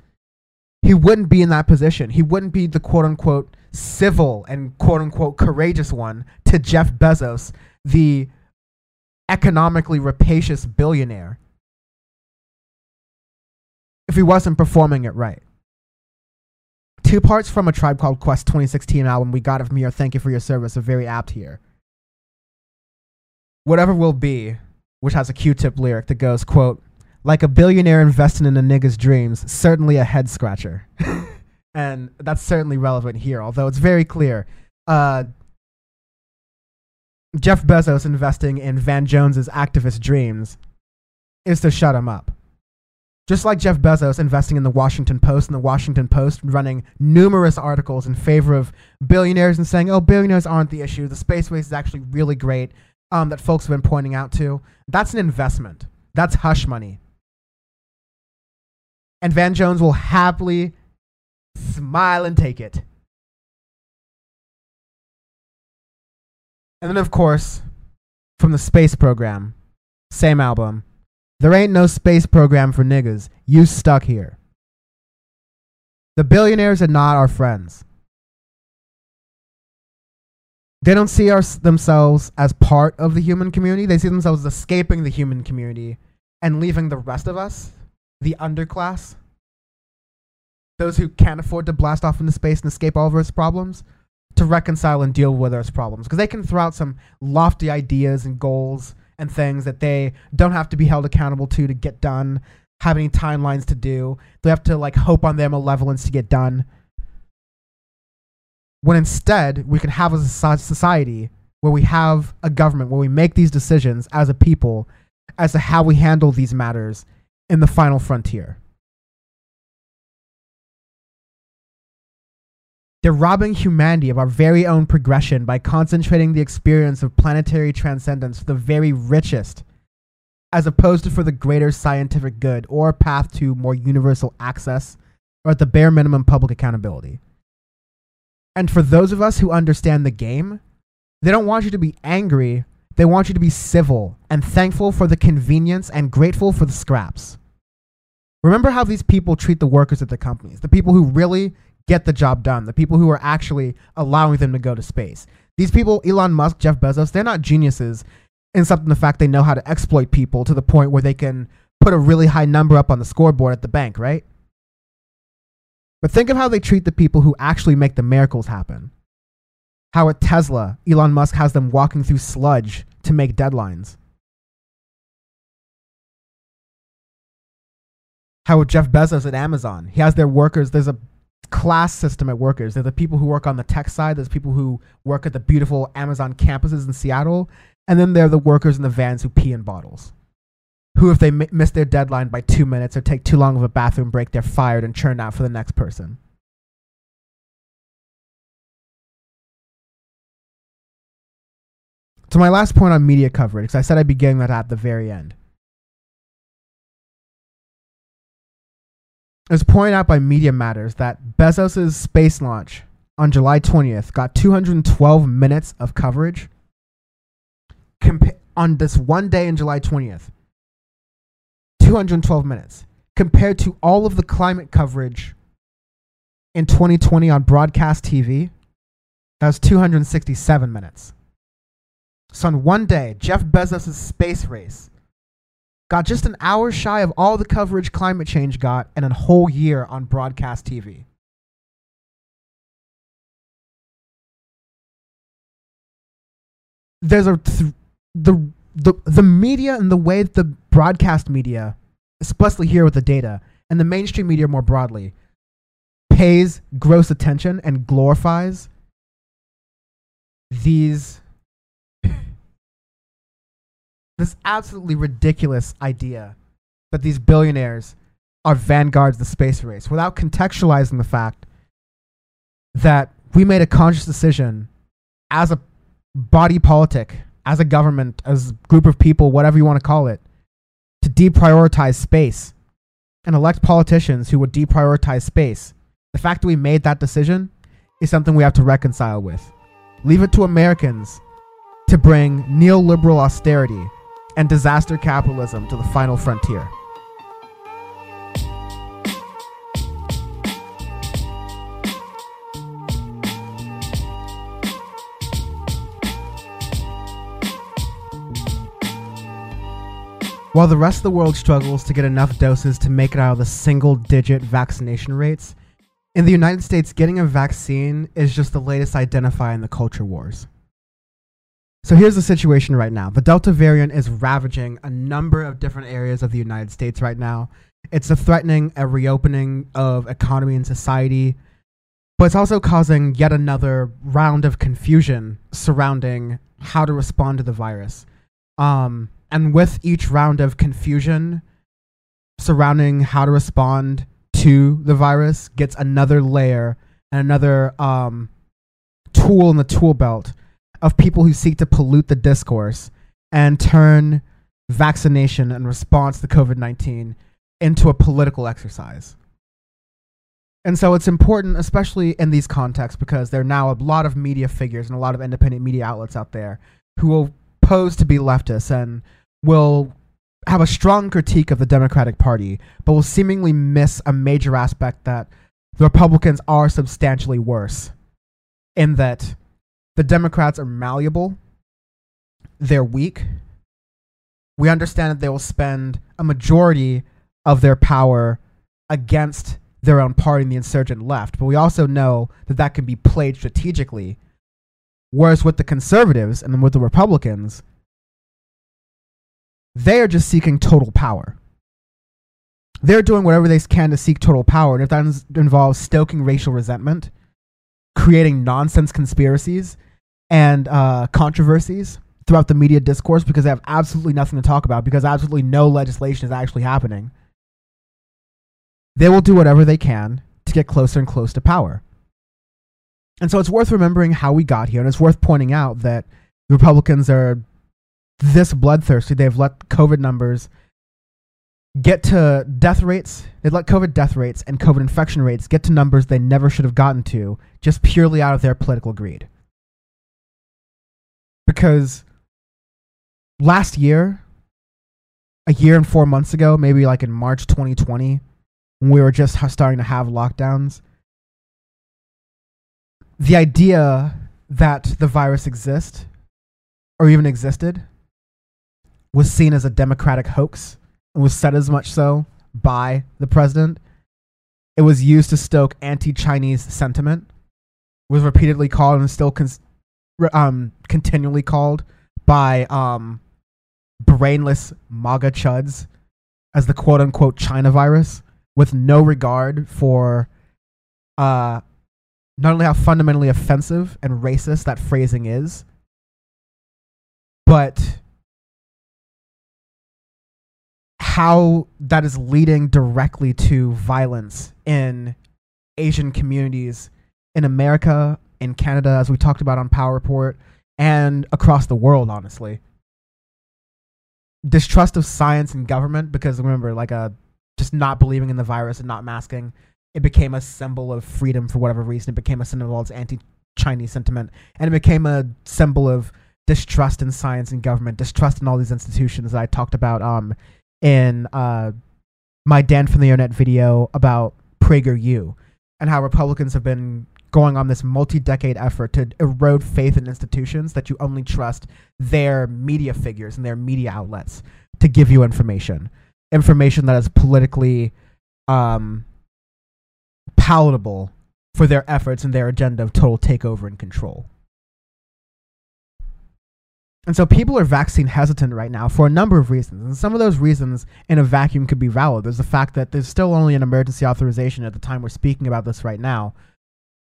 A: he wouldn't be in that position. He wouldn't be the quote unquote civil and quote unquote courageous one to Jeff Bezos, the economically rapacious billionaire, if he wasn't performing it right two parts from a Tribe Called Quest 2016 album we got of Mir. Thank you for your service. Are very apt here. Whatever will be, which has a Q-tip lyric that goes, quote, like a billionaire investing in a nigga's dreams, certainly a head scratcher. [LAUGHS] and that's certainly relevant here, although it's very clear. Uh, Jeff Bezos investing in Van Jones's activist dreams is to shut him up. Just like Jeff Bezos investing in the Washington Post and the Washington Post running numerous articles in favor of billionaires and saying, oh, billionaires aren't the issue. The space race is actually really great um, that folks have been pointing out to. That's an investment. That's hush money. And Van Jones will happily smile and take it. And then, of course, from the space program, same album, there ain't no space program for niggas. You stuck here. The billionaires are not our friends. They don't see our, themselves as part of the human community. They see themselves as escaping the human community and leaving the rest of us, the underclass, those who can't afford to blast off into space and escape all of Earth's problems, to reconcile and deal with Earth's problems. Because they can throw out some lofty ideas and goals and things that they don't have to be held accountable to to get done, have any timelines to do. They have to like hope on their malevolence to get done. When instead we could have a society where we have a government where we make these decisions as a people as to how we handle these matters in the final frontier. They're robbing humanity of our very own progression by concentrating the experience of planetary transcendence for the very richest, as opposed to for the greater scientific good or a path to more universal access or at the bare minimum public accountability. And for those of us who understand the game, they don't want you to be angry, they want you to be civil and thankful for the convenience and grateful for the scraps. Remember how these people treat the workers at the companies, the people who really get the job done, the people who are actually allowing them to go to space. These people, Elon Musk, Jeff Bezos, they're not geniuses in something the fact they know how to exploit people to the point where they can put a really high number up on the scoreboard at the bank, right? But think of how they treat the people who actually make the miracles happen. How at Tesla, Elon Musk has them walking through sludge to make deadlines. How with Jeff Bezos at Amazon, he has their workers, there's a class system at workers. They're the people who work on the tech side, there's people who work at the beautiful Amazon campuses in Seattle, and then there are the workers in the vans who pee in bottles. Who, if they m- miss their deadline by two minutes or take too long of a bathroom break, they're fired and churned out for the next person. So my last point on media coverage, because I said I'd be getting that at the very end. It was pointed out by Media Matters that Bezos' space launch on July 20th got 212 minutes of coverage compa- on this one day in July 20th. 212 minutes compared to all of the climate coverage in 2020 on broadcast TV. That was 267 minutes. So on one day, Jeff Bezos' space race got just an hour shy of all the coverage climate change got in a whole year on broadcast TV. There's a th- the the the media and the way that the broadcast media, especially here with the data, and the mainstream media more broadly, pays gross attention and glorifies these this absolutely ridiculous idea that these billionaires are vanguards of the space race without contextualizing the fact that we made a conscious decision as a body politic, as a government, as a group of people, whatever you want to call it, to deprioritize space and elect politicians who would deprioritize space. The fact that we made that decision is something we have to reconcile with. Leave it to Americans to bring neoliberal austerity and disaster capitalism to the final frontier. While the rest of the world struggles to get enough doses to make it out of the single digit vaccination rates, in the United States, getting a vaccine is just the latest identifier in the culture wars. So here's the situation right now. The Delta variant is ravaging a number of different areas of the United States right now. It's a threatening a reopening of economy and society, but it's also causing yet another round of confusion surrounding how to respond to the virus. Um, and with each round of confusion surrounding how to respond to the virus gets another layer and another um, tool in the tool belt of people who seek to pollute the discourse and turn vaccination and response to COVID 19 into a political exercise. And so it's important, especially in these contexts, because there are now a lot of media figures and a lot of independent media outlets out there who will pose to be leftists and will have a strong critique of the Democratic Party, but will seemingly miss a major aspect that the Republicans are substantially worse in that the Democrats are malleable, they're weak, We understand that they will spend a majority of their power against their own party and the insurgent left. But we also know that that can be played strategically. Whereas with the conservatives and with the Republicans, they are just seeking total power. They're doing whatever they can to seek total power. And if that involves stoking racial resentment, creating nonsense conspiracies and uh, controversies throughout the media discourse because they have absolutely nothing to talk about because absolutely no legislation is actually happening they will do whatever they can to get closer and closer to power. And so it's worth remembering how we got here, and it's worth pointing out that Republicans are this bloodthirsty. They've let COVID numbers get to death rates. They let COVID death rates and COVID infection rates get to numbers they never should have gotten to just purely out of their political greed. Because last year, a year and four months ago, maybe like in March 2020, when we were just starting to have lockdowns, the idea that the virus exists or even existed was seen as a democratic hoax was said as much so by the president. It was used to stoke anti-Chinese sentiment. Was repeatedly called and still con- um, continually called by um, brainless MAGA chuds as the quote unquote China virus with no regard for uh, not only how fundamentally offensive and racist that phrasing is, but how that is leading directly to violence in Asian communities in America, in Canada, as we talked about on Power Report, and across the world, honestly. Distrust of science and government, because remember, like a just not believing in the virus and not masking, it became a symbol of freedom for whatever reason. It became a symbol of anti-Chinese sentiment, and it became a symbol of distrust in science and government, distrust in all these institutions that I talked about um in uh my Dan from the Internet video about PragerU and how Republicans have been going on this multi-decade effort to erode faith in institutions that you only trust their media figures and their media outlets to give you information information that is politically um, palatable for their efforts and their agenda of total takeover and control. And so people are vaccine hesitant right now for a number of reasons. And some of those reasons in a vacuum could be valid. There's the fact that there's still only an emergency authorization at the time we're speaking about this right now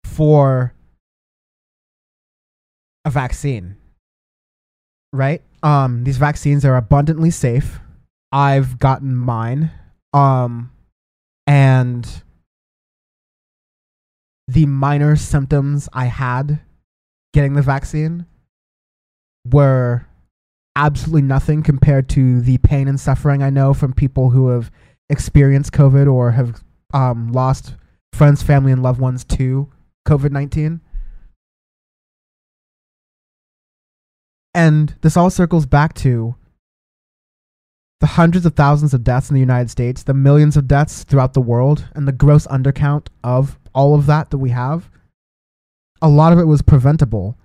A: for a vaccine. Right? Um, these vaccines are abundantly safe. I've gotten mine. Um, and the minor symptoms I had getting the vaccine were absolutely nothing compared to the pain and suffering I know from people who have experienced COVID or have um, lost friends, family, and loved ones to COVID 19. And this all circles back to the hundreds of thousands of deaths in the United States, the millions of deaths throughout the world, and the gross undercount of all of that that we have, a lot of it was preventable.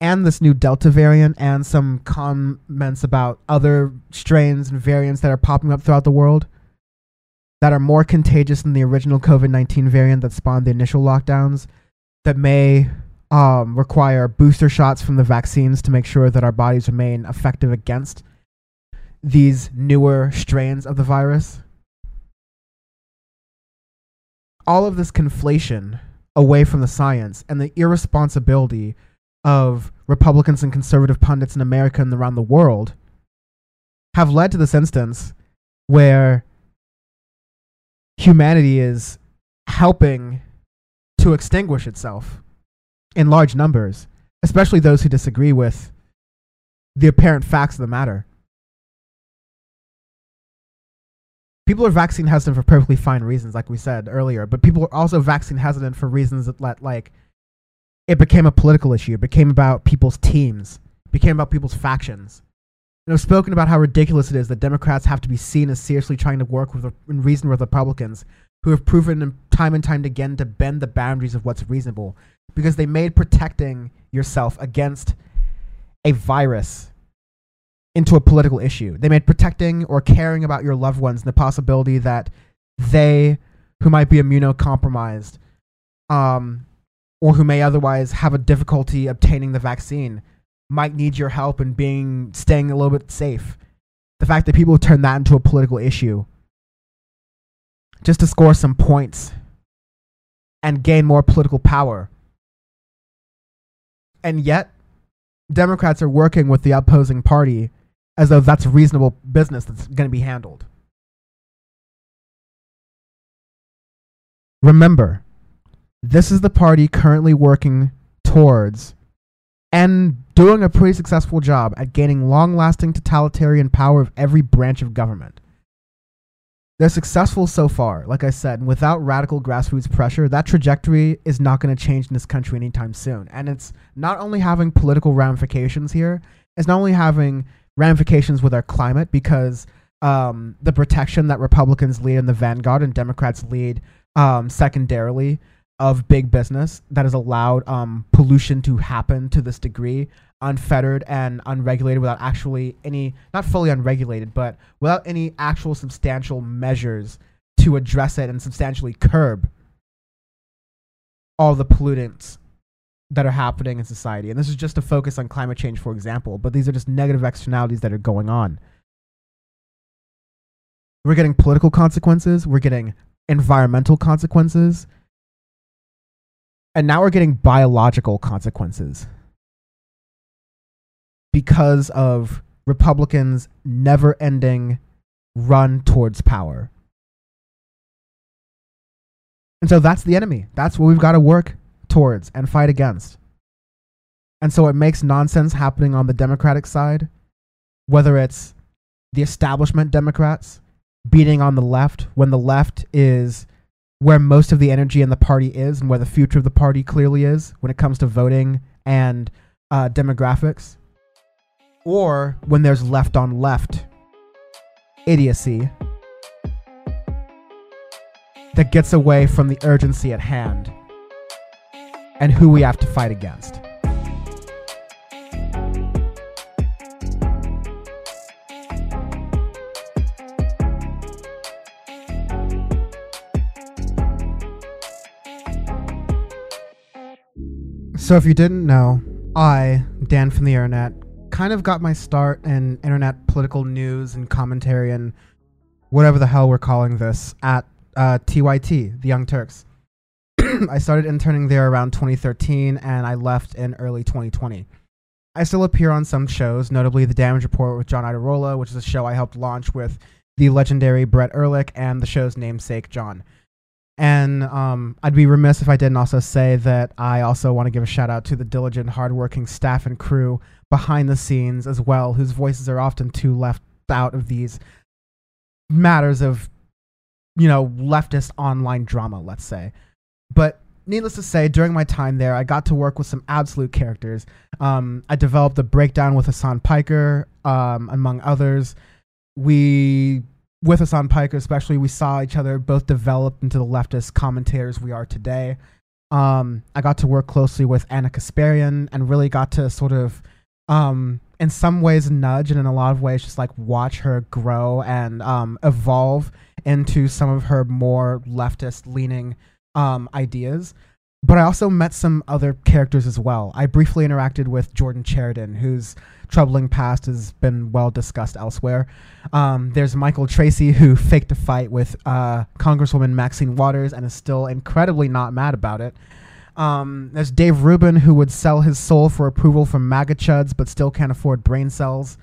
A: And this new Delta variant, and some comments about other strains and variants that are popping up throughout the world that are more contagious than the original COVID 19 variant that spawned the initial lockdowns, that may um, require booster shots from the vaccines to make sure that our bodies remain effective against these newer strains of the virus. All of this conflation away from the science and the irresponsibility of Republicans and conservative pundits in America and around the world have led to this instance where humanity is helping to extinguish itself in large numbers, especially those who disagree with the apparent facts of the matter. people are vaccine hesitant for perfectly fine reasons, like we said earlier. But people are also vaccine hesitant for reasons that like it became a political issue. It became about people's teams. It became about people's factions. And I've spoken about how ridiculous it is that Democrats have to be seen as seriously trying to work with and reason with Republicans who have proven time and time again to bend the boundaries of what's reasonable because they made protecting yourself against a virus into a political issue. They made protecting or caring about your loved ones and the possibility that they, who might be immunocompromised, um, or who may otherwise have a difficulty obtaining the vaccine, might need your help in being staying a little bit safe. The fact that people turn that into a political issue just to score some points and gain more political power. And yet, Democrats are working with the opposing party as though that's reasonable business that's going to be handled. Remember, this is the party currently working towards and doing a pretty successful job at gaining long lasting totalitarian power of every branch of government. They're successful so far, like I said, and without radical grassroots pressure, that trajectory is not going to change in this country anytime soon. And it's not only having political ramifications here, it's not only having ramifications with our climate because um, the protection that Republicans lead in the vanguard and Democrats lead um, secondarily of big business that has allowed um, pollution to happen to this degree unfettered and unregulated without actually any not fully unregulated but without any actual substantial measures to address it and substantially curb all the pollutants that are happening in society. And this is just to focus on climate change for example but these are just negative externalities that are going on. We're getting political consequences. We're getting environmental consequences and now we're getting biological consequences because of Republicans' never ending run towards power. And so that's the enemy. That's what we've got to work towards and fight against. And so it makes nonsense happening on the Democratic side, whether it's the establishment Democrats beating on the left when the left is where most of the energy in the party is and where the future of the party clearly is when it comes to voting and uh, demographics or when there's left on left idiocy that gets away from the urgency at hand and who we have to fight against. So, if you didn't know, I, Dan from the Internet, kind of got my start in internet political news and commentary and whatever the hell we're calling this at uh, TYT, the Young Turks. [CLEARS THROAT] I started interning there around 2013 and I left in early 2020. I still appear on some shows, notably The Damage Report with John Iadarola, which is a show I helped launch with the legendary Brett Ehrlich and the show's namesake, John. And um, I'd be remiss if I didn't also say that I also want to give a shout out to the diligent, hardworking staff and crew behind the scenes as well, whose voices are often too left out of these matters of, you know, leftist online drama, let's say. But needless to say, during my time there, I got to work with some absolute characters. Um, I developed a breakdown with Hasan Piker, um, among others. We with Hasan Piker, especially, we saw each other both develop into the leftist commentators we are today. Um, I got to work closely with Ana Kasparian and really got to sort of, um, in some ways, nudge and in a lot of ways, just like watch her grow and um, evolve into some of her more leftist leaning um, ideas. But I also met some other characters as well. I briefly interacted with Jordan Chariton, whose troubling past has been well discussed elsewhere. Um, there's Michael Tracey, who faked a fight with uh, Congresswoman Maxine Waters and is still incredibly not mad about it. Um, there's Dave Rubin, who would sell his soul for approval from MAGA chuds, but still can't afford brain cells.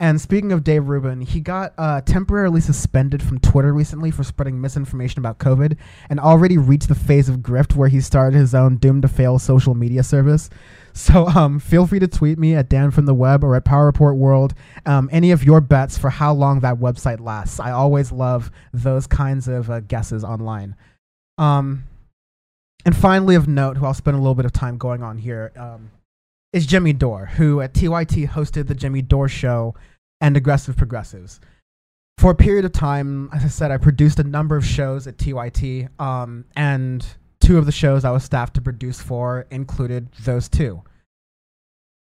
A: And speaking of Dave Rubin, he got uh, temporarily suspended from Twitter recently for spreading misinformation about COVID and already reached the phase of grift where he started his own doomed to fail social media service. So um, feel free to tweet me at Dan from the Web or at Power Report World um, any of your bets for how long that website lasts. I always love those kinds of uh, guesses online. Um, and finally, of note, who I'll spend a little bit of time going on here, um, is Jimmy Dore, who at TYT hosted the Jimmy Dore Show and Aggressive Progressives. For a period of time, as I said, I produced a number of shows at TYT, um, and two of the shows I was staffed to produce for included those two.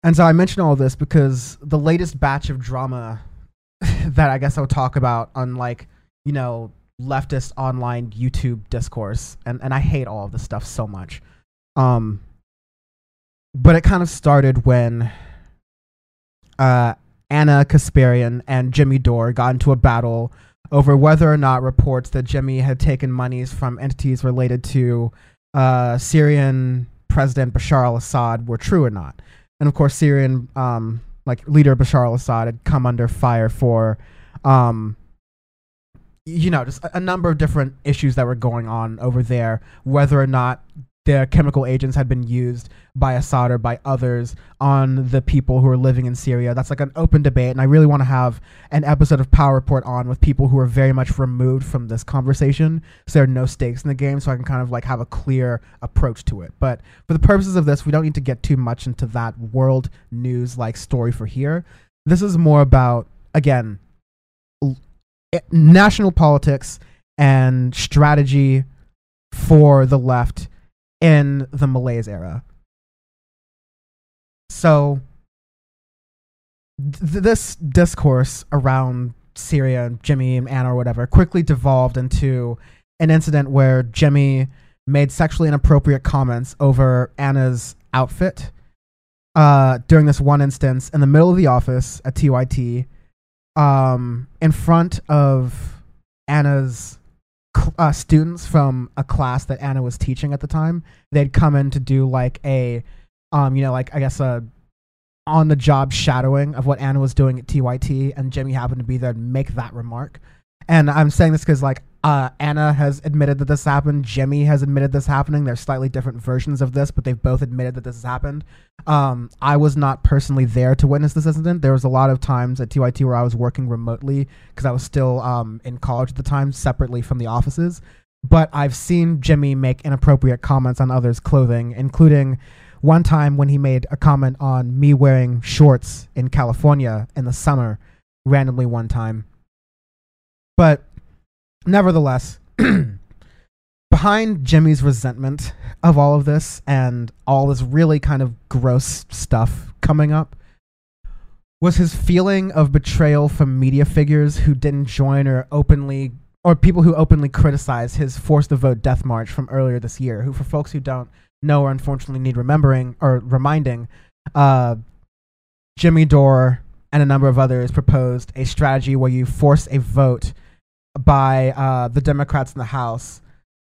A: And so I mention all this because the latest batch of drama [LAUGHS] that I guess I'll talk about on like, you know, leftist online YouTube discourse, and, and I hate all of this stuff so much. Um but it kind of started when uh Ana Kasparian and Jimmy Dore got into a battle over whether or not reports that Jimmy had taken monies from entities related to uh, Syrian President Bashar al-Assad were true or not. And of course, Syrian um, like leader Bashar al-Assad had come under fire for, um, you know, just a, a number of different issues that were going on over there. Whether or not their chemical agents had been used by Assad or by others on the people who are living in Syria. That's like an open debate, and I really want to have an episode of Power Report on with people who are very much removed from this conversation, so there are no stakes in the game, so I can kind of like have a clear approach to it. But for the purposes of this, we don't need to get too much into that world news like story for here. This is more about again l- eh, national politics and strategy for the left in the Malaise era. So, th- this discourse around Syria and Jimmy and Ana or whatever quickly devolved into an incident where Jimmy made sexually inappropriate comments over Ana's outfit uh, during this one instance in the middle of the office at TYT um, in front of Ana's uh, students from a class that Ana was teaching at the time. They'd come in to do like a, um, you know, like I guess a on the job shadowing of what Ana was doing at TYT, and Jimmy happened to be there to make that remark. And I'm saying this because like uh, Ana has admitted that this happened. Jimmy has admitted this happening. There's slightly different versions of this, but they've both admitted that this has happened. Um, I was not personally there to witness this incident. There was a lot of times at TYT where I was working remotely because I was still um, in college at the time, separately from the offices. But I've seen Jimmy make inappropriate comments on others' clothing, including one time when he made a comment on me wearing shorts in California in the summer, randomly one time. But nevertheless, [CLEARS THROAT] behind Jimmy's resentment of all of this and all this really kind of gross stuff coming up was his feeling of betrayal from media figures who didn't join or openly or people who openly criticized his force to vote death march from earlier this year who for folks who don't know or unfortunately need remembering or reminding uh, jimmy dore and a number of others proposed a strategy where you force a vote by uh, the Democrats in the House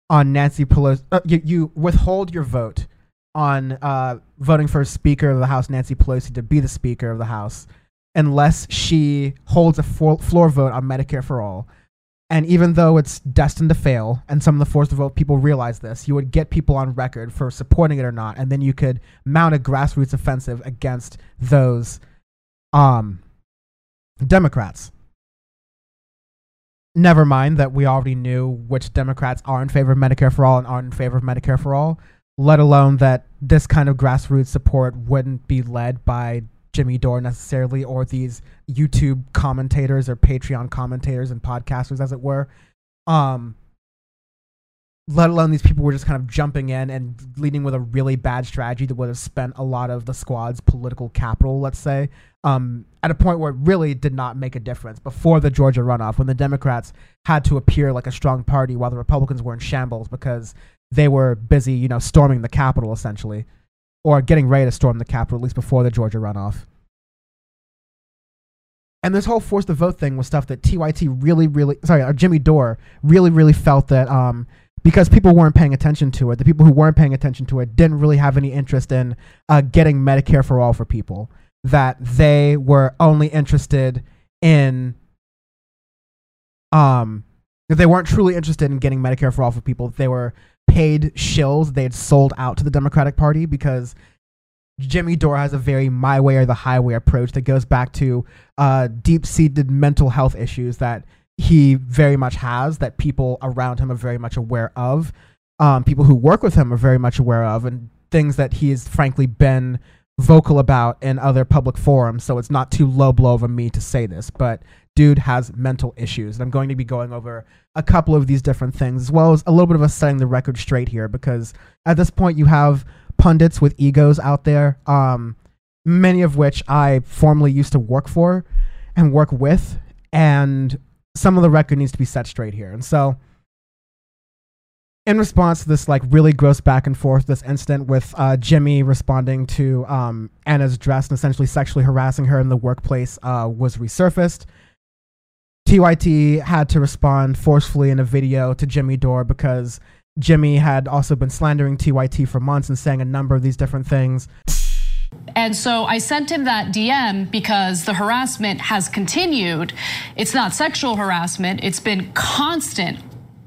A: on Nancy Pelosi. Uh, you, you withhold your vote on uh, voting for Speaker of the House, Nancy Pelosi, to be the Speaker of the House, unless she holds a floor vote on Medicare for all. And even though it's destined to fail, and some of the forced vote people realize this, you would get people on record for supporting it or not, and then you could mount a grassroots offensive against those um, Democrats never mind that we already knew which Democrats are in favor of Medicare for all and aren't in favor of Medicare for all, let alone that this kind of grassroots support wouldn't be led by Jimmy Dore necessarily or these YouTube commentators or Patreon commentators and podcasters, as it were. Um, let alone these people were just kind of jumping in and leading with a really bad strategy that would have spent a lot of the squad's political capital, let's say, um, at a point where it really did not make a difference before the Georgia runoff, when the Democrats had to appear like a strong party while the Republicans were in shambles because they were busy, you know, storming the Capitol essentially, or getting ready to storm the Capitol, at least before the Georgia runoff. And this whole force to vote thing was stuff that TYT really, really, sorry, uh, Jimmy Dore really, really felt that um, because people weren't paying attention to it, the people who weren't paying attention to it didn't really have any interest in uh, getting Medicare for all for people. That they were only interested in, um, they weren't truly interested in getting Medicare for all for people. They were paid shills they had sold out to the Democratic Party because Jimmy Dore has a very my way or the highway approach that goes back to uh, deep seated mental health issues that he very much has, that people around him are very much aware of, um, people who work with him are very much aware of, and things that he has frankly been vocal about in other public forums. So it's not too low blow of me to say this, but dude has mental issues. And I'm going to be going over a couple of these different things, as well as a little bit of us setting the record straight here, because at this point you have pundits with egos out there um, many of which I formerly used to work for and work with, and some of the record needs to be set straight here. And so, in response to this like really gross back and forth, this incident with uh, Jimmy responding to um, Ana's dress and essentially sexually harassing her in the workplace uh, was resurfaced. TYT had to respond forcefully in a video to Jimmy Dore because Jimmy had also been slandering TYT for months and saying a number of these different things.
C: And so I sent him that DM because the harassment has continued. It's not sexual harassment, it's been constant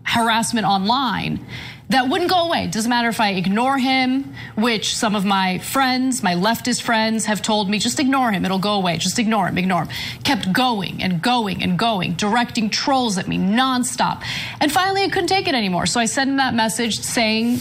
C: harassment online that wouldn't go away. Doesn't matter if I ignore him, which some of my friends, my leftist friends, have told me just ignore him, it'll go away. Just ignore him, ignore him. Kept going and going and going, directing trolls at me nonstop. And finally, I couldn't take it anymore. So I sent him that message saying,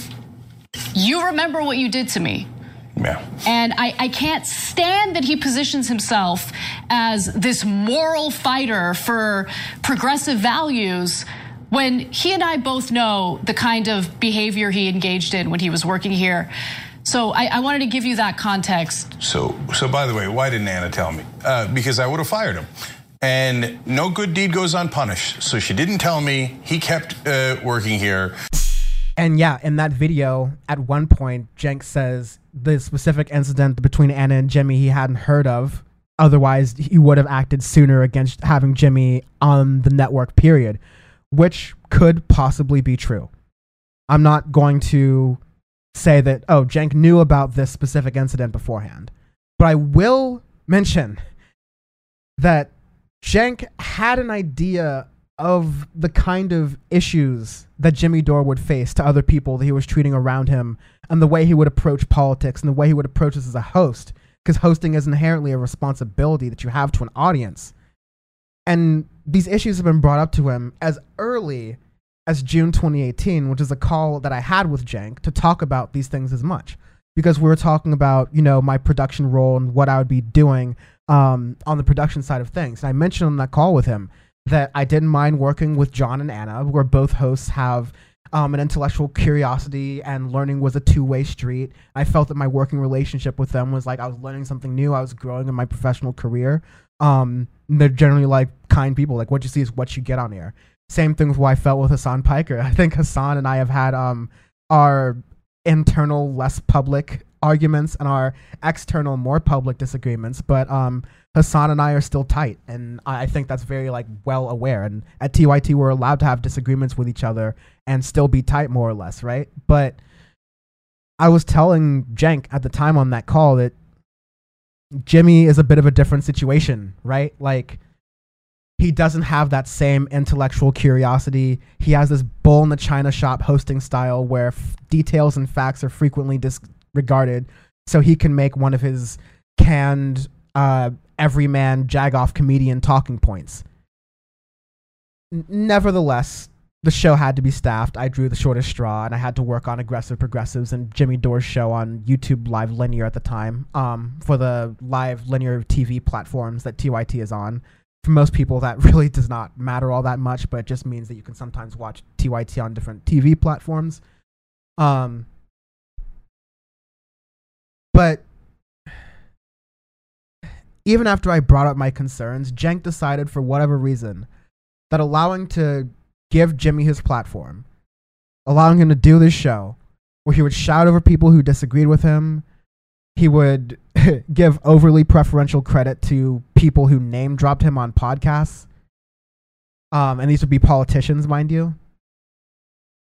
C: You remember what you did to me.
D: Yeah.
C: And I, I can't stand that he positions himself as this moral fighter for progressive values when he and I both know the kind of behavior he engaged in when he was working here. So I, I wanted to give you that context.
D: So, so by the way, why didn't Ana tell me? Uh, because I would have fired him. And no good deed goes unpunished. So she didn't tell me. He kept uh, working here.
A: And yeah, in that video, at one point, Jenks says the specific incident between Ana and Jimmy he hadn't heard of. Otherwise, he would have acted sooner against having Jimmy on the network, period, which could possibly be true. I'm not going to say that, oh, Cenk knew about this specific incident beforehand. But I will mention that Cenk had an idea of the kind of issues that Jimmy Dore would face to other people that he was treating around him and the way he would approach politics and the way he would approach this as a host. Because hosting is inherently a responsibility that you have to an audience. And these issues have been brought up to him as early as June 2018, which is a call that I had with Cenk to talk about these things as much. Because we were talking about, you know, my production role and what I would be doing um, on the production side of things. And I mentioned on that call with him that I didn't mind working with John and Ana, where both hosts have um, an intellectual curiosity and learning was a two-way street. I felt that my working relationship with them was like I was learning something new. I was growing in my professional career. Um, they're generally like kind people. Like what you see is what you get on here. Same thing with what I felt with Hasan Piker. [LAUGHS] I think Hasan and I have had um, our internal, less public arguments and our external, more public disagreements. But um, Hasan and I are still tight, and I think that's very like well aware. And at TYT, we're allowed to have disagreements with each other and still be tight, more or less, right? But I was telling Cenk at the time on that call that Jimmy is a bit of a different situation, right? Like he doesn't have that same intellectual curiosity. He has this bull in the china shop hosting style where f- details and facts are frequently disregarded, so he can make one of his canned uh, everyman jagoff comedian talking points. N- nevertheless, the show had to be staffed. I drew the shortest straw, and I had to work on aggressive progressives and Jimmy Dore's show on YouTube Live Linear at the time um, for the live linear TV platforms that TYT is on. For most people, that [LAUGHS] really does not matter all that much, but it just means that you can sometimes watch TYT on different TV platforms. Um, but even after I brought up my concerns, Cenk decided for whatever reason that allowing to give Jimmy his platform, allowing him to do this show where he would shout over people who disagreed with him, he would [LAUGHS] give overly preferential credit to people who name dropped him on podcasts. Um, and these would be politicians, mind you.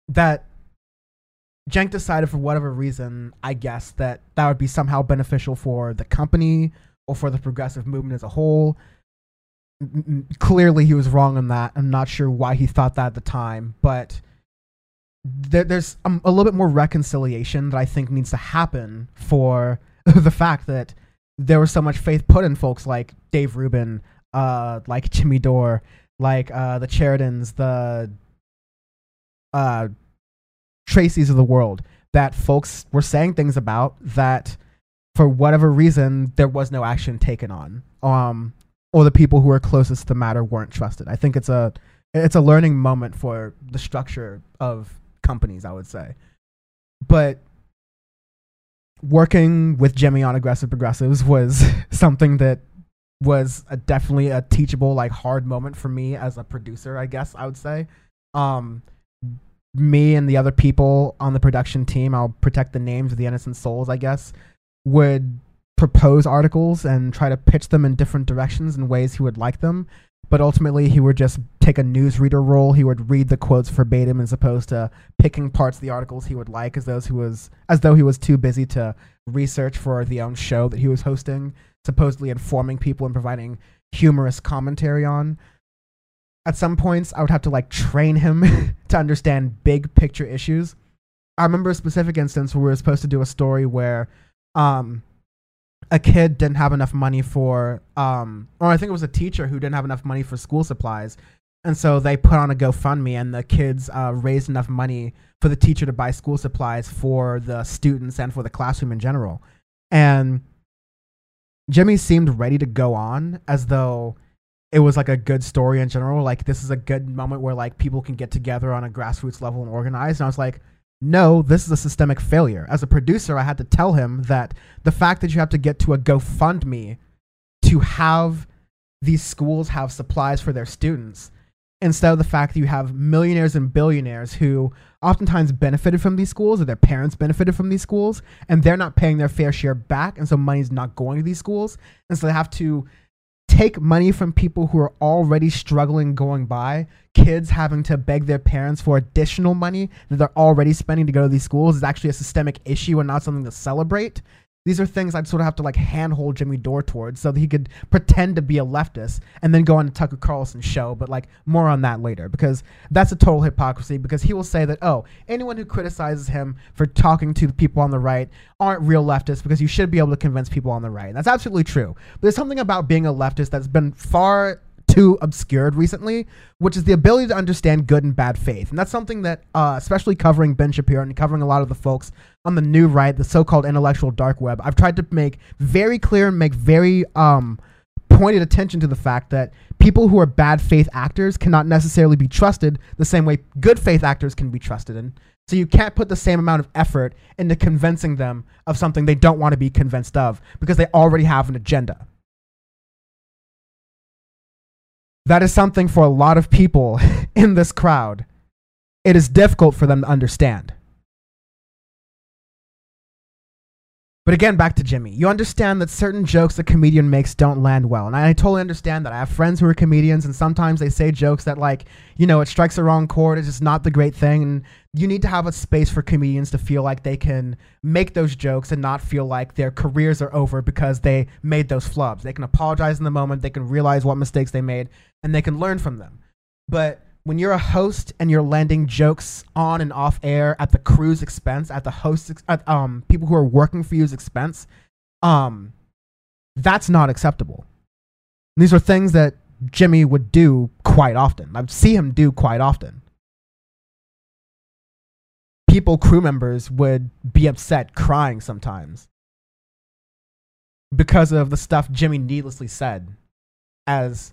A: That Cenk decided for whatever reason, I guess, that that would be somehow beneficial for the company or for the progressive movement as a whole. Clearly, he was wrong on that. I'm not sure why he thought that at the time, but there, there's um, a little bit more reconciliation that I think needs to happen for [LAUGHS] the fact that there was so much faith put in folks like Dave Rubin, uh, like Jimmy Dore, like uh, the Charitons, the uh, Tracey's of the world, that folks were saying things about that for whatever reason there was no action taken on. Um, or the people who were closest to the matter weren't trusted. I think it's a it's a learning moment for the structure of companies, I would say. But working with Jimmy on aggressive progressives was [LAUGHS] something that was a, definitely a teachable like hard moment for me as a producer i guess i would say um me and the other people on the production team i'll protect the names of the innocent souls i guess would propose articles and try to pitch them in different directions in ways he would like them but ultimately he would just take a newsreader role he would read the quotes verbatim as opposed to picking parts of the articles he would like as those who was as though he was too busy to research for the own show that he was hosting supposedly informing people and providing humorous commentary on. At some points, I would have to like train him [LAUGHS] to understand big picture issues. I remember a specific instance where we were supposed to do a story where um, a kid didn't have enough money for, um, or I think it was a teacher who didn't have enough money for school supplies. And so they put on a GoFundMe, and the kids uh, raised enough money for the teacher to buy school supplies for the students and for the classroom in general. And Jimmy seemed ready to go on as though it was like a good story in general. Like this is a good moment where like people can get together on a grassroots level and organize. And I was like, no, this is a systemic failure. As a producer, I had to tell him that the fact that you have to get to a GoFundMe to have these schools have supplies for their students instead of the fact that you have millionaires and billionaires who oftentimes benefited from these schools or their parents benefited from these schools and they're not paying their fair share back and so money's not going to these schools and so they have to take money from people who are already struggling going by kids having to beg their parents for additional money that they're already spending to go to these schools is actually a systemic issue and not something to celebrate these are things I'd sort of have to like handhold Jimmy Dore towards so that he could pretend to be a leftist and then go on to Tucker Carlson's show. But like more on that later because that's a total hypocrisy because he will say that, oh, anyone who criticizes him for talking to people on the right aren't real leftists because you should be able to convince people on the right. And that's absolutely true. But there's something about being a leftist that's been far too obscured recently, which is the ability to understand good and bad faith. And that's something that, uh, especially covering Ben Shapiro and covering a lot of the folks on the new right, the so called intellectual dark web, I've tried to make very clear and make very um, pointed attention to the fact that people who are bad faith actors cannot necessarily be trusted the same way good faith actors can be trusted. And so you can't put the same amount of effort into convincing them of something they don't want to be convinced of because they already have an agenda. That is something for a lot of people [LAUGHS] in this crowd. It is difficult for them to understand. But again, back to Jimmy. You understand that certain jokes a comedian makes don't land well. And I totally understand that. I have friends who are comedians, and sometimes they say jokes that, like, you know, it strikes the wrong chord. It's just not the great thing. And you need to have a space for comedians to feel like they can make those jokes and not feel like their careers are over because they made those flubs. They can apologize in the moment, they can realize what mistakes they made, and they can learn from them. But when you're a host and you're landing jokes on and off air at the crew's expense, at the host's, at, um, people who are working for you's expense, um, that's not acceptable. And these are things that Jimmy would do quite often. I'd see him do quite often. People, crew members, would be upset, crying sometimes because of the stuff Jimmy needlessly said as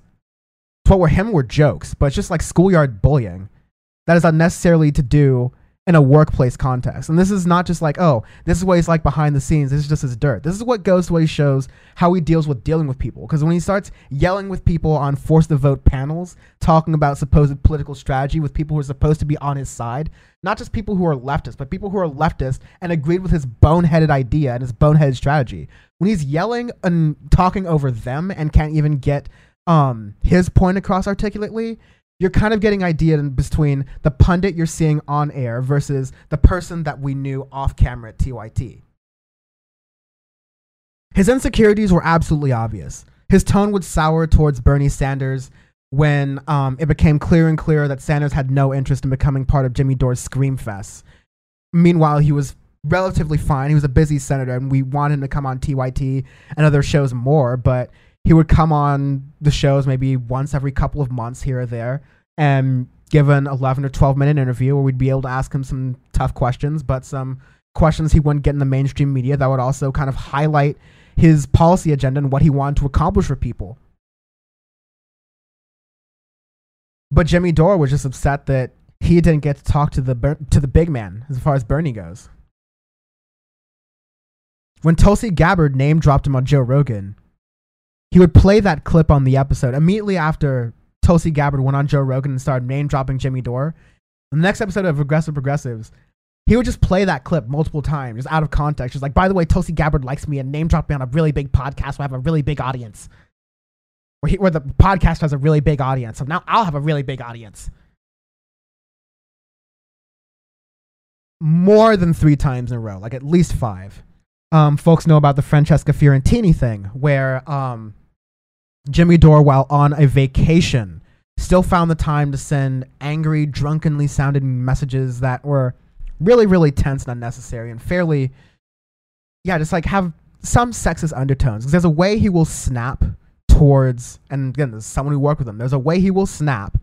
A: what were him were jokes, but it's just like schoolyard bullying that is unnecessarily to do in a workplace context. And this is not just like, oh, this is what he's like behind the scenes. This is just his dirt. This is what goes he shows how he deals with dealing with people. Because when he starts yelling with people on force to vote panels, talking about supposed political strategy with people who are supposed to be on his side, not just people who are leftists, but people who are leftists and agreed with his boneheaded idea and his boneheaded strategy. When he's yelling and talking over them and can't even get um his point across articulately, you're kind of getting idea in between the pundit you're seeing on air versus the person that we knew off camera at TYT. His insecurities were absolutely obvious. His tone would sour towards Bernie Sanders when um, it became clear and clearer that Sanders had no interest in becoming part of Jimmy Dore's Scream Fest. Meanwhile, he was relatively fine. He was a busy senator, and we wanted him to come on TYT and other shows more, but he would come on the shows maybe once every couple of months here or there and give an 11 or 12 minute interview where we'd be able to ask him some tough questions, but some questions he wouldn't get in the mainstream media that would also kind of highlight his policy agenda and what he wanted to accomplish for people. But Jimmy Dore was just upset that he didn't get to talk to the to the big man as far as Bernie goes. when Tulsi Gabbard name dropped him on Joe Rogan, he would play that clip on the episode immediately after Tulsi Gabbard went on Joe Rogan and started name dropping Jimmy Dore. The next episode of Aggressive Progressives, he would just play that clip multiple times, just out of context. Just like, by the way, Tulsi Gabbard likes me and name dropped me on a really big podcast where I have a really big audience. Where, he, where the podcast has a really big audience. So now I'll have a really big audience. More than three times in a row, like at least five. Um, folks know about the Francesca Fiorentini thing, where um, Jimmy Dore, while on a vacation, still found the time to send angry, drunkenly sounding messages that were really, really tense and unnecessary and fairly, yeah, just like have some sexist undertones. Because there's a way he will snap towards, and again, there's someone who worked with him, there's a way he will snap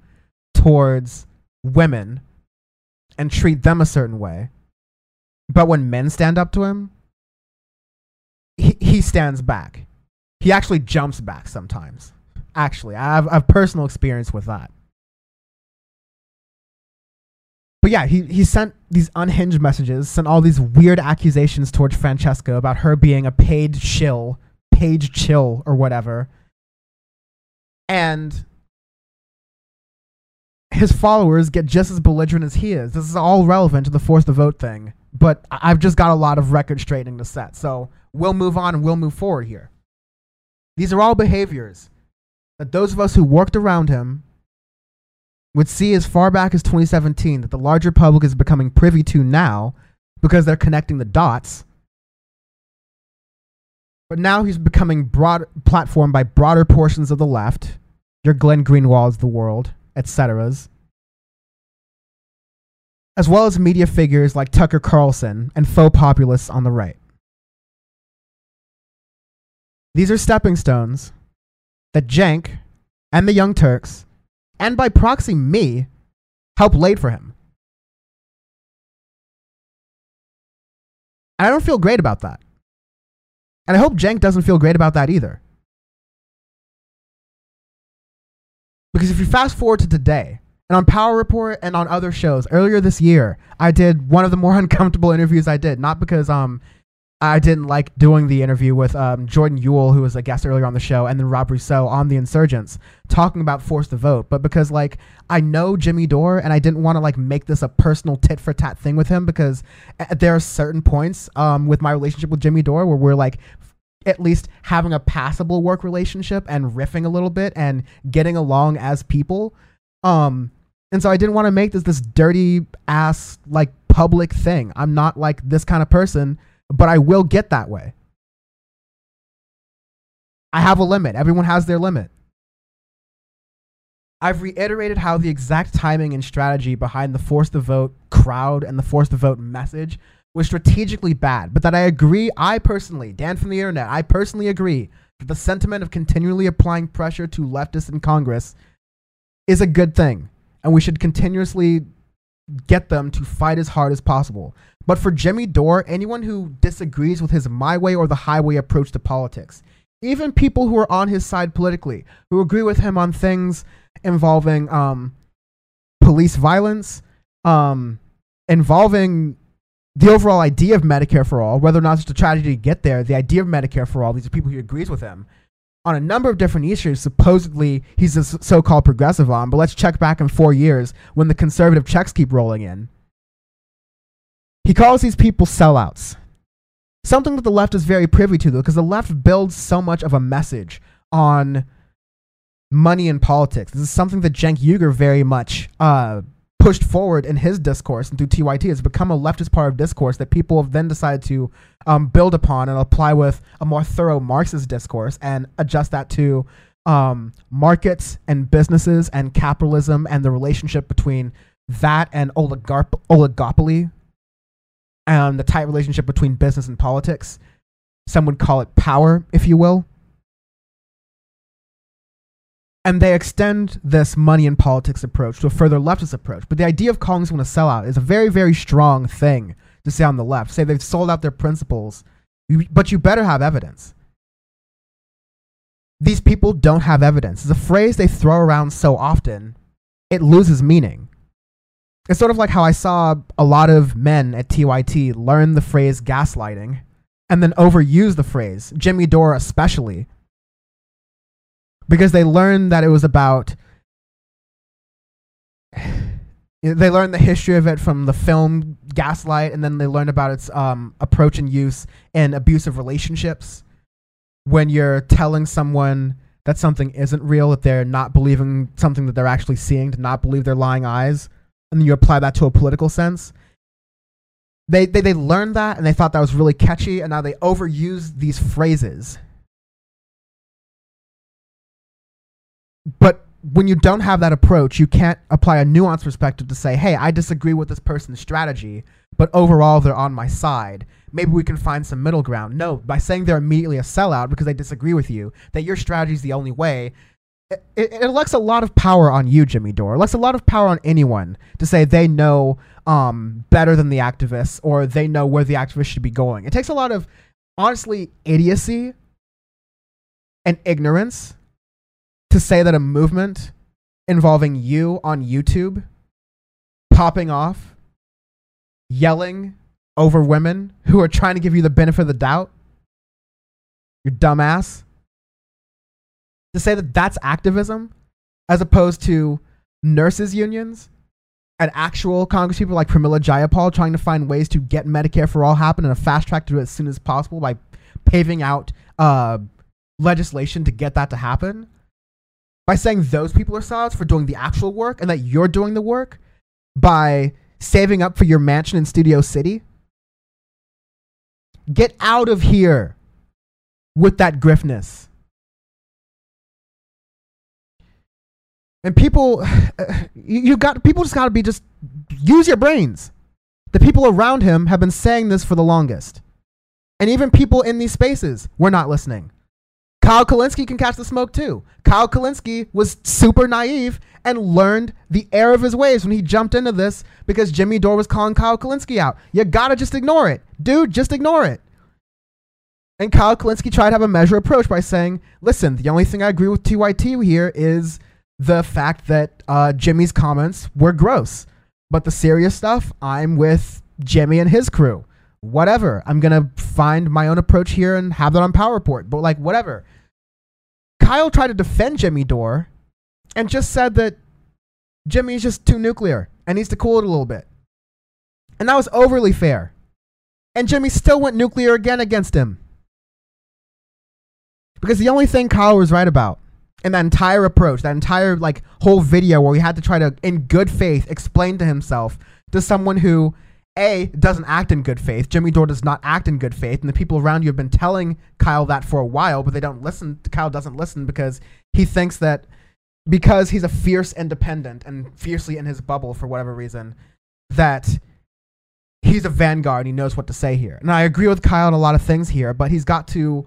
A: towards women and treat them a certain way. But when men stand up to him, he, he stands back. He actually jumps back sometimes. Actually, I have, I have personal experience with that. But yeah, he, he sent these unhinged messages, sent all these weird accusations towards Francesca about her being a paid chill, page chill, or whatever. And his followers get just as belligerent as he is. This is all relevant to the force the vote thing, but I've just got a lot of record straightening to set. So we'll move on and we'll move forward here. These are all behaviors that those of us who worked around him would see as far back as 2017 that the larger public is becoming privy to now because they're connecting the dots. But now he's becoming broad platformed by broader portions of the left, your Glenn Greenwalds the world, etc. As well as media figures like Tucker Carlson and faux populists on the right. These are stepping stones that Cenk and the Young Turks, and by proxy me, help laid for him. And I don't feel great about that. And I hope Cenk doesn't feel great about that either. Because if you fast forward to today, and on Power Report and on other shows earlier this year, I did one of the more [LAUGHS] uncomfortable interviews I did. Not because um I didn't like doing the interview with um, Jordan Uhl, who was a guest earlier on the show, and then Rob Rousseau on the Insurgents, talking about force to vote. But because like I know Jimmy Dore, and I didn't want to like make this a personal tit for tat thing with him, because uh, there are certain points um, with my relationship with Jimmy Dore where we're like at least having a passable work relationship and riffing a little bit and getting along as people. Um, and so I didn't want to make this this dirty ass like public thing. I'm not like this kind of person but I will get that way. I have a limit. Everyone has their limit. I've reiterated how the exact timing and strategy behind the force the vote crowd and the force the vote message was strategically bad, but that I agree, I personally, Dan from the internet, I personally agree that the sentiment of continually applying pressure to leftists in Congress is a good thing, and we should continuously get them to fight as hard as possible. But for Jimmy Dore, anyone who disagrees with his my way or the highway approach to politics, even people who are on his side politically, who agree with him on things involving um, police violence, um, involving the overall idea of Medicare for all, whether or not it's a tragedy to get there, the idea of Medicare for all, these are people who agrees with him on a number of different issues. Supposedly, he's a so-called progressive on, but let's check back in four years when the conservative checks keep rolling in. He calls these people sellouts. Something that the left is very privy to, though, because the left builds so much of a message on money and politics. This is something that Cenk Uygur very much uh, pushed forward in his discourse and through TYT. It's become a leftist part of discourse that people have then decided to um, build upon and apply with a more thorough Marxist discourse and adjust that to um, markets and businesses and capitalism and the relationship between that and oligarch- oligopoly and the tight relationship between business and politics. Some would call it power, if you will. And they extend this money and politics approach to a further leftist approach. But the idea of calling someone a sellout is a very, very strong thing to say on the left. Say they've sold out their principles, but you better have evidence. These people don't have evidence. It's a phrase they throw around so often, it loses meaning. It's sort of like how I saw a lot of men at TYT learn the phrase gaslighting and then overuse the phrase, Jimmy Dore especially, because they learned that it was about. [SIGHS] They learned the history of it from the film Gaslight, and then they learned about its um, approach and use in abusive relationships. When you're telling someone that something isn't real, that they're not believing something that they're actually seeing, to not believe their lying eyes, and then you apply that to a political sense. They, they, they learned that and they thought that was really catchy, and now they overuse these phrases. But when you don't have that approach, you can't apply a nuanced perspective to say, hey, I disagree with this person's strategy, but overall they're on my side. Maybe we can find some middle ground. No, by saying they're immediately a sellout because they disagree with you, that your strategy is the only way, it, it, it elects a lot of power on you, Jimmy Dore. It elects a lot of power on anyone to say they know um, better than the activists or they know where the activists should be going. It takes a lot of, honestly, idiocy and ignorance to say that a movement involving you on YouTube popping off, yelling over women who are trying to give you the benefit of the doubt, your dumbass, to say that that's activism as opposed to nurses' unions and actual Congress people like Pramila Jayapal trying to find ways to get Medicare for all happen in a fast track to do it as soon as possible by paving out uh, legislation to get that to happen by saying those people are solids for doing the actual work and that you're doing the work by saving up for your mansion in Studio City. Get out of here with that griffness. And people, [SIGHS] you, you got people just got to be just use your brains. The people around him have been saying this for the longest, and even people in these spaces were not listening. Kyle Kulinski can catch the smoke too. Kyle Kulinski was super naive and learned the error of his ways when he jumped into this because Jimmy Dore was calling Kyle Kulinski out. You gotta just ignore it. Dude, just ignore it. And Kyle Kulinski tried to have a measure approach by saying, listen, the only thing I agree with TYT here is the fact that uh, Jimmy's comments were gross. But the serious stuff, I'm with Jimmy and his crew. Whatever. I'm to find my own approach here and have that on Power Report. But, like, whatever. Kyle tried to defend Jimmy Dore and just said that Jimmy is just too nuclear and needs to cool it a little bit. And that was overly fair. And Jimmy still went nuclear again against him. Because the only thing Kyle was right about in that entire approach, that entire like whole video where he had to try to, in good faith, explain to himself to someone who a doesn't act in good faith. Jimmy Dore does not act in good faith, and the people around you have been telling Kyle that for a while, but they don't listen. Kyle doesn't listen because he thinks that because he's a fierce independent and fiercely in his bubble for whatever reason, that he's a vanguard. And he knows what to say here, and I agree with Kyle on a lot of things here, but he's got to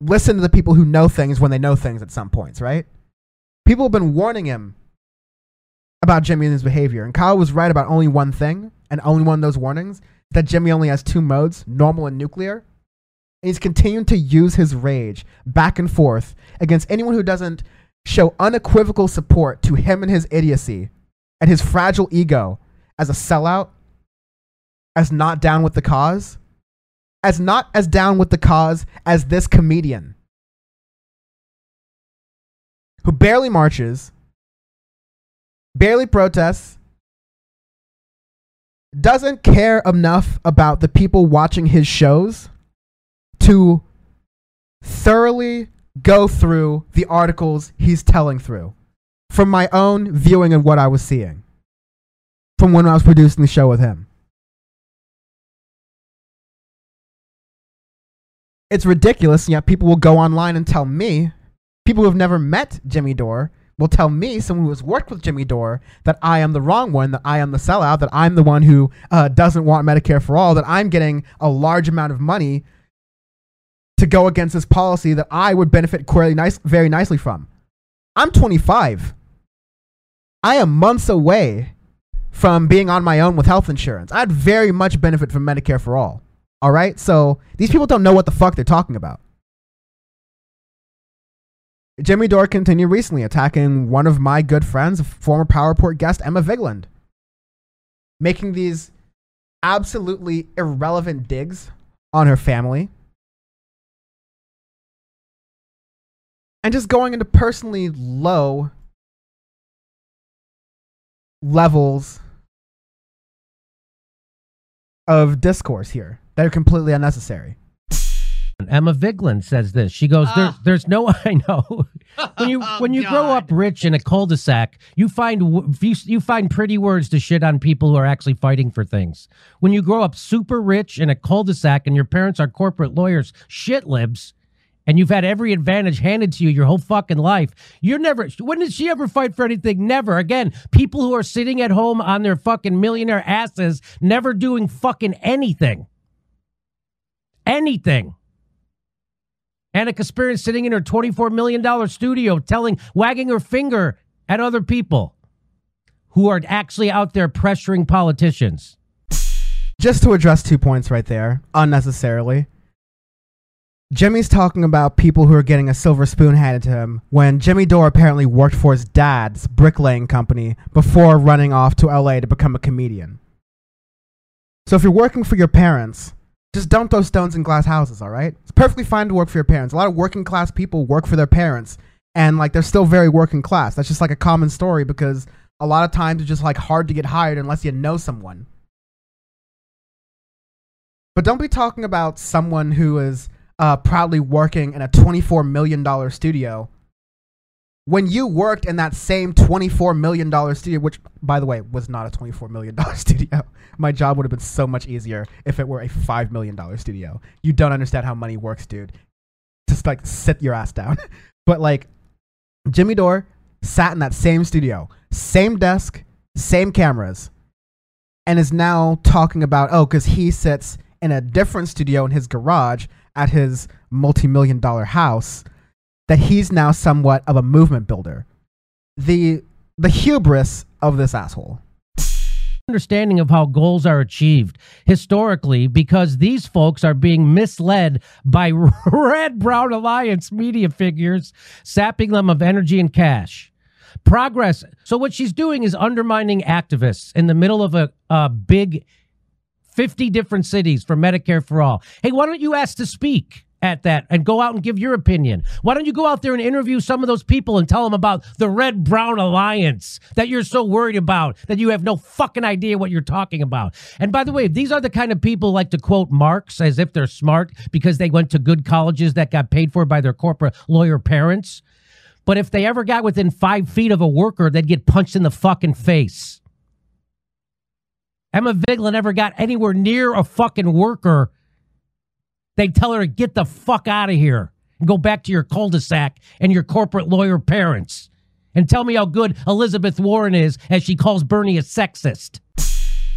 A: listen to the people who know things when they know things at some points, right? People have been warning him about Jimmy and his behavior, and Kyle was right about only one thing, and only one of those warnings that Jimmy only has two modes, normal and nuclear. And he's continuing to use his rage back and forth against anyone who doesn't show unequivocal support to him and his idiocy and his fragile ego as a sellout, as not down with the cause, as not as down with the cause as this comedian who barely marches, barely protests, doesn't care enough about the people watching his shows to thoroughly go through the articles he's telling through. From my own viewing and what I was seeing. From when I was producing the show with him. It's ridiculous, yet people will go online and tell me, people who have never met Jimmy Dore, will tell me, someone who has worked with Jimmy Dore, that I am the wrong one, that I am the sellout, that I'm the one who uh, doesn't want Medicare for all, that I'm getting a large amount of money to go against this policy that I would benefit nice, very nicely from. I'm 25. I am months away from being on my own with health insurance. I'd very much benefit from Medicare for all. All right? So these people don't know what the fuck they're talking about. Jimmy Dore continued recently attacking one of my good friends, former Power Report guest Emma Vigeland, making these absolutely irrelevant digs on her family. And just going into personally low levels of discourse here that are completely unnecessary.
E: Emma Vigeland says this. She goes, "There's,
F: Ah.
E: there's no. [LAUGHS] I know. When you [LAUGHS] when you grow up rich in a cul-de-sac, you find you, you find pretty words to shit on people who are actually fighting for things. When you grow up super rich in a cul-de-sac and your parents are corporate lawyers, shit libs, and you've had every advantage handed to you your whole fucking life, you're never. When did she ever fight for anything? Never. Again, people who are sitting at home on their fucking millionaire asses, never doing fucking anything. Anything. Ana Kasparian sitting in her $24 million studio telling, wagging her finger at other people who are actually out there pressuring politicians.
A: Just to address two points right there, unnecessarily. Jimmy's talking about people who are getting a silver spoon handed to him when Jimmy Dore apparently worked for his dad's bricklaying company before running off to LA to become a comedian. So if you're working for your parents, just don't throw stones in glass houses, all right? It's perfectly fine to work for your parents. A lot of working class people work for their parents and like they're still very working class. That's just like a common story because a lot of times it's just like hard to get hired unless you know someone. But don't be talking about someone who is uh, proudly working in a $24 million studio when you worked in that same $24 million studio, which, by the way, was not a $24 million [LAUGHS] studio. My job would have been so much easier if it were a $5 million studio. You don't understand how money works, dude. Just like sit your ass down. [LAUGHS] but like, Jimmy Dore sat in that same studio, same desk, same cameras, and is now talking about, oh, because he sits in a different studio in his garage at his multi million dollar house that he's now somewhat of a movement builder. The the hubris of this asshole.
E: Understanding of how goals are achieved historically because these folks are being misled by [LAUGHS] Red Brown Alliance media figures, sapping them of energy and cash. Progress. So, what she's doing is undermining activists in the middle of a, a big 50 different cities for Medicare for all. Hey, why don't you ask to speak at that and go out and give your opinion? Why don't you go out there and interview some of those people and tell them about the Red Brown Alliance that you're so worried about that you have no fucking idea what you're talking about? And by the way, these are the kind of people like to quote Marx as if they're smart because they went to good colleges that got paid for by their corporate lawyer parents. But if they ever got within five feet of a worker, they'd get punched in the fucking face. Emma Vigeland never got anywhere near a fucking worker. They tell her to get the fuck out of here and go back to your cul-de-sac and your corporate lawyer parents. And tell me how good Elizabeth Warren is as she calls Bernie a sexist.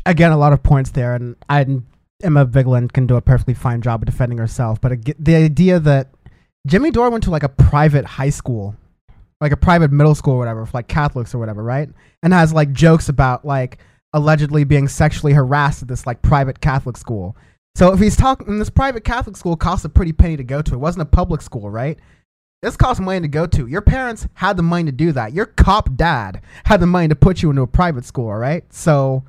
A: Again, a lot of points there, and I Emma Vigeland can do a perfectly fine job of defending herself. But the idea that Jimmy Dore went to like a private high school, like a private middle school or whatever, for like Catholics or whatever, right? And has like jokes about like allegedly being sexually harassed at this like private Catholic school. So if he's talking, this private Catholic school costs a pretty penny to go to. It wasn't a public school, right? This costs money to go to. Your parents had the money to do that. Your cop dad had the money to put you into a private school, all right? So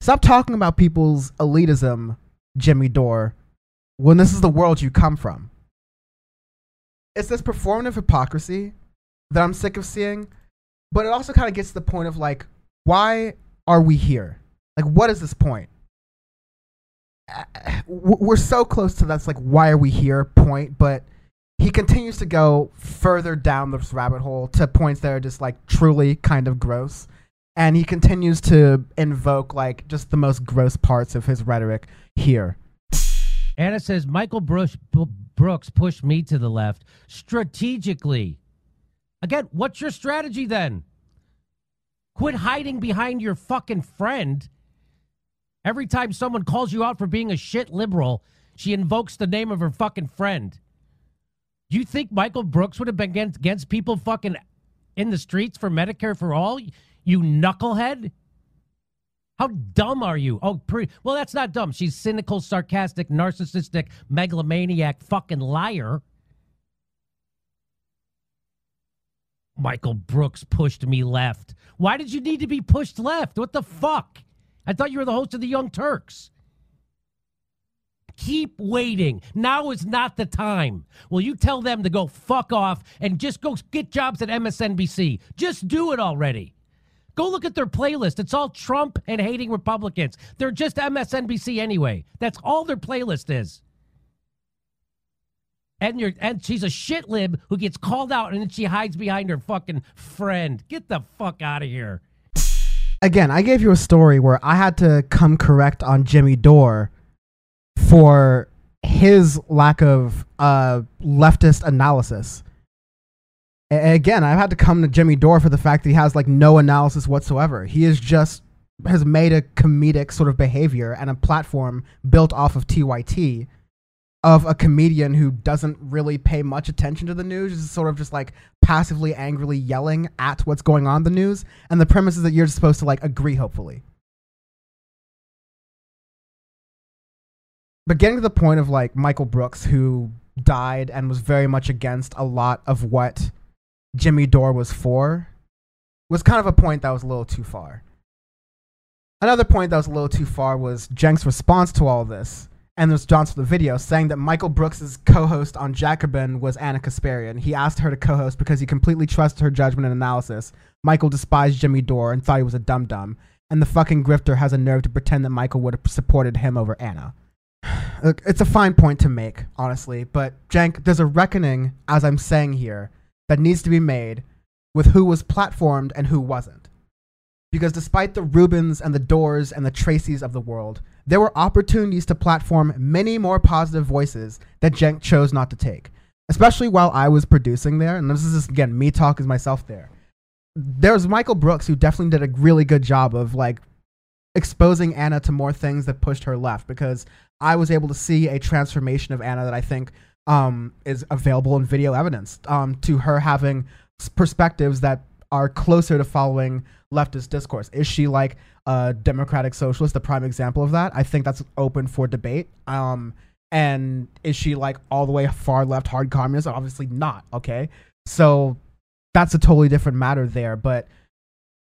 A: stop talking about people's elitism, Jimmy Dore, when this is the world you come from. It's this performative hypocrisy that I'm sick of seeing, but it also kind of gets to the point of like, why are we here? Like, what is this point? We're so close to that's like, why are we here point, but he continues to go further down this rabbit hole to points that are just like truly kind of gross. And he continues to invoke like just the most gross parts of his rhetoric here.
E: Ana says Michael B- Brooks pushed me to the left strategically. Again, what's your strategy then? Quit hiding behind your fucking friend. Every time someone calls you out for being a shit liberal, she invokes the name of her fucking friend. Do you think Michael Brooks would have been against, people fucking in the streets for Medicare for all? You knucklehead? How dumb are you? Oh, pretty. Well, that's not dumb. She's cynical, sarcastic, narcissistic, megalomaniac, fucking liar. Michael Brooks pushed me left. Why did you need to be pushed left? What the fuck? I thought you were the host of the Young Turks. Keep waiting. Now is not the time. Will you tell them to go fuck off and just go get jobs at MSNBC? Just do it already. Go look at their playlist. It's all Trump and hating Republicans. They're just MSNBC anyway. That's all their playlist is. And you're and she's a shit lib who gets called out and then she hides behind her fucking friend. Get the fuck out of here.
A: Again, I gave you a story where I had to come correct on Jimmy Dore for his lack of uh, leftist analysis. Again, I've had to come to Jimmy Dore for the fact that he has like no analysis whatsoever. He is just has made a comedic sort of behavior and a platform built off of TYT of a comedian who doesn't really pay much attention to the news, is sort of just like passively, angrily yelling at what's going on in the news. And the premise is that you're supposed to like agree, hopefully. But getting to the point of like Michael Brooks, who died and was very much against a lot of what Jimmy Dore was for, was kind of a point that was a little too far. Another point that was a little too far was Cenk's response to all this and there's John's for the video saying that Michael Brooks's co-host on Jacobin was Ana Kasparian. He asked her to co-host because he completely trusted her judgment and analysis. Michael despised Jimmy Dore and thought he was a dum dum, and the fucking grifter has a nerve to pretend that Michael would have supported him over Ana. [SIGHS] Look, it's a fine point to make, honestly, but Cenk, there's a reckoning, as I'm saying here, that needs to be made with who was platformed and who wasn't. Because despite the Rubins and the Dores and the Traceys of the world, there were opportunities to platform many more positive voices that Cenk chose not to take, especially while I was producing there. And this is again me talking myself there. There's Michael Brooks who definitely did a really good job of like exposing Ana to more things that pushed her left because I was able to see a transformation of Ana that I think um, is available in video evidence um, to her having perspectives that are closer to following leftist discourse. Is she like a democratic socialist, the prime example of that? I think that's open for debate. Um, and is she like all the way far left, hard communist? Obviously not. Okay, so that's a totally different matter there. But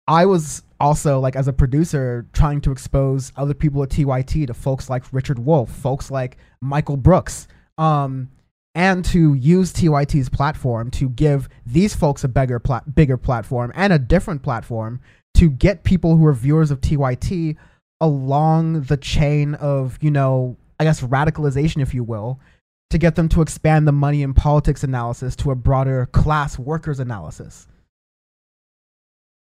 A: I was also like as a producer trying to expose other people at TYT to folks like Richard Wolff, folks like Michael Brooks. Um, and to use TYT's platform to give these folks a bigger, pla- bigger platform and a different platform to get people who are viewers of TYT along the chain of, you know, I guess radicalization, if you will, to get them to expand the money and politics analysis to a broader class workers analysis.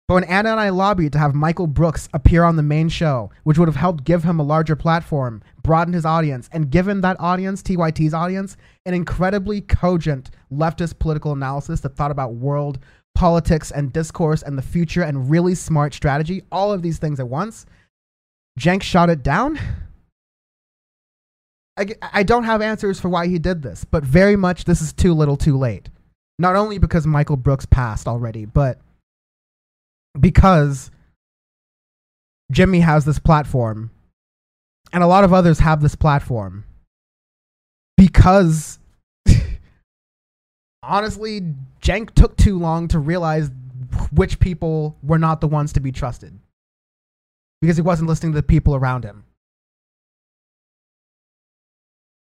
A: But when Ana and I lobbied to have Michael Brooks appear on the main show, which would have helped give him a larger platform, broaden his audience, and given that audience, TYT's audience, an incredibly cogent leftist political analysis that thought about world politics and discourse and the future and really smart strategy, all of these things at once, Cenk shot it down. I, I don't have answers for why he did this, but very much this is too little too late. Not only because Michael Brooks passed already, but because Jimmy has this platform and a lot of others have this platform because honestly Cenk took too long to realize which people were not the ones to be trusted because he wasn't listening to the people around him.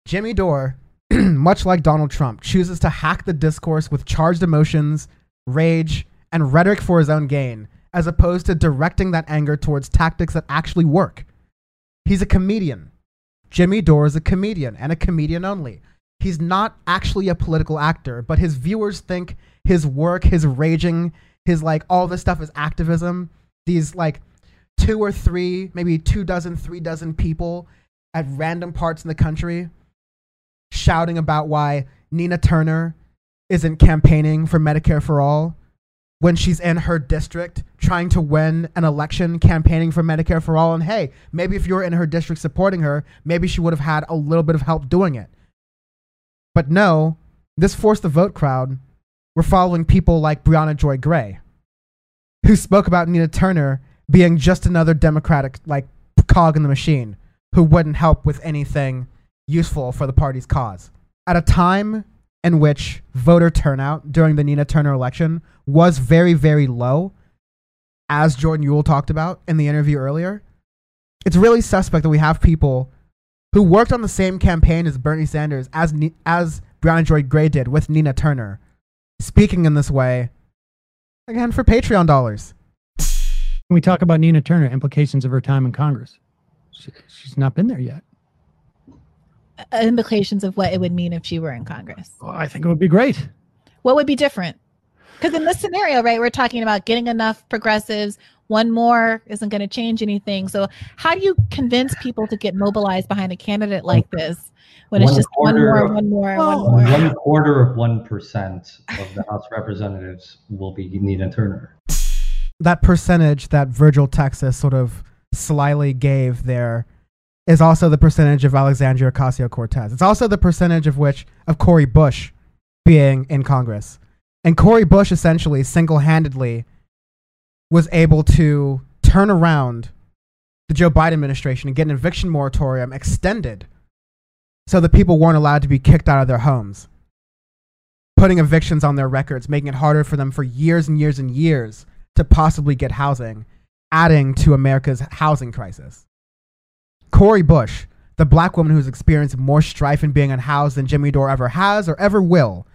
A: Jimmy Dore, [CLEARS THROAT] much like Donald Trump, chooses to hack the discourse with charged emotions, rage, and rhetoric for his own gain, as opposed to directing that anger towards tactics that actually work. He's a comedian. Jimmy Dore is a comedian and a comedian only. He's not actually a political actor, but his viewers think his work, his raging, his like all this stuff is activism. These like two or three, maybe two dozen, three dozen people at random parts in the country shouting about why Nina Turner isn't campaigning for Medicare for all when she's in her district trying to win an election campaigning for Medicare for all. And hey, maybe if you were in her district supporting her, maybe she would have had a little bit of help doing it. But no, this forced the vote crowd were following people like Briahna Joy Gray, who spoke about Nina Turner being just another Democratic like cog in the machine who wouldn't help with anything useful for the party's cause. At a time in which voter turnout during the Nina Turner election was very, very low, as Jordan Uhl talked about in the interview earlier, it's really suspect that we have people who worked on the same campaign as Bernie Sanders, as Ni- as Briahna Joy Gray did with Nina Turner, speaking in this way, again for Patreon dollars.
F: Can we talk about Nina Turner, implications of her time in Congress. She, she's not been there yet.
G: Uh, implications of what it would mean if she were in Congress.
F: Well, I think it would be great.
G: What would be different? Because in this scenario, right, we're talking about getting enough progressives. One more isn't going to change anything. So, how do you convince people to get mobilized behind a candidate like oh, this when it's
H: One
G: just one more,
H: of-
G: one more,
A: Well,
G: one more?
H: One quarter of one percent of the House Representatives will be Nina Turner.
A: that percentage that Virgil Texas sort of slyly gave there is also the percentage of Alexandria Ocasio Cortez. It's also the percentage of which of Cori Bush being in Congress. And Cori Bush essentially single handedly was able to turn around the Joe Biden administration and get an eviction moratorium extended so that people weren't allowed to be kicked out of their homes, putting evictions on their records, making it harder for them for years and years and years to possibly get housing, adding to America's housing crisis. Cori Bush, the black woman who's experienced more strife in being unhoused than Jimmy Dore ever has or ever will,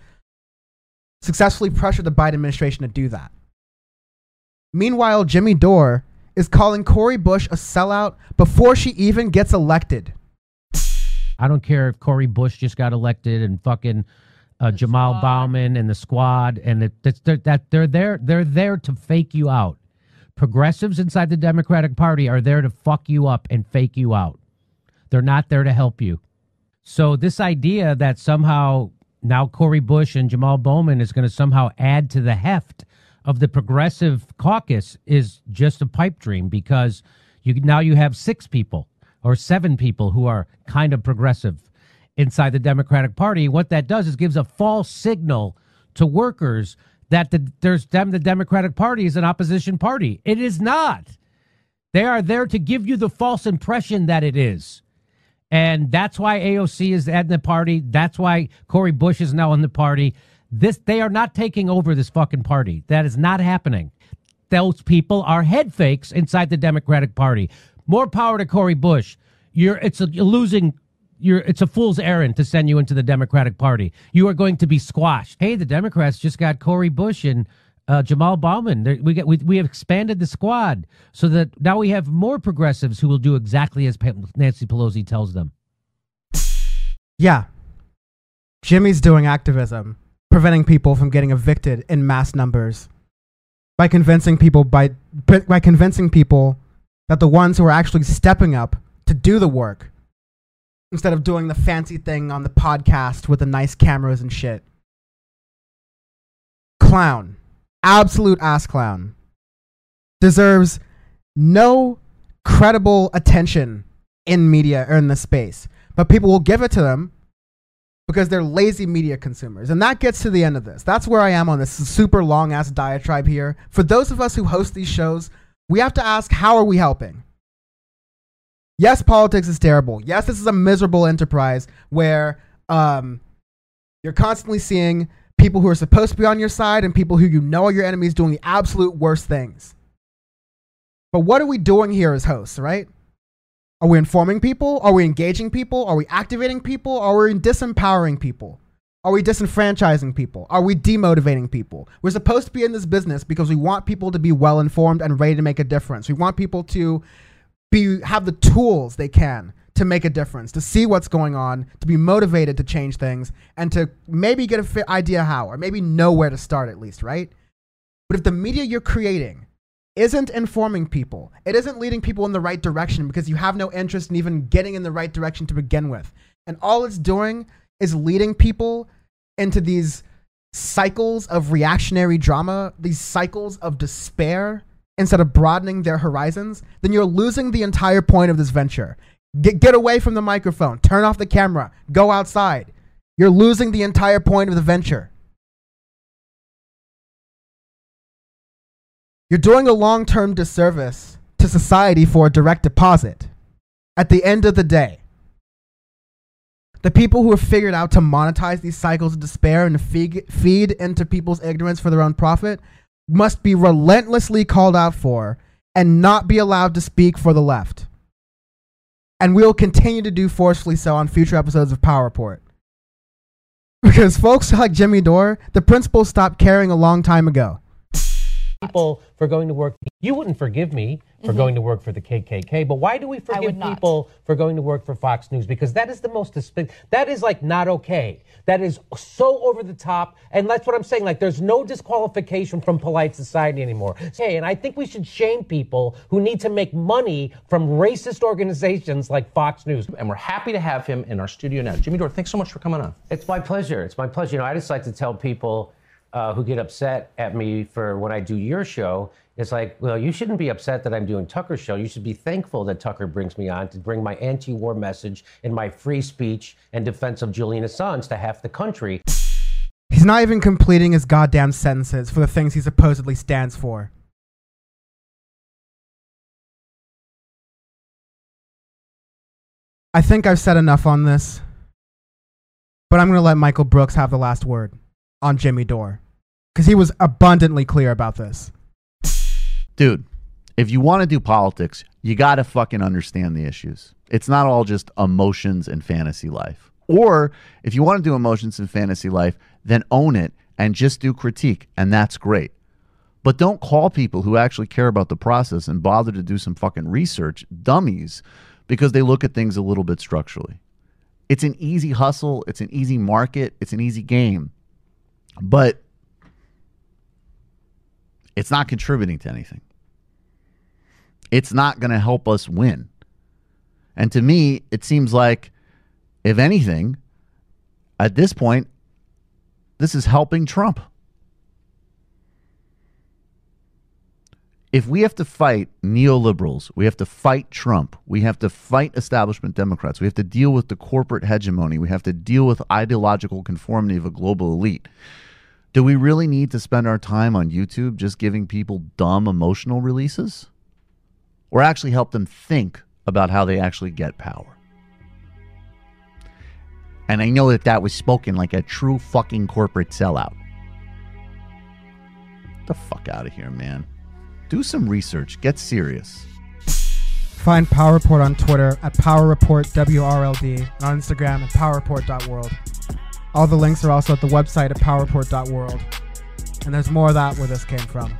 A: successfully pressured the Biden administration to do that. Meanwhile, Jimmy Dore is calling Cori Bush a sellout before she even gets elected.
E: I don't care if Cori Bush just got elected and fucking uh, Jamaal Bowman and the squad and it, that's they're, that they're there they're there to fake you out. Progressives inside the Democratic Party are there to fuck you up and fake you out. They're not there to help you. So this idea that somehow now Cori Bush and Jamaal Bowman is going to somehow add to the heft of the progressive caucus is just a pipe dream because you now you have six people or seven people who are kind of progressive inside the Democratic Party. What that does is gives a false signal to workers that the, there's them the Democratic Party is an opposition party. It is not. They are there to give you the false impression that it is. And that's why AOC is at the party. That's why Cori Bush is now in the party. This they are not taking over this fucking party. That is not happening. Those people are head fakes inside the Democratic Party. More power to Cori Bush. You're it's a you're losing you're it's a fool's errand to send you into the Democratic Party. You are going to be squashed. Hey, the Democrats just got Cori Bush and uh, Jamaal Bowman. There- We get we, we have expanded the squad so that now we have more progressives who will do exactly as Nancy Pelosi tells them.
A: Yeah. Jimmy's doing activism, preventing people from getting evicted in mass numbers by convincing people by by convincing people that the ones who are actually stepping up to do the work instead of doing the fancy thing on the podcast with the nice cameras and shit. Clown. Absolute ass clown. Deserves no credible attention in media or in the space. But people will give it to them because they're lazy media consumers. And that gets to the end of this. That's where I am on this super long ass diatribe here. For those of us who host these shows, we have to ask how are we helping? Yes, politics is terrible. Yes, this is a miserable enterprise where um, you're constantly seeing people who are supposed to be on your side and people who you know are your enemies doing the absolute worst things. But what are we doing here as hosts, right? Are we informing people? Are we engaging people? Are we activating people? Are we disempowering people? Are we disenfranchising people? Are we demotivating people? We're supposed to be in this business because we want people to be well informed and ready to make a difference. We want people to be have the tools they can to make a difference, to see what's going on, to be motivated to change things, and to maybe get a fit idea how, or maybe know where to start at least, right? But if the media you're creating isn't informing people, it isn't leading people in the right direction because you have no interest in even getting in the right direction to begin with. And all it's doing is leading people into these cycles of reactionary drama, these cycles of despair, instead of broadening their horizons, then you're losing the entire point of this venture. Get, get away from the microphone, turn off the camera, go outside. You're losing the entire point of the venture. You're doing a long term disservice to society for a direct deposit. At the end of the day, the people who have figured out to monetize these cycles of despair and feed, feed into people's ignorance for their own profit must be relentlessly called out for and not be allowed to speak for the left. And we'll continue to do forcefully so on future episodes of Power. Because folks like Jimmy Dore, the principal stopped caring a long time ago.
E: People for going to work. You wouldn't forgive me for mm-hmm. going to work for the KKK, but why do we forgive
G: would not.
E: people for going to work for Fox News? Because that is the most despic- that is like not okay. That is so over the top, and that's what I'm saying. Like, there's no disqualification from polite society anymore. Hey, and I think we should shame people who need to make money from racist organizations like Fox News.
I: and we're happy to have him in our studio now. Jimmy Dore, thanks so much for coming on.
J: It's my pleasure. It's my pleasure. You know, I just like to tell people uh, who get upset at me for when I do your show. It's like, well, you shouldn't be upset that I'm doing Tucker's show. You should be thankful that Tucker brings me on to bring my anti-war message and my free speech and defense of Julian Assange to half the country.
A: He's not even completing his goddamn sentences for the things he supposedly stands for. I think I've said enough on this, but I'm going to let Michael Brooks have the last word on Jimmy Dore because he was abundantly clear about this.
K: dude, if you want to do politics, you got to fucking understand the issues. It's not all just emotions and fantasy life. Or if you want to do emotions and fantasy life, then own it and just do critique, and that's great. But don't call people who actually care about the process and bother to do some fucking research dummies because they look at things a little bit structurally. It's an easy hustle, it's an easy market, it's an easy game. But it's not contributing to anything. It's not going to help us win. And to me, it seems like, if anything, at this point, this is helping Trump. If we have to fight neoliberals, we have to fight Trump, we have to fight establishment Democrats, we have to deal with the corporate hegemony, we have to deal with ideological conformity of a global elite. Do we really need to spend our time on YouTube just giving people dumb emotional releases? Or actually help them think about how they actually get power? And I know that that was spoken like a true fucking corporate sellout. Get the fuck out of here, man. Do some research. Get serious.
A: Find Power Report on Twitter at Power Report WRLD and on Instagram at powerreport.world. All the links are also at the website at powerreport.world. And there's more of that where this came from.